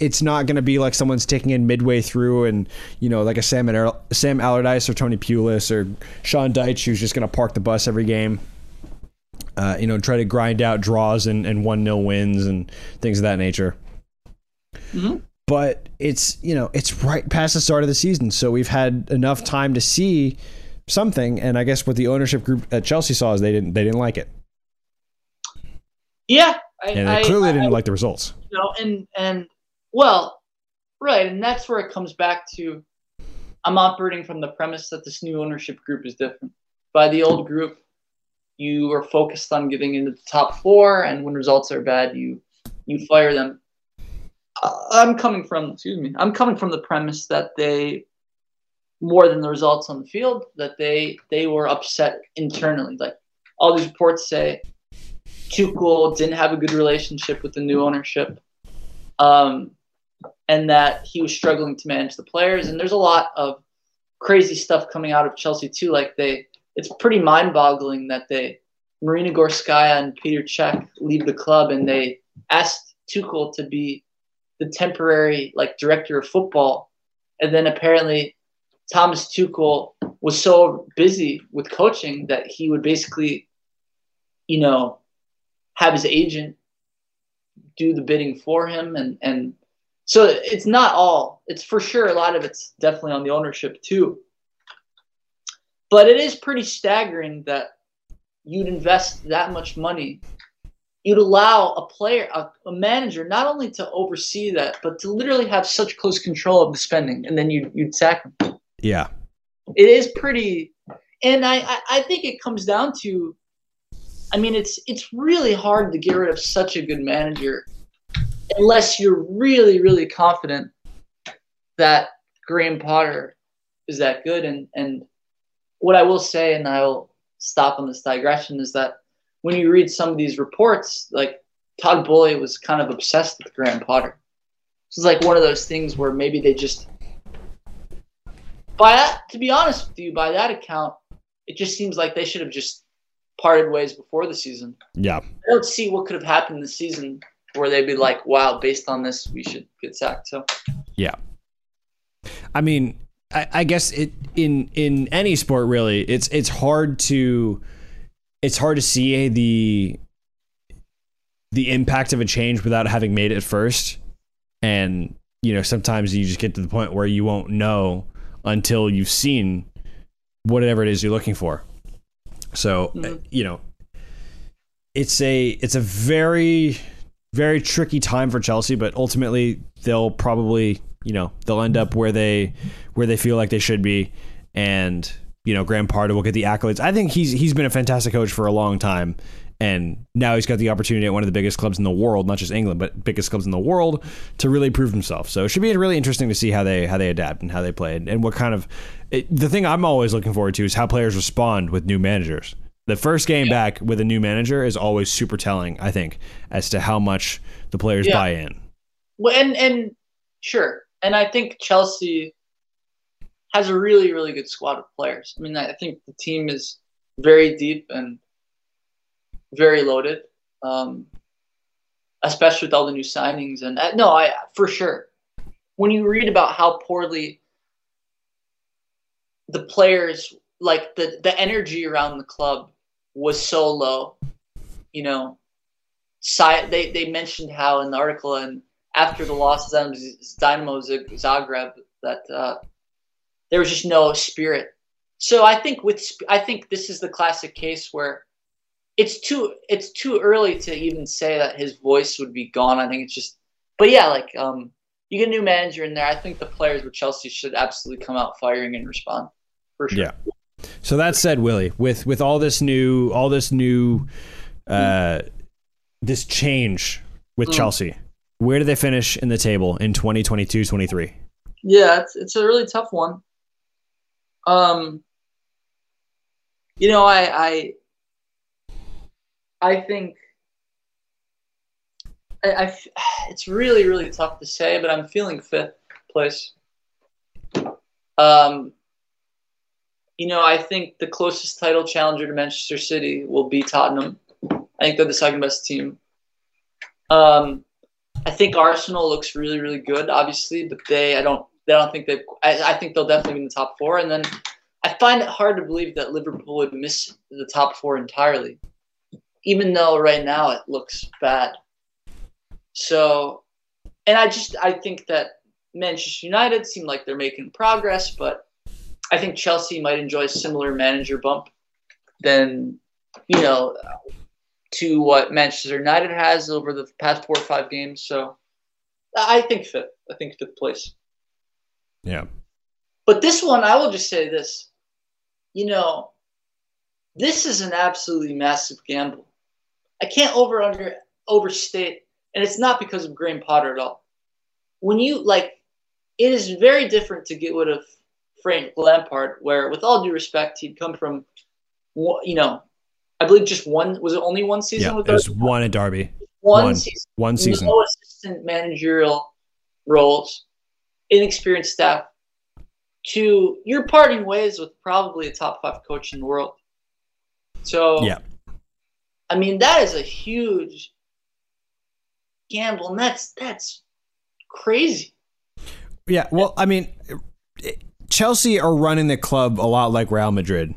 it's not going to be like someone's taking in midway through and, you know, like a Sam, Sam Allardyce or Tony Pulis or Sean Dyche who's just going to park the bus every game. Uh, you know, try to grind out draws and, and 1 0 wins and things of that nature. Mm-hmm. But it's, you know, it's right past the start of the season. So we've had enough time to see something. And I guess what the ownership group at Chelsea saw is they didn't, they didn't like it. Yeah, I, and I, clearly I, didn't like the results. You know, and and well, right, and that's where it comes back to. I'm operating from the premise that this new ownership group is different. By the old group, you are focused on getting into the top four, and when results are bad, you you fire them. I'm coming from excuse me. I'm coming from the premise that they more than the results on the field that they they were upset internally. Like all these reports say Tuchel didn't have a good relationship with the new ownership. um, and that he was struggling to manage the players. And there's a lot of crazy stuff coming out of Chelsea too. Like they, it's pretty mind-boggling that they Marina Gorskaya and Peter Cech leave the club, and they asked Tuchel to be the temporary like director of football, and then apparently Thomas Tuchel was so busy with coaching that he would basically, you know, have his agent do the bidding for him and and so it's not all it's for sure a lot of it's definitely on the ownership too. But it is pretty staggering that you'd invest that much money. You'd allow a player a, a manager not only to oversee that but to literally have such close control of the spending and then you, you'd sack him. Yeah. it is pretty and I, I i think it comes down to i mean it's it's really hard to get rid of such a good manager unless you're really really confident that graham potter is that good and and what i will say and i'll stop on this digression is that when you read some of these reports like todd Boehly was kind of obsessed with graham potter this is like one of those things where maybe they just by that, to be honest with you, by that account, it just seems like they should have just parted ways before the season. Yeah. I don't see what could have happened this season where they'd be like, "Wow, based on this, we should get sacked." So Yeah. I mean, I, I guess it in in any sport really, it's it's hard to it's hard to see the the impact of a change without having made it first. And you know, sometimes you just get to the point where you won't know until you've seen whatever it is you're looking for. So, Mhm. uh, you know, it's a it's a very very tricky time for Chelsea, but ultimately they'll probably, you know, they'll end up where they where they feel like they should be and you know, Graham will get the accolades. I think he's he's been a fantastic coach for a long time and now he's got the opportunity at one of the biggest clubs in the world, not just England, but biggest clubs in the world to really prove himself. So it should be really interesting to see how they how they adapt and how they play and, and what kind of it, the thing I'm always looking forward to is how players respond with new managers. The first game back with a new manager is always super telling, I think, as to how much the players Yeah. buy in. Well, and and sure, and I think Chelsea has a really really good squad of players. I mean, I think the team is very deep and very loaded, um, especially with all the new signings. And uh, no, I for sure. When you read about how poorly the players, like the the energy around the club, was so low, you know, Si- they they mentioned how in the article and after the loss of Dinamo Zagreb that uh, there was just no spirit. So I think with I think this is the classic case where it's too it's too early to even say that his voice would be gone. I think it's just, but yeah, like um, you get a new manager in there. I think the players with Chelsea should absolutely come out firing and respond for sure. Yeah. So that said, Willie, with with all this new all this new uh this change with Mm. Chelsea, where do they finish in the table in 2022-23? Yeah, it's it's a really tough one. Um, you know, I I I think i it's really really tough to say, but I'm feeling fifth place. Um, you know, I think the closest title challenger to Manchester City will be Tottenham. I think they're the second best team. Um, I think Arsenal looks really, really good, obviously, but they, I don't, they don't think they. I, I think they'll definitely be in the top four, and then I find it hard to believe that Liverpool would miss the top four entirely, even though right now it looks bad. So, and I just, I think that Manchester United seem like they're making progress, but I think Chelsea might enjoy a similar manager bump than, you know, to what Manchester United has over the past four or five games. So I think fifth. I think fifth place. Yeah. But this one, I will just say this. You know, this is an absolutely massive gamble. I can't over under overstate, and it's not because of Graham Potter at all. When you like, it is very different to get rid of Frank Lampard, where, with all due respect, he'd come from, you know, I believe just one was it only one season Yeah. with It us? one at Derby, One, one. season, one season. no assistant managerial roles, inexperienced staff, to you're parting ways with probably a top five coach in the world. So Yeah. I mean that is a huge gamble, and that's that's crazy. Yeah, well, I mean, Chelsea are running the club a lot like Real Madrid.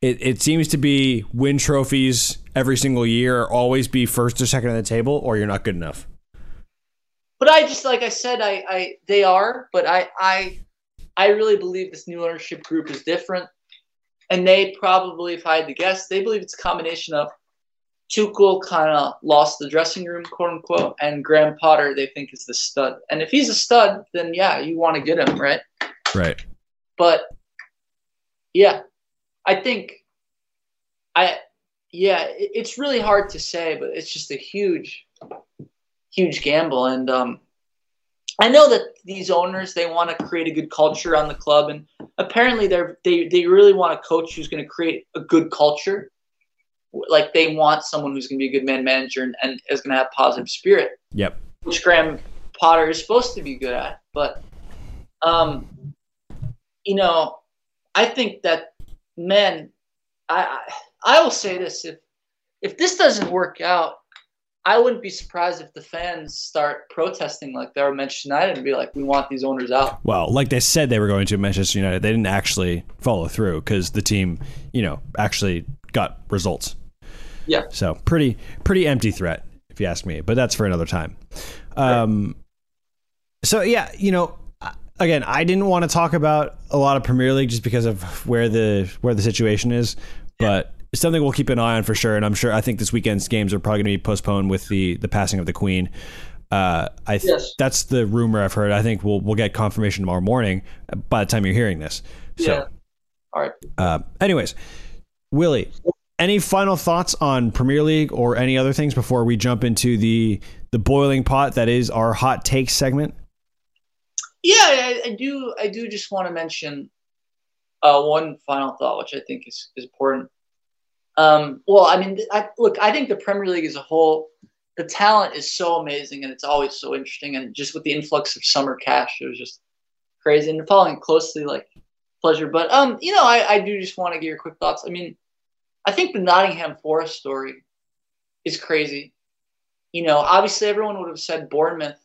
It, it seems to be win trophies every single year, always be first or second on the table, or you're not good enough. But I just like I said, I, I they are, but I I I really believe this new ownership group is different. And they probably, if I had to guess, they believe it's a combination of Tuchel kind of lost the dressing room, quote unquote, and Graham Potter they think is the stud. And if he's a stud, then yeah, you want to get him, right? Right. But yeah, I think I yeah, it, it's really hard to say, but it's just a huge, huge gamble. And um, I know that these owners they want to create a good culture on the club, and apparently they're they they really want a coach who's going to create a good culture. Like they want someone who's going to be a good man manager and, and is going to have positive spirit Yep. which Graham Potter is supposed to be good at. But, um, you know, I think that men, I, I I will say this: if if this doesn't work out, I wouldn't be surprised if the fans start protesting like they are Manchester United and be like, "We want these owners out." Well, like they said they were going to Manchester United, they didn't actually follow through because the team, you know, actually got results. Yeah. So pretty pretty empty threat, if you ask me. But that's for another time. Um, so yeah, you know, again, I didn't want to talk about a lot of Premier League just because of where the where the situation is, but it's something we'll keep an eye on for sure. And I'm sure I think this weekend's games are probably going to be postponed with the the passing of the Queen. Uh, I th- Yes. that's the rumor I've heard. I think we'll we'll get confirmation tomorrow morning by the time you're hearing this. Yeah. All right. uh, anyways, Willie, any final thoughts on Premier League or any other things before we jump into the the boiling pot that is our hot takes segment? Yeah, I, I do. I do just want to mention uh, one final thought, which I think is, is important. Um, well, I mean, I, look, I think the Premier League as a whole, the talent is so amazing, and it's always so interesting. And just with the influx of summer cash, it was just crazy. And following closely, like pleasure. But um, you know, I, I do just want to get your quick thoughts. I mean, I think the Nottingham Forest story is crazy. You know, obviously everyone would have said Bournemouth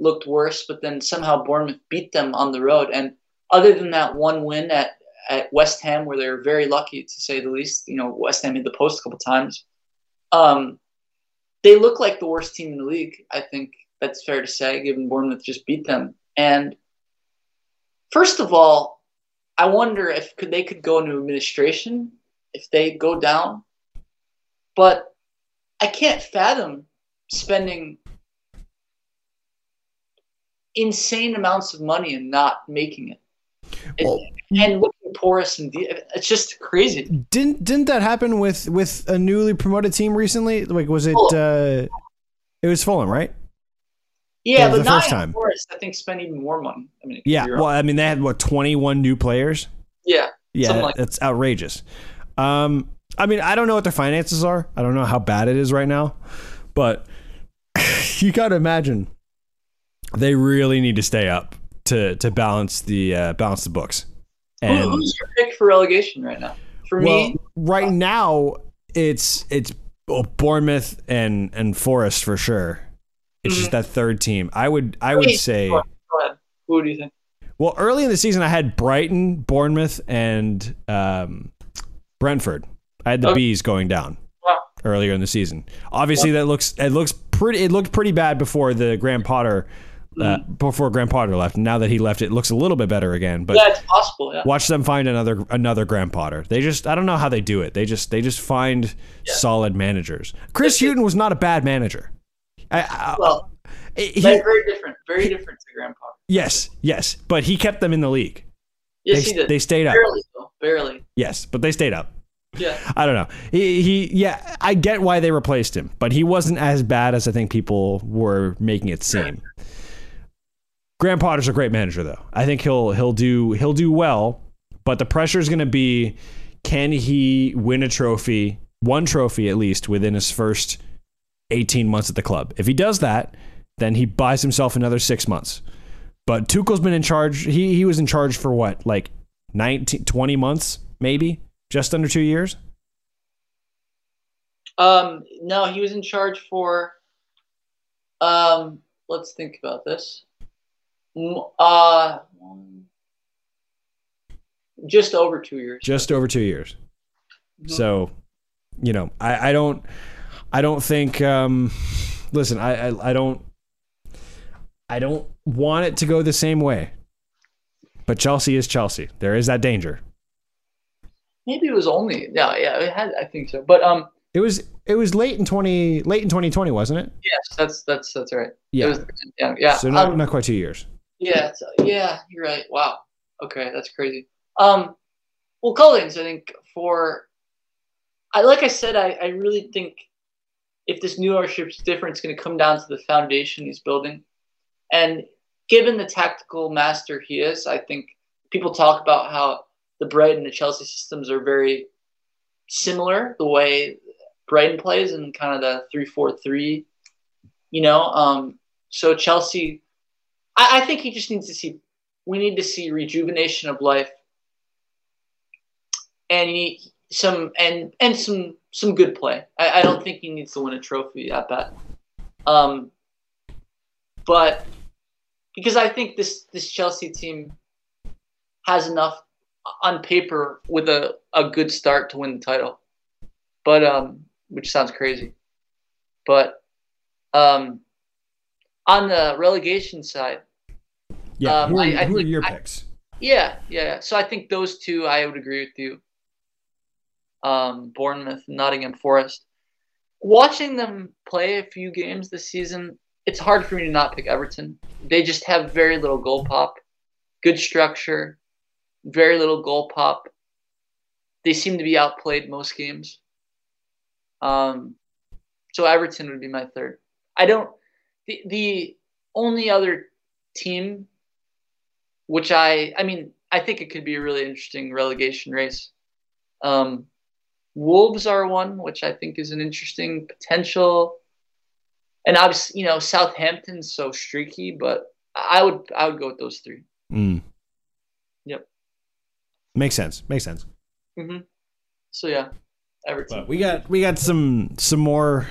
looked worse, but then somehow Bournemouth beat them on the road. And other than that one win at, at West Ham, where they were very lucky to say the least, you know, West Ham hit the post a couple times. Um, they look like the worst team in the league. I think that's fair to say, given Bournemouth just beat them. And first of all, I wonder if could they could go into administration if they go down. But I can't fathom spending insane amounts of money and not making it. And- Well, and looking porous and de- it's just crazy. Didn't didn't that happen with with a newly promoted team recently? Like was it uh it was Fulham, right? Yeah, but the first time. Forest, I think, spent even more money. I mean, Yeah. Well. I mean they had what 21 new players? yeah, Yeah, Something like that's outrageous. Um I mean, I don't know what their finances are. I don't know how bad it is right now, but you got to imagine they really need to stay up to to balance the uh, balance the books. Who, And who's your pick for relegation right now? For well, me, right now it's it's Bournemouth and and Forest for sure. It's just that third team. I would I would say. Who do you think? well early in the season I had Brighton, Bournemouth, and um, Brentford. I had the Okay. bees going down Wow. earlier in the season. Obviously, that looks it looks pretty. It looked pretty bad before the Graham Potter uh, before Graham Potter left. Now that he left, it looks a little bit better again. But yeah, it's possible. Yeah. watch them find another another Graham Potter. They just I don't know how they do it. They just they just find solid managers. Chris Hughton was not a bad manager. I, I, Well, he- very different. Very different to Graham Potter. yes, yes, but he kept them in the league. Yes, they, he did. they stayed up. barely, though. Barely. Yes, but they stayed up. Yeah. I don't know. He, he, yeah, I get why they replaced him, but he wasn't as bad as I think people were making it seem. Graham Potter's a great manager, though. I think he'll he'll do he'll do well, but the pressure is going to be, can he win a trophy, one trophy at least within his first eighteen months at the club? If he does that, then he buys himself another six months. But Tuchel's been in charge. He he was in charge for what, like 19, 20 months, maybe just under two years. Um, no, he was in charge for. Um, let's think about this. M- Uh, just over two years. Just over two years. Mhm. So, you know, I, I don't, I don't think. Um, listen, I, I, I don't, I don't want it to go the same way. But Chelsea is Chelsea. There is that danger. Maybe it was only yeah yeah it had I think so. But um It was, it was late in twenty, late in twenty twenty, wasn't it? yes that's that's that's right. Yeah. was, yeah yeah. so not, um, not quite two years. Yeah, yeah, you're right. Wow. Okay, that's crazy. Um, well, Collins, I think for, I like I said, I, I really think if this new ownership's different, it's going to come down to the foundation he's building, and given the tactical master he is, I think people talk about how the Brighton and the Chelsea systems are very similar. The way Brighton plays and kind of the three-four-three, you know. Um, so Chelsea. I, I think he just needs to see. We need to see rejuvenation of life, and he, some and and some some good play. I, I don't think he needs to win a trophy at that. Um, but because I think this this Chelsea team has enough on paper with a, a good start to win the title, but um, which sounds crazy, but um, on the relegation side. Yeah. Um, who are, I- I who are your I- picks? Yeah, yeah. So I think those two, I would agree with you. Um, Bournemouth, Nottingham Forest. Watching them play a few games this season, it's hard for me to not pick Everton. They just have very little goal pop, good structure, very little goal pop. They seem to be outplayed most games. Um, so Everton would be my third. I don't. The the only other team which I I mean I think it could be a really interesting relegation race. Um, Wolves are one, which I think is an interesting potential, and obviously you know Southampton's so streaky, but I would I would go with those three. Mm. Yep. Makes sense. Makes sense. hmm So yeah, Everton. But we got we got some some more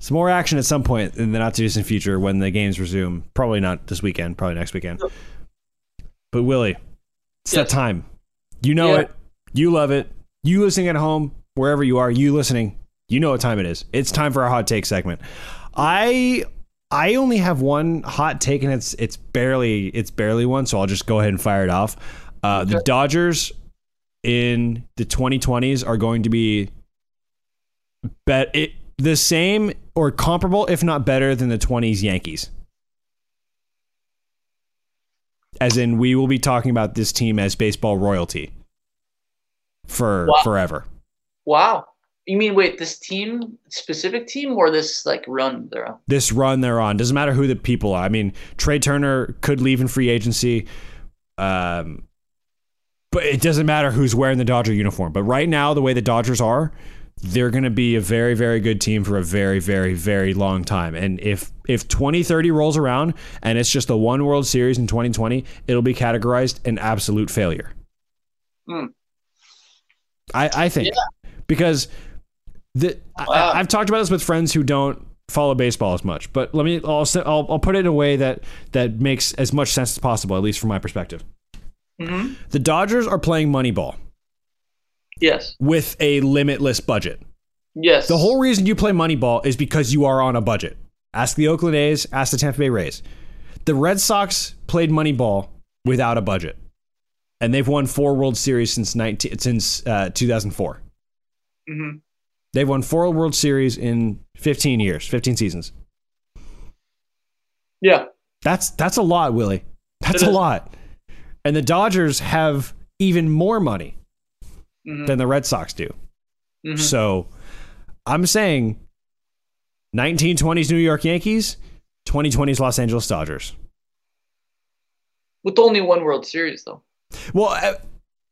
some more action at some point in the not too distant future when the games resume. Probably not this weekend. Probably next weekend. Yep. But Willie, it's that time. You know Yeah. it. You love it. You listening at home, wherever you are, you listening. You know what time it is. It's time for our hot take segment. I I only have one hot take, and it's it's barely it's barely one, so I'll just go ahead and fire it off. Uh, The Dodgers in the 2020s are going to be bet it the same or comparable, if not better, than the 20s Yankees. As in, we will be talking about this team as baseball royalty for Wow. forever. Wow. You mean wait this team specific team or this like run they're on? This run they're on doesn't matter who the people are. I mean, Trea Turner could leave in free agency, um, but it doesn't matter who's wearing the Dodger uniform. But right now, the way the Dodgers are, they're going to be a very, very good team for a very, very, very long time. And if if 2030 rolls around and it's just the one World Series in 2020, it'll be categorized an absolute failure. Hmm. I, I think because the Wow. I, I've talked about this with friends who don't follow baseball as much, but let me I'll, I'll I'll put it in a way that that makes as much sense as possible, at least from my perspective. Mm-hmm. The Dodgers are playing Moneyball Yes. with a limitless budget. Yes. The whole reason you play Moneyball is because you are on a budget. Ask the Oakland A's, ask the Tampa Bay Rays. The Red Sox played Moneyball without a budget, and they've won four World Series since 19, since uh, 2004. hmm They've won four World Series in 15 years, 15 seasons. Yeah. That's that's a lot, Willie. That's It a is. lot. And the Dodgers have even more money hmm than the Red Sox do. hmm So I'm saying 1920s New York Yankees, 2020s Los Angeles Dodgers. With only one World Series though. Well, uh,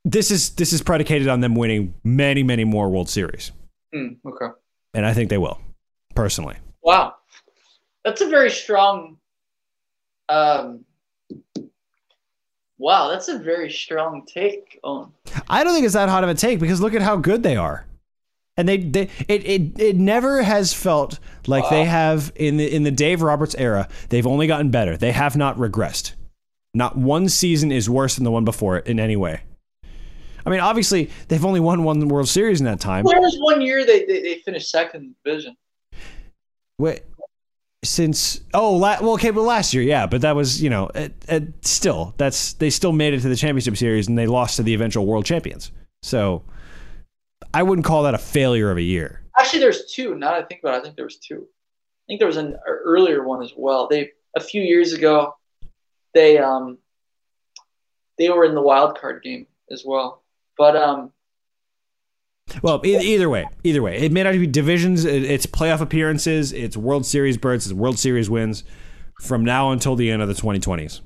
this is this is predicated on them winning many, many more World Series, Mm, okay. and I think they will, personally. Wow. That's a very strong. Um, wow, that's a very strong take on. I don't think it's that hot of a take because look at how good they are. And they, they it, it it never has felt like Wow. they have in the in the Dave Roberts era, they've only gotten better. They have not regressed. Not one season is worse than the one before it in any way. I mean, obviously, they've only won one World Series in that time. There was one year they, they, they finished second division. Wait, since oh, la- well, okay, but last year, yeah, but that was you know, it, it, still that's they still made it to the championship series and they lost to the eventual world champions. So I wouldn't call that a failure of a year. Actually, there's two. Now that I think about it, I think there was two. I think there was an earlier one as well. They a few years ago, they um they were in the wild card game as well. But um Well, e- either way, either way, it may not be divisions. it- It's playoff appearances. It's World Series berths. It's World Series wins from now until the end of the 2020s.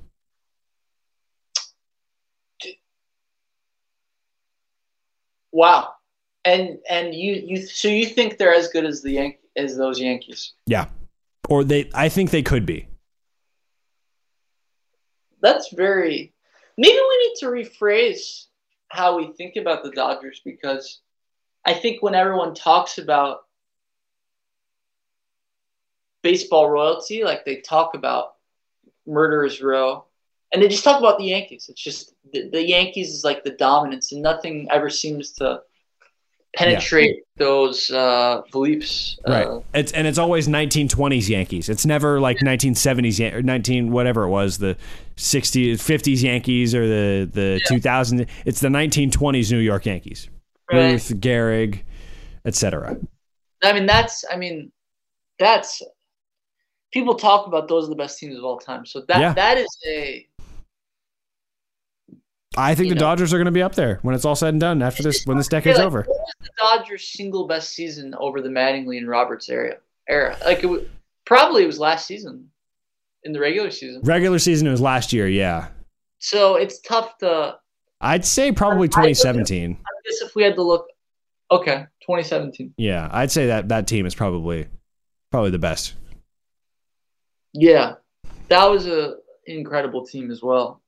wow, and and you you so you think they're as good as the Yan- as those Yankees? Yeah, or they. I think they could be. That's very. Maybe we need to rephrase how we think about the Dodgers because I think when everyone talks about baseball royalty, like they talk about Murderers Row, and they just talk about the Yankees. It's just the, the Yankees is like the dominance, and nothing ever seems to penetrate those uh, beliefs. Right. Uh, It's and it's always 1920s Yankees. It's never like 1970s Yan- or 19 whatever it was the 60s 50s Yankees or the the 2000 it's the 1920s New York Yankees. Right. Ruth, Gehrig, etc. I mean, that's. I mean, that's. People talk about those are the best teams of all time. So that Yeah. that is a. I think the know. Dodgers are going to be up there when it's all said and done after this when this decade's like, over. What was the Dodgers' single best season over the Mattingly and Roberts era? Era like it was, probably it was last season, in the regular season. Regular season it was last year, yeah. So it's tough to. I'd say probably I- I- 2017. Guess if we had to look, okay, 2017. Yeah, I'd say that that team is probably probably the best. Yeah, that was a incredible team as well.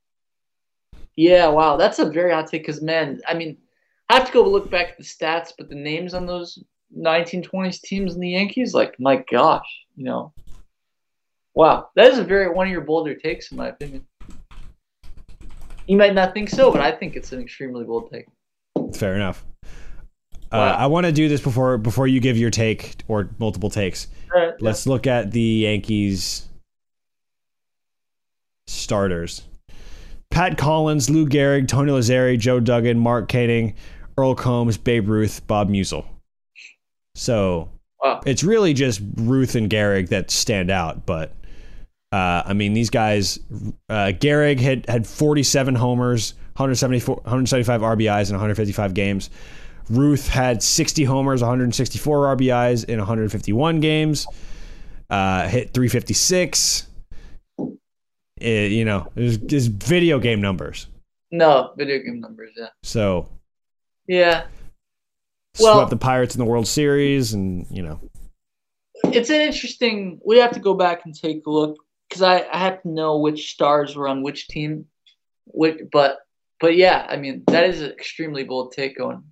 Yeah, wow, that's a very hot take. Because man, I mean, I have to go look back at the stats, but the names on those 1920s teams in the Yankees, like my gosh, you know, wow, that is a very one of your bolder takes in my opinion. You might not think so, but I think it's an extremely bold take. Fair enough. Uh, I want to do this before before you give your take or multiple takes. Right, Let's look at the Yankees starters. Pat Collins, Lou Gehrig, Tony Lazzeri, Joe Dugan, Mark Koenig, Earl Combs, Babe Ruth, Bob Meusel. So Wow. it's really just Ruth and Gehrig that stand out. But uh, I mean, these guys, uh, Gehrig had, had 47 homers, 174, 175 RBIs in 155 games. Ruth had 60 homers, 164 RBIs in 151 games. Uh, hit 356. It, you know, it's just video game numbers. no video game numbers. Yeah, So yeah. Well- swept the Pirates in the World Series, and you know, it's an interesting. We have to go back and take a look because I, I have to know which stars were on which team. Which, but but yeah, I mean that is an extremely bold take on.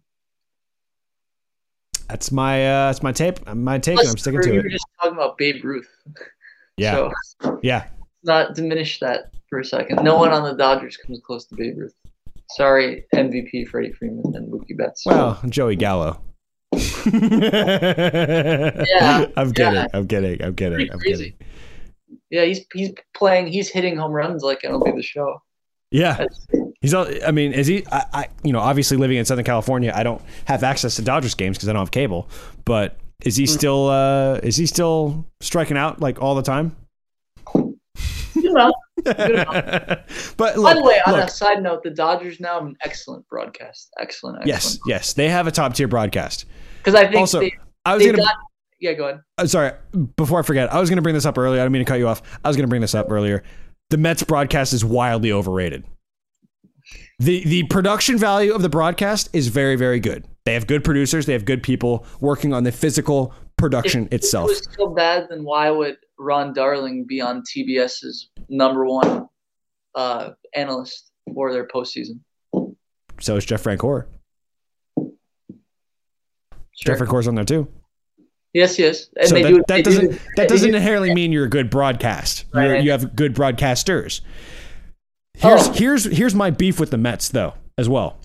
that's my uh, that's my tape, my take, I'm sticking you to were it. just talking about Babe Ruth, Yeah, so yeah. not diminish that for a second. No one on the Dodgers comes close to Babe Ruth. Sorry, MVP Freddie Freeman and Mookie Betts. Well, Joey Gallo. Yeah, I'm kidding. yeah. I'm kidding. I'm kidding. Pretty I'm kidding. yeah, he's he's playing. He's hitting home runs like it'll be the Show. Yeah, That's- he's. I mean, is he? I, I, you know, obviously living in Southern California, I don't have access to Dodgers games because I don't have cable. But is Hmm. he still? uh Is he still striking out like all the time? You know. but By the way, on look, a side note, the Dodgers now have an excellent broadcast. Excellent. excellent. yes, yes, they have a top tier broadcast. Because I think Also, they, I was gonna. got. Yeah, go ahead. Uh, sorry, before I forget, I was going to bring this up earlier. I didn't mean to cut you off. I was going to bring this up earlier. The Mets broadcast is wildly overrated. The the production value of the broadcast is very very good. They have good producers, they have good people working on the physical production If itself. it was so bad, then why would Ron Darling be on TBS's number one uh, analyst for their postseason. So is Jeff Francoeur. Sure. Jeff Francoeur's on there too. Yes, yes. And so they that, do, that doesn't do, that doesn't inherently mean you're a good broadcast. You're, Right. you have good broadcasters. Here's Oh. here's here's my beef with the Mets though as well.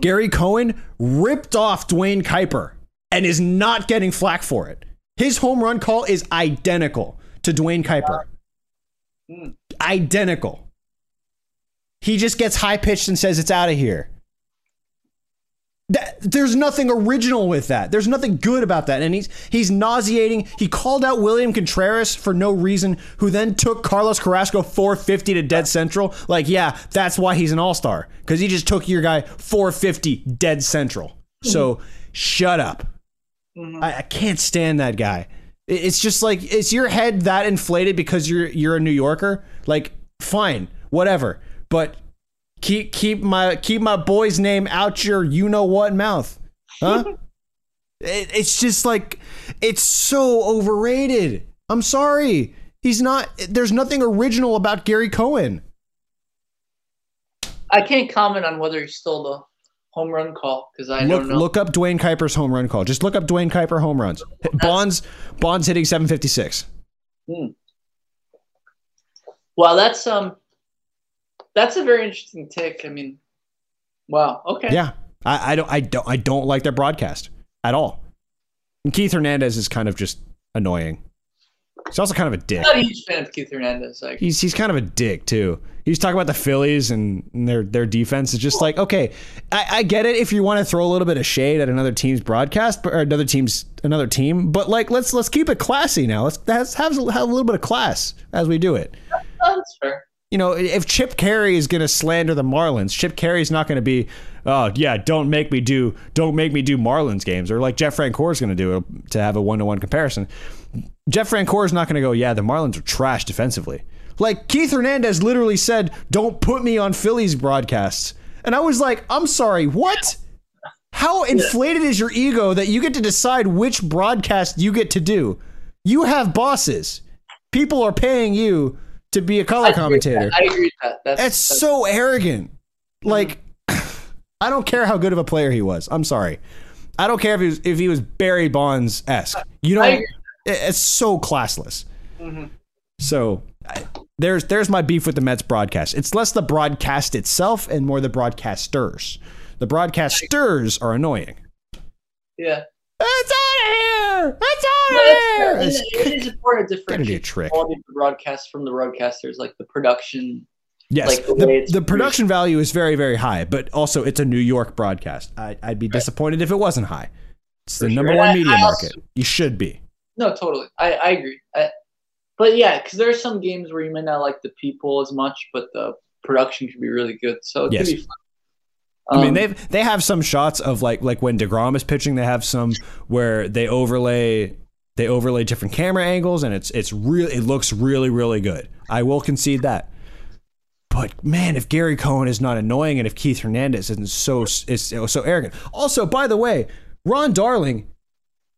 Gary Cohen ripped off Duane Kuiper and is not getting flack for it. His home run call is identical to Duane Kuiper. Hmm. Identical. He just gets high pitched and says it's out of here. That, there's nothing original with that. There's nothing good about that. And he's he's nauseating. He called out William Contreras for no reason, who then took Carlos Carrasco 450 to dead central. Like, yeah, that's why he's an all-star. Because he just took your guy 450 dead central. So shut up. Mhm. I, I can't stand that guy. It- It's just like is your head that inflated because you're you're a New Yorker? Like, fine, whatever. But keep keep my keep my boy's name out your you know what mouth, huh? it, it's just like it's so overrated. I'm sorry. He's not. There's nothing original about Gary Cohen. I can't comment on whether he stole the home run call because I Look don't know. look up Duane Kuiper's home run call. Just look up Duane Kuiper home runs. Bonds Bonds hitting 756. Hmm. Well, that's um, that's a very interesting take. I mean, wow. Okay. Yeah, I, I don't, I don't, I don't like their broadcast at all. And Keith Hernandez is kind of just annoying. He's also kind of a dick. I'm not a huge fan of Keith Hernandez. Like, He's he's kind of a dick too. He's talking about the Phillies and their their defense. It's just like okay, I, I get it if you want to throw a little bit of shade at another team's broadcast or another team's another team, but like let's let's keep it classy now. Let's, let's have have a little bit of class as we do it. that's fair. You know, if Chip Caray is going to slander the Marlins, Chip Caray's not going to be, oh yeah, don't make me do, don't make me do Marlins games, or like Jeff Francoeur is going to do to have a one to one comparison. Jeff Francoeur is not going to go, yeah, the Marlins are trash defensively. Like Keith Hernandez literally said, don't put me on Phillies broadcasts, and I was like, I'm sorry, what? How inflated is your ego that you get to decide which broadcast you get to do? You have bosses. People are paying you to be a color I agree with that. commentator. I agree with that. That's, that's so arrogant. Like, I don't care how good of a player he was. I'm sorry. I don't care if he was if he was Barry Bonds esque. You don't. It's so classless. Mhm. So I, there's there's my beef with the Mets broadcast. It's less the broadcast itself and more the broadcasters. The broadcasters are annoying. yeah. It's out of here. It's out that's of It here. it is important to Gotta be a differentiate the trick. quality of the broadcast from the broadcasters, like the production. Yes, like the the, the production value is very, very high, but also it's a New York broadcast. I, I'd be disappointed if it wasn't high. It's the For number sure. one I- media I also- market. You should be. No, totally. I, I agree. I, but yeah, because there are some games where you may not like the people as much, but the production can be really good. So it Yes. could be fun. I mean, Um, they've they have some shots of like like when deGrom is pitching. They have some where they overlay they overlay different camera angles, and it's it's real. It looks really really good. I will concede that. But man, if Gary Cohen is not annoying, and if Keith Hernandez isn't so is so arrogant. Also, by the way, Ron Darling,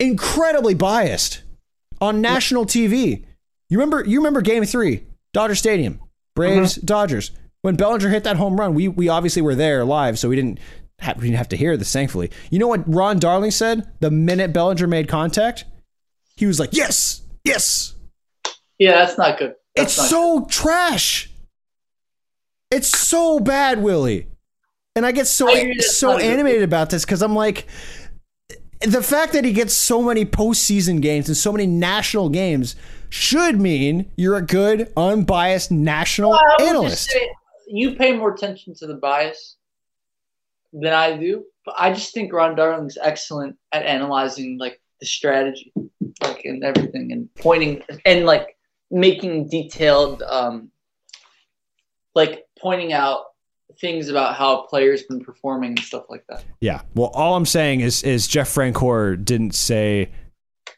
incredibly biased on national TV. You remember you remember Game Three, Dodger Stadium, Braves Dodgers. When Bellinger hit that home run, we we obviously were there live, so we didn't have, we didn't have to hear this. Thankfully, you know what Ron Darling said the minute Bellinger made contact, he was like, "Yes, yes." yeah, that's not good. That's It's not so trash. It's so bad, Willie. And I get so I so good animated about this because I'm like, the fact that he gets so many postseason games and so many national games should mean you're a good, unbiased national Well, I would just analyst. say you pay more attention to the bias than I do, but I just think Ron Darling's excellent at analyzing like the strategy, like and everything, and pointing and like making detailed, um, like pointing out things about how a player's been performing and stuff like that. Yeah. Well, all I'm saying is is Jeff Francoeur didn't say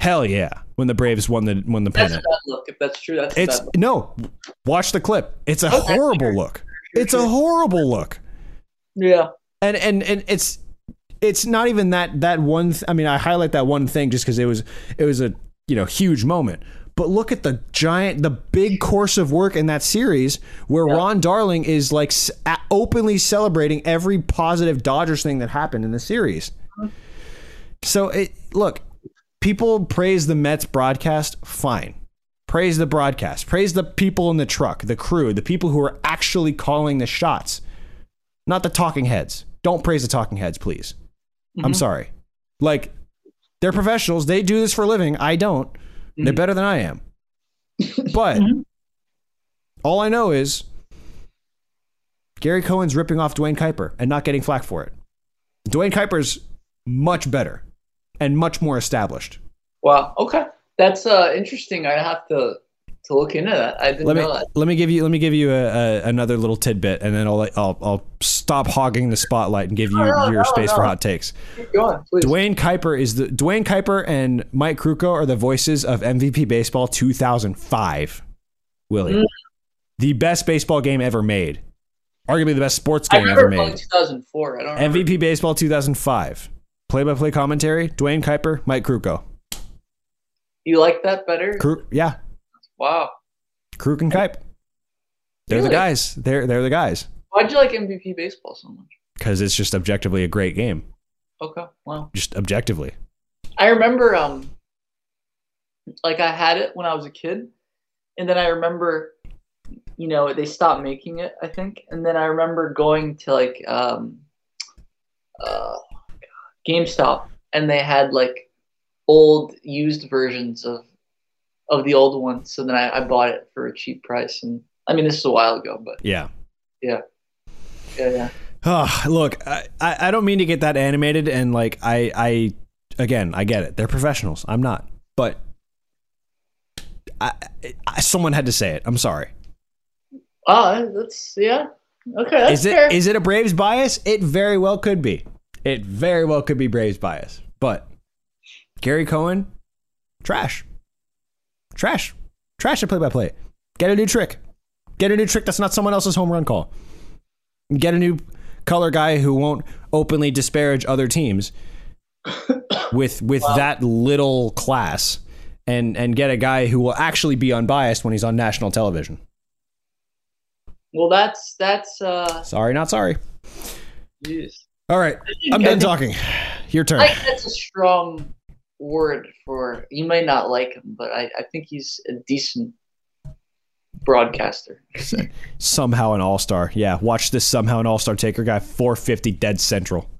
hell yeah when the Braves won the won the That's a pennant. look. If that's true, that's It's no. Watch the clip. It's a horrible look. It's a horrible look. Yeah. and and and it's it's not even that that one th- i mean i highlight that one thing just because it was it was a you know huge moment But look at the giant, the big course of work in that series where Yeah. Ron Darling is like s- openly celebrating every positive Dodgers thing that happened in the series. Uh-huh. So it look, people praise the Mets broadcast, fine. Praise the broadcast. Praise the people in the truck, the crew, the people who are actually calling the shots, not the talking heads. Don't praise the talking heads, please. I'm Mhm. sorry. Like they're professionals. They do this for a living. I don't. They're Mhm. better than I am. But Mhm. all I know is Gary Cohen's ripping off Duane Kuiper and not getting flack for it. Duane Kuiper's much better and much more established. Well, Okay. That's uh interesting. I have to to look into that. I didn't Let me know that. let me give you let me give you a, a, another little tidbit, and then I'll, I'll I'll stop hogging the spotlight and give you No, no, your no, space for hot takes. Keep going, please. Duane Kuiper is the Duane Kuiper and Mike Krukow are the voices of MVP baseball 2005. Willie, Mm. the best baseball game ever made, arguably the best sports game remember ever made. 2004. I don't remember. MVP baseball 2005. Play-by-play commentary: Duane Kuiper, Mike Krukow. You like that better? Kruk, yeah, Wow. Kruk and Kuip. They're the guys. They're they're the guys Why'd you like MVP baseball so much? because it's just objectively a great game. Okay. Wow. Just objectively. I remember um like I had it when I was a kid and then I remember you know they stopped making it I think and then I remember going to like um uh GameStop and they had like old used versions of of the old ones so then I, I bought it for a cheap price and I mean this is a while ago but Yeah. yeah yeah Oh, look, I, I I don't mean to get that animated and like I I again I get it. They're professionals. I'm not, but I, I someone had to say it. I'm sorry. oh that's yeah okay that's is it fair is it a Braves bias? It very well could be. It very well could be Braves bias. But Gary Cohen, trash, trash, trash to play by play. Get a new trick. Get a new trick that's not someone else's home run call. Get a new color guy who won't openly disparage other teams with with that little class and and get a guy who will actually be unbiased when he's on national television. well that's that's uh Sorry, not sorry. All right, I'm done talking. Your turn. I think that's a strong word for you may not like him, but I, I think he's a decent broadcaster. somehow an all star. Yeah, watch this somehow an all star taker guy 450 dead central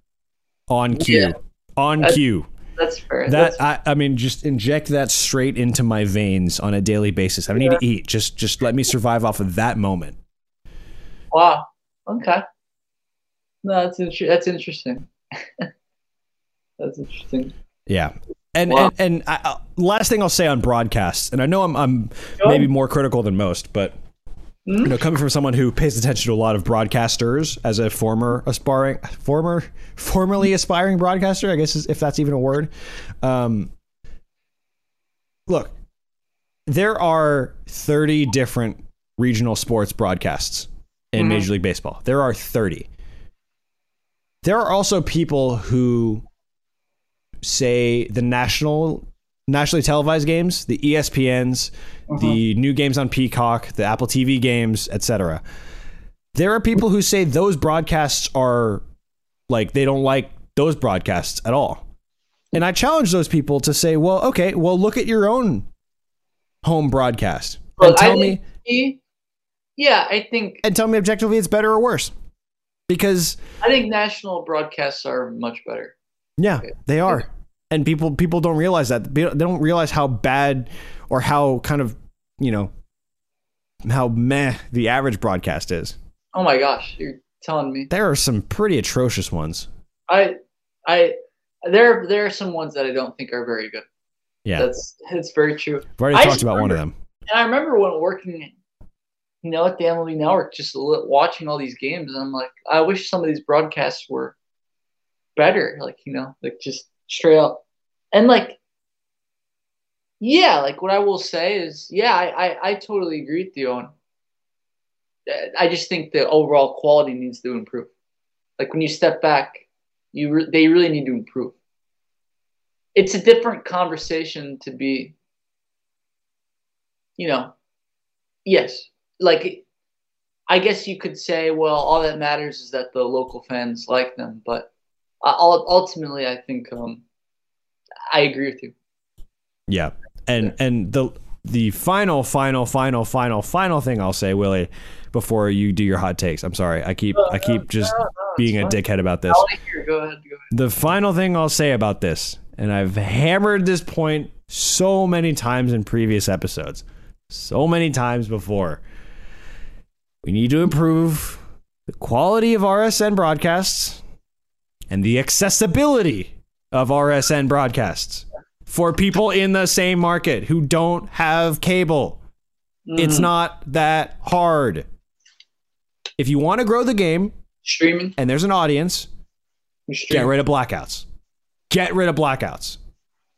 on cue. Yeah. On That's- cue. That's fair. That That's, I, I mean, just inject that straight into my veins on a daily basis. I don't need to eat. Just just let me survive off of that moment. wow. Okay. No, that's inter- that's interesting. that's interesting. Yeah. And Wow. and, and I, uh, last thing I'll say on broadcasts, and I know I'm I'm maybe more critical than most, but Mhm. you know, coming from someone who pays attention to a lot of broadcasters as a former aspiring, former, formerly aspiring broadcaster, I guess if that's even a word. Um, look, there are 30 different regional sports broadcasts in Mhm. Major League Baseball. There are 30. There are also people who say the national nationally televised games, the ESPNs, the uh-huh. new games on Peacock, the Apple TV games, etc. There are people who say those broadcasts are like they don't like those broadcasts at all. And I challenge those people to say, well, okay, well, look at your own home broadcast and Look, I tell me think yeah, I think and tell me objectively it's better or worse. Because I think national broadcasts are much better. Yeah, they are. And people people don't realize that. They don't realize how bad or how kind of, you know, how meh the average broadcast is. Oh my gosh, you're telling me. There are some pretty atrocious ones. I I there there are some ones that I don't think are very good. Yeah. That's it's very true. I've already I talked about one of them. And I remember when working, you know, at the MLB Network, just watching all these games, and I'm like, I wish some of these broadcasts were better. Like, you know, like just straight up, and like, yeah, like what I will say is, yeah, I I, I totally agree with you on. I just think the overall quality needs to improve. Like when you step back, you re- they really need to improve. It's a different conversation to be you know, yes, like I guess you could say, well, all that matters is that the local fans like them, but uh, ultimately, I think um, I agree with you. Yeah, and and the the final, final, final, final, final thing I'll say, Willie, before you do your hot takes. I'm sorry, I keep I keep just no, no, being a dickhead about this. Go ahead, go ahead. The final thing I'll say about this, and I've hammered this point so many times in previous episodes, so many times before. We need to improve the quality of RSN broadcasts and the accessibility of RSN broadcasts for people in the same market who don't have cable. Mm. It's not that hard. If you want to grow the game, streaming, and there's an audience, get rid of blackouts. Get rid of blackouts.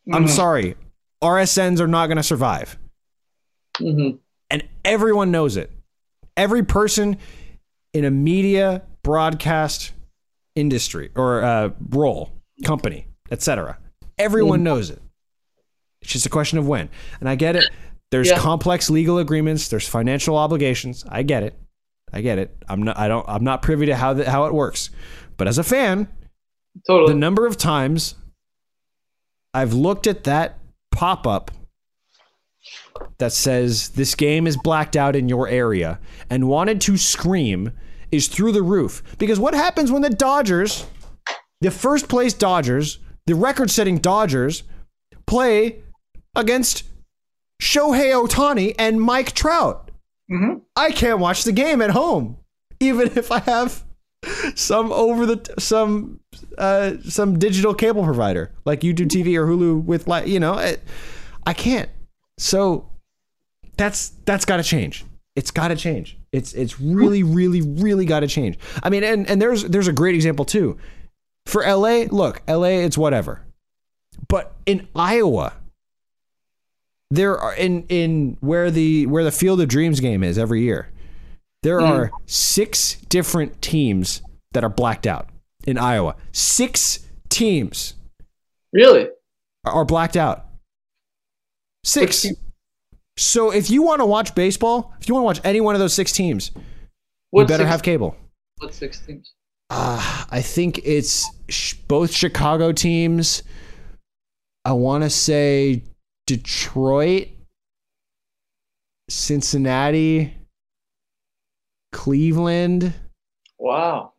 Mm-hmm. I'm sorry. RSNs are not going to survive. Mm-hmm. And everyone knows it. Every person in a media broadcast industry or uh, role, company, etc. Everyone mm-hmm. knows it. It's just a question of when. And I get it. There's yeah. complex legal agreements. There's financial obligations. I get it. I get it. I'm not. I don't. I'm not privy to how the, how it works. But as a fan, totally. the number of times I've looked at that pop up that says this game is blacked out in your area and wanted to scream is through the roof. Because what happens when the Dodgers, the first place Dodgers, the record setting Dodgers, play against Shohei Ohtani and Mike Trout? Mm-hmm. I can't watch the game at home, even if I have some over the some uh, some digital cable provider like YouTube TV or Hulu with like you know I, I can't. So that's that's got to change. It's got to change. It's it's really really really got to change. I mean, and and there's there's a great example too. For LA, look, LA, it's whatever. But in Iowa, there are in in where the where the Field of Dreams game is every year. There mm. are six different teams that are blacked out in Iowa. Six teams. Really? Are blacked out. Six. So if you want to watch baseball, if you want to watch any one of those six teams, what you better six, have cable. What six teams? Uh, I think it's sh- both Chicago teams. I want to say Detroit, Cincinnati, Cleveland. Wow.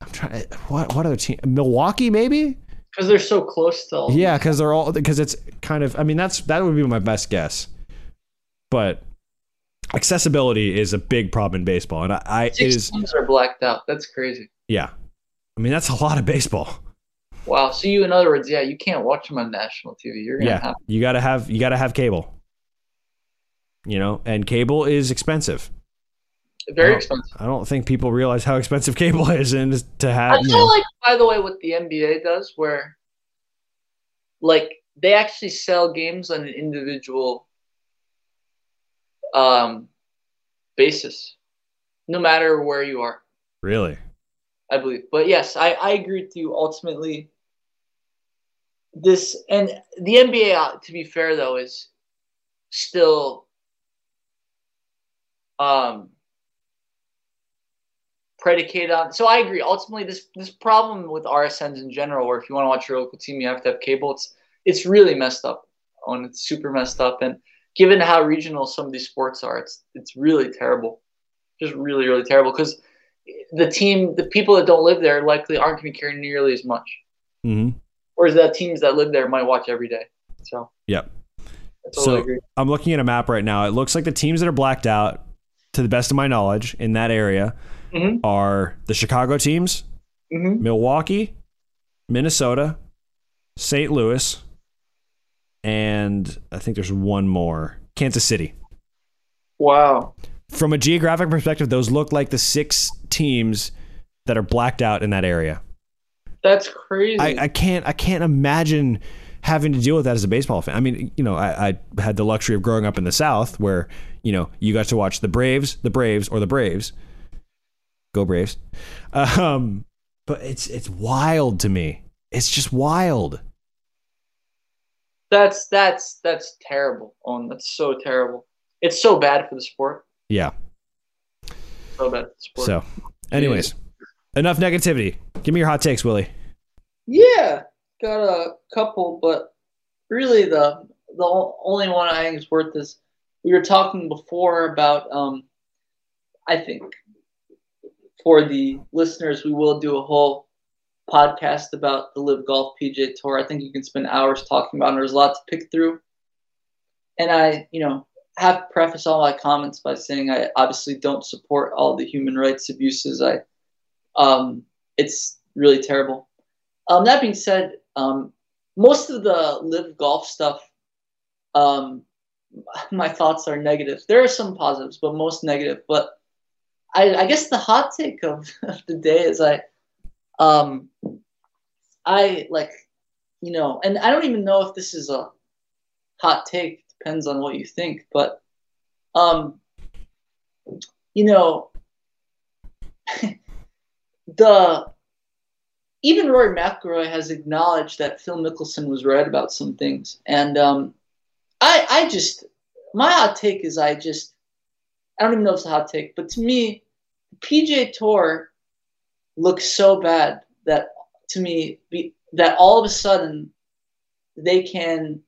I'm trying. What what other team? Milwaukee, maybe. Because they're so close still. Yeah, because they're all because it's kind of. I mean, that's that would be my best guess but accessibility is a big problem in baseball, and I, I Six it is teams are blacked out. That's crazy. Yeah, I mean that's a lot of baseball. Wow. So you, in other words, yeah, you can't watch them on national TV. You're gonna yeah, have you gotta have you gotta have cable. You know, and cable is expensive. Very I expensive. I don't think people realize how expensive cable is, and to have. I feel like, by the way, what the NBA does, where like they actually sell games on an individual um, basis, no matter where you are. Really? I believe. But yes, I, I agree with you. Ultimately, this and the NBA, uh, to be fair though, is still um, predicated on. So I agree. Ultimately, this this problem with RSNs in general, where if you want to watch your local team, you have to have cable. It's it's really messed up. And it's super messed up. And given how regional some of these sports are, it's it's really terrible, just really really terrible because the team, the people that don't live there likely aren't going to care nearly as much. Mm-hmm. Whereas the teams that live there might watch every day. So yep. Totally so agree. I'm looking at a map right now. It looks like the teams that are blacked out, to the best of my knowledge, in that area, mm-hmm. are the Chicago teams, mm-hmm. Milwaukee, Minnesota, St. Louis, and I think there's one more Kansas City. Wow. From a geographic perspective, those look like the six teams that are blacked out in that area. That's crazy. I, I can't I can't imagine having to deal with that as a baseball fan. I mean, you know, I, I had the luxury of growing up in the South where, you know, you got to watch the Braves, the Braves, or the Braves. Go Braves. Um, but it's it's wild to me. It's just wild. That's that's that's terrible. On that's so terrible. It's so bad for the sport. Yeah. So bad for the sport. So, anyways, enough negativity. Give me your hot takes, Willie. Yeah, got a couple, but really the the only one I think is worth is we were talking before about. Um, I think for the listeners, we will do a whole podcast about the LIV Golf PJ Tour. I think you can spend hours talking about. it. There's a lot to pick through, and I, you know, have preface all my comments by saying I obviously don't support all the human rights abuses. I, um, it's really terrible. Um, that being said, um, most of the LIV golf stuff, um, my thoughts are negative. There are some positives, but most negative. But I, I guess the hot take of, of the day is I, um, I like, you know, and I don't even know if this is a hot take. Depends on what you think, but, um, you know, the even Rory McIlroy has acknowledged that Phil Mickelson was right about some things, and um, I, I just, my hot take is I just, I don't even know if it's a hot take, but to me, PGA Tour looks so bad that to me, be, that all of a sudden they can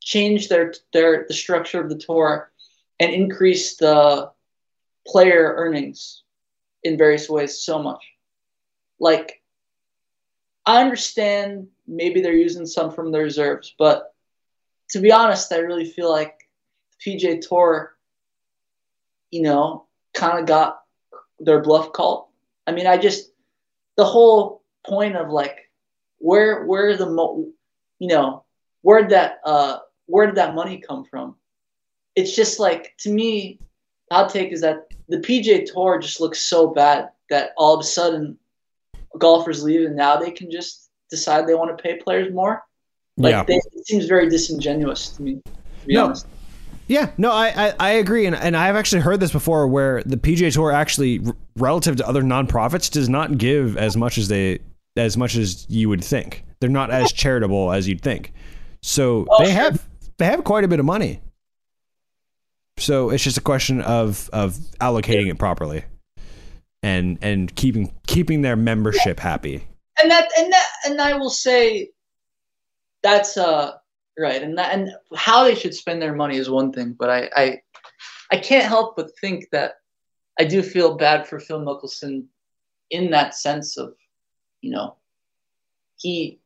change their their the structure of the tour and increase the player earnings in various ways so much. Like I understand maybe they're using some from the reserves, but to be honest, I really feel like PGA Tour, you know, kind of got their bluff called. I mean, I just the whole point of like where where the mo, you know, where did that uh where did that money come from? It's just like to me, hot take is that the PGA Tour just looks so bad that all of a sudden golfers leave and now they can just decide they want to pay players more. Like yeah. they, it seems very disingenuous to me. To be No. honest. Yeah, no, I, I, I agree, and, and I've actually heard this before, where the PGA Tour actually, r- relative to other nonprofits, does not give as much as they as much as you would think. They're not as charitable as you'd think. So Oh, they sure. have they have quite a bit of money. So it's just a question of of allocating it properly, and and keeping keeping their membership happy. and that and that and I will say that's uh right and that and how they should spend their money is one thing, but I I I can't help but think that I do feel bad for Phil Mickelson in that sense of you know he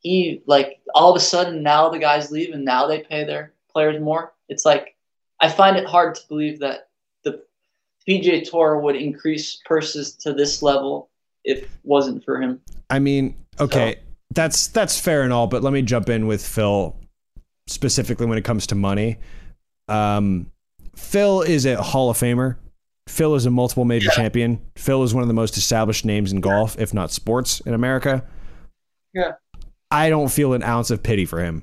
he like all of a sudden now the guys leave and now they pay their players more. It's like I find it hard to believe that the PGA Tour would increase purses to this level if it wasn't for him. I mean, okay, that's that's fair and all, but let me jump in with Phil specifically when it comes to money. Um, Phil is a Hall of Famer. Phil is a multiple major champion. Phil is one of the most established names in golf, if not sports, in America. Yeah. I don't feel an ounce of pity for him.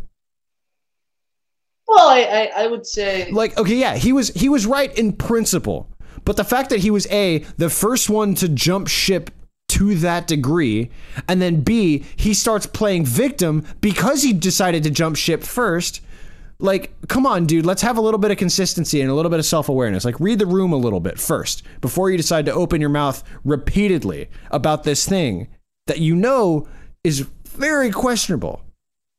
Well, I, I, I would say Like, okay, yeah, he was he was right in principle, but the fact that he was a the first one to jump ship to that degree, and then b he starts playing victim because he decided to jump ship first. Like, come on, dude, let's have a little bit of consistency and a little bit of self awareness. Like, read the room a little bit first before you decide to open your mouth repeatedly about this thing that you know is very questionable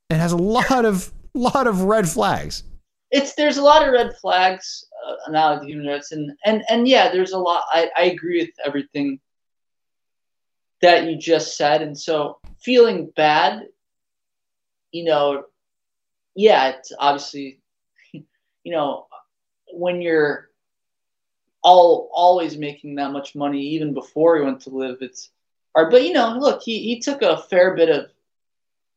and has a lot of lot of red flags. it's there's a lot of red flags uh, now with human rights, and and and yeah, there's a lot. I, I agree with everything that you just said, and so feeling bad, you know, yeah, it's obviously, you know, when you're all always making that much money, even before he went to LIV, it's hard. But you know, look, he he took a fair bit of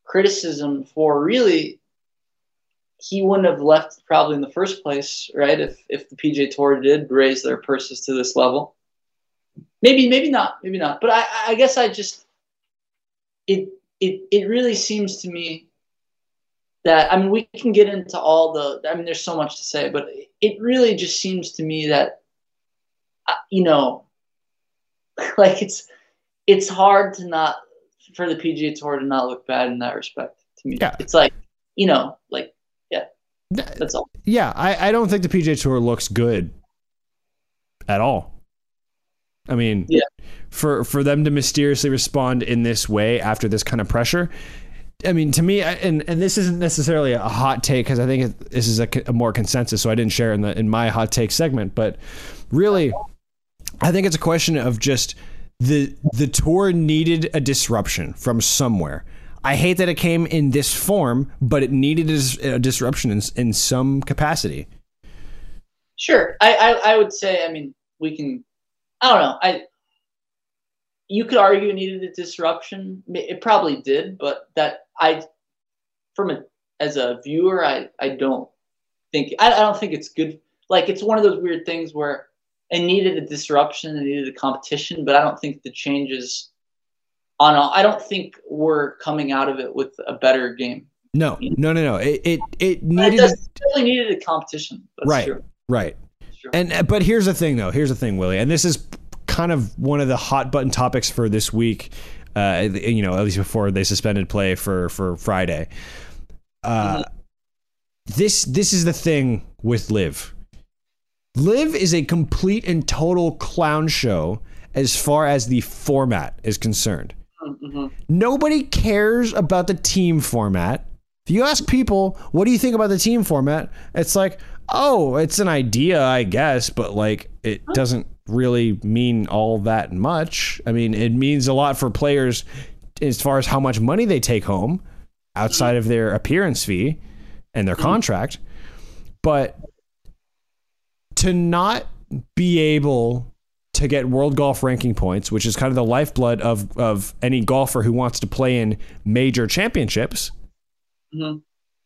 criticism for really he wouldn't have left probably in the first place, right? If if the PGA Tour did raise their purses to this level, maybe maybe not, maybe not. But I I guess I just it it it really seems to me that I mean we can get into all the I mean there's so much to say, but it really just seems to me that uh, you know like it's it's hard to not for the PGA Tour to not look bad in that respect to me. Yeah. It's like you know, like yeah, that's all. Yeah, I, I don't think the PGA Tour looks good at all. I mean, Yeah. for for them to mysteriously respond in this way after this kind of pressure, I mean, to me, I- and and this isn't necessarily a hot take because I think it, this is a, a more consensus, so I didn't share in the in my hot take segment, but really, I think it's a question of just the the tour needed a disruption from somewhere. I hate that it came in this form, but it needed a, a disruption in, in some capacity. Sure. I, I I would say. I mean, we can. I don't know. I. You could argue it needed a disruption. It probably did, but that I, from a as a viewer, I I don't think I, I don't think it's good. Like it's one of those weird things where it needed a disruption, it needed a competition, but I don't think the changes. On all, I don't think we're coming out of it with a better game. No, no, no, no. It it, it It needed does- definitely needed a competition. That's right, True. right. And but here's the thing, though. Here's the thing, Willie, and this is kind of one of the hot button topics for this week. Uh, you know, at least before they suspended play for for Friday. Uh, this this is the thing with LIV. LIV is a complete and total clown show as far as the format is concerned. Mhm. Nobody cares about the team format. If you ask people, what do you think about the team format? It's like, oh, it's an idea, I guess, but like it doesn't really mean all that much. I mean, it means a lot for players as far as how much money they take home outside of their appearance fee and their contract. But to not be able to get world golf ranking points, which is kind of the lifeblood of of any golfer who wants to play in major championships, Mhm.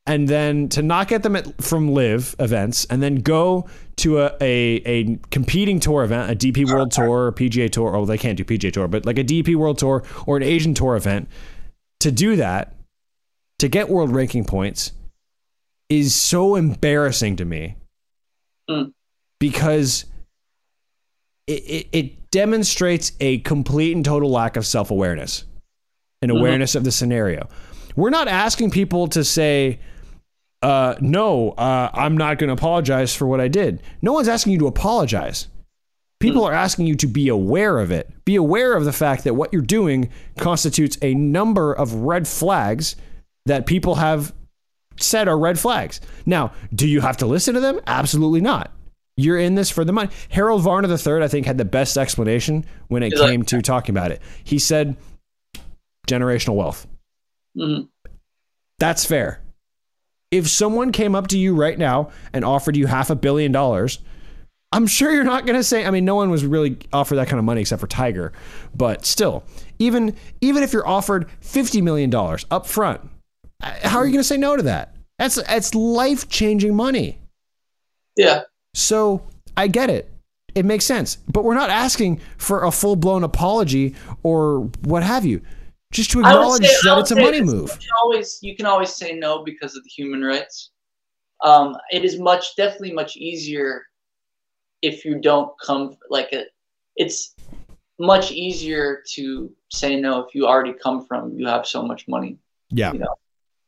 And then to not get them at, from LIV events, and then go to a, a a competing tour event, a DP World Tour, or PGA Tour. Oh, they can't do PGA Tour, but like a DP World Tour or an Asian Tour event. To do that, to get world ranking points, is so embarrassing to me Mm. because it, it, it demonstrates a complete and total lack of self awareness and awareness of the scenario. We're not asking people to say, uh, no, uh, I'm not going to apologize for what I did. No one's asking you to apologize. People are asking you to be aware of it. Be aware of the fact that what you're doing constitutes a number of red flags that people have said are red flags. Now, do you have to listen to them? Absolutely not. You're in this for the money. Harold Varner III, I think, had the best explanation when it He's like- came to talking about it. He said, generational wealth. Mhm. That's fair. If someone came up to you right now and offered you half a billion dollars, I'm sure you're not going to say. I mean, no one was really offered that kind of money except for Tiger, but still, even even if you're offered fifty million dollars up front, how are you going to say no to that? That's that's life changing money. Yeah. So I get it. It makes sense. But we're not asking for a full blown apology or what have you. Just to acknowledge say- that it's a money move. You can always you can always say no because of the human rights. Um, it is much definitely much easier if you don't come like a, it's much easier to say no if you already come from you have so much money. Yeah. You know.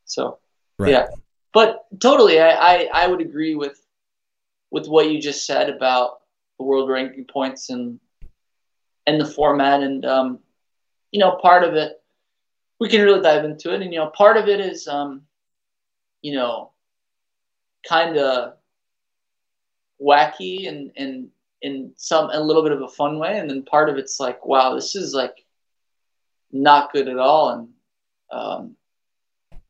So Right. yeah, but totally, I, I I would agree with with what you just said about the world ranking points and and the format and um, you know part of it we can really dive into it. And you know part of it is um, you know kind of wacky and and in some a little bit of a fun way. And then part of it's like wow this is like not good at all. And um,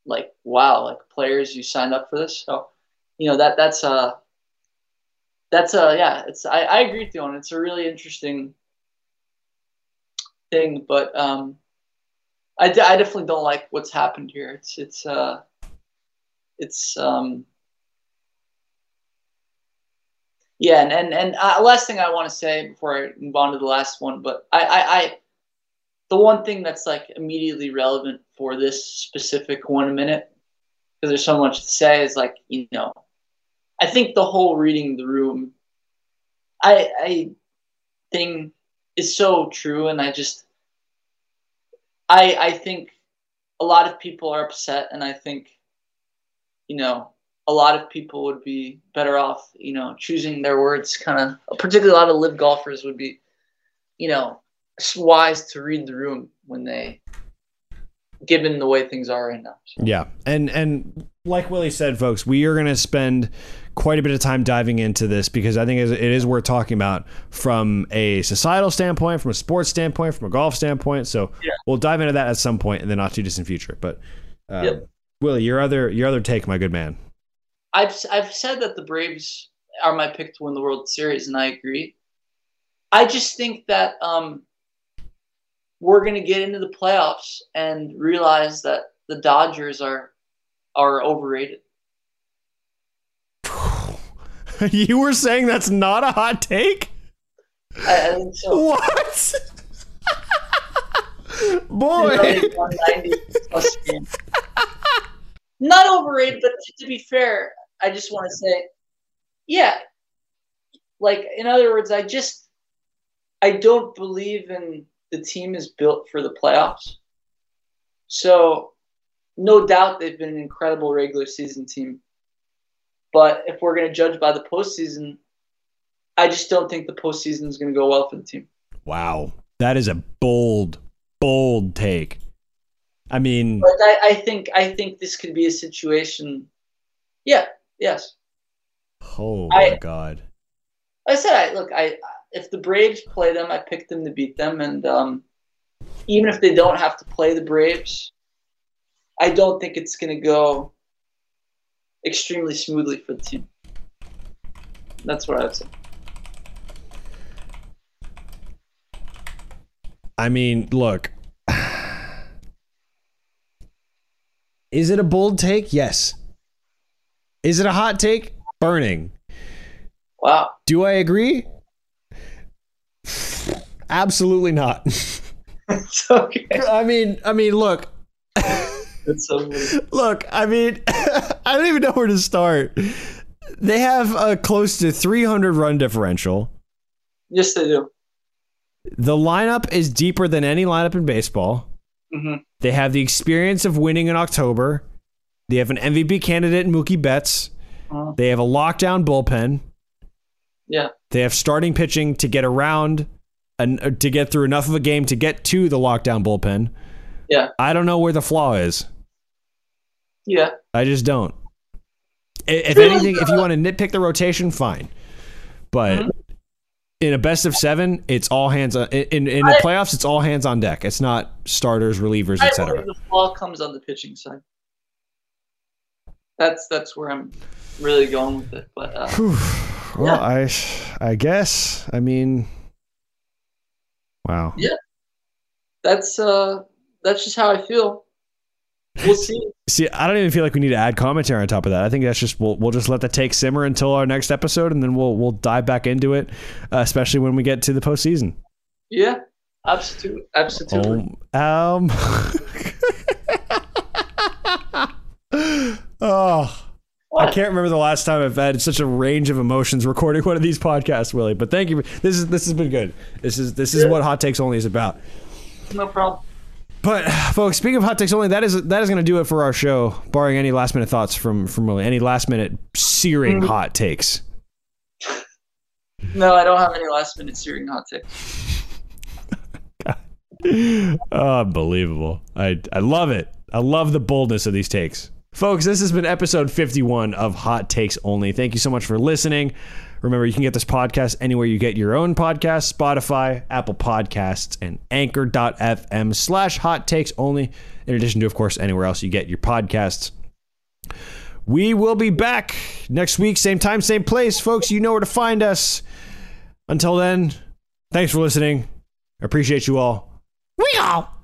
like wow like players you signed up for this. So you know that that's uh that's uh yeah it's I, I agree with you on it. it's a really interesting thing. But um I, definitely don't like what's happened here. It's it's uh it's um yeah and and, and uh, last thing i want to say before i move on to the last one but I, I i the one thing that's like immediately relevant for this specific one minute because there's so much to say is like you know i think the whole reading the room i i thing is so true and i just i i think a lot of people are upset and i think you know, a lot of people would be better off, you know, choosing their words kind of, particularly a lot of LIV golfers would be, you know, wise to read the room when they, given the way things are right now. So. Yeah. And, and like Willie said, folks, we are going to spend quite a bit of time diving into this because I think it is worth talking about from a societal standpoint, from a sports standpoint, from a golf standpoint. So yeah. we'll dive into that at some point in the not too distant future. But uh, yep. Willie, your other your other take, my good man. I've I've said that the Braves are my pick to win the World Series, and I agree. I just think that um, we're going to get into the playoffs and realize that the Dodgers are are overrated. you were saying that's not a hot take? I, I think so. What? Boy. Not overrated, but to be fair, I just want to say, yeah. Like, in other words, I just, I don't believe in the team is built for the playoffs. So, no doubt they've been an incredible regular season team. But if we're going to judge by the postseason, I just don't think the postseason is going to go well for the team. Wow. That is a bold, bold take. I mean, but I, I think I think this could be a situation. Yeah. Yes. Oh my I, god. I said, I look. I if the Braves play them, I pick them to beat them, and um, even if they don't have to play the Braves, I don't think it's going to go extremely smoothly for the team. That's what I would say. I mean, look. Is it a bold take? Yes. Is it a hot take? Burning. Wow. Do I agree? Absolutely not. it's okay. I mean, I mean, look. Look, I mean, I don't even know where to start. They have a close to 300 run differential. Yes, they do. The lineup is deeper than any lineup in baseball. Mm-hmm. They have the experience of winning in October. They have an MVP candidate in Mookie Betts. Uh-huh. They have a lockdown bullpen. Yeah. They have starting pitching to get around and uh, to get through enough of a game to get to the lockdown bullpen. Yeah. I don't know where the flaw is. Yeah. I just don't. If anything, if you want to nitpick the rotation, fine. But mm-hmm. in a best of seven, it's all hands on. In in the playoffs, it's all hands on deck. It's not starters, relievers, etc. The flaw comes on the pitching side. That's that's where I'm really going with it. But uh, well, yeah. I I guess I mean, wow. Yeah, that's uh that's just how I feel. We'll see. See, I don't even feel like we need to add commentary on top of that. I think that's just we'll we'll just let the take simmer until our next episode, and then we'll we'll dive back into it, uh, especially when we get to the postseason. Yeah, absolutely, absolutely. Um, um oh. What? I can't remember the last time I've had such a range of emotions recording one of these podcasts, Willie. But thank you. This is this has been good. This is this is yeah. what Hot Takes Only is about. No problem. But folks, speaking of hot takes only, that is that is going to do it for our show. Barring any last minute thoughts from from Willie, any last minute searing mm. hot takes. No, I don't have any last minute searing hot takes. Unbelievable! I I love it. I love the boldness of these takes, folks. This has been episode fifty one of Hot Takes Only. Thank you so much for listening. Remember, you can get this podcast anywhere you get your own podcast Spotify, Apple Podcasts, and anchor.fm slash hot takes only, in addition to, of course, anywhere else you get your podcasts. We will be back next week, same time, same place. Folks, you know where to find us. Until then, thanks for listening. I appreciate you all. We all.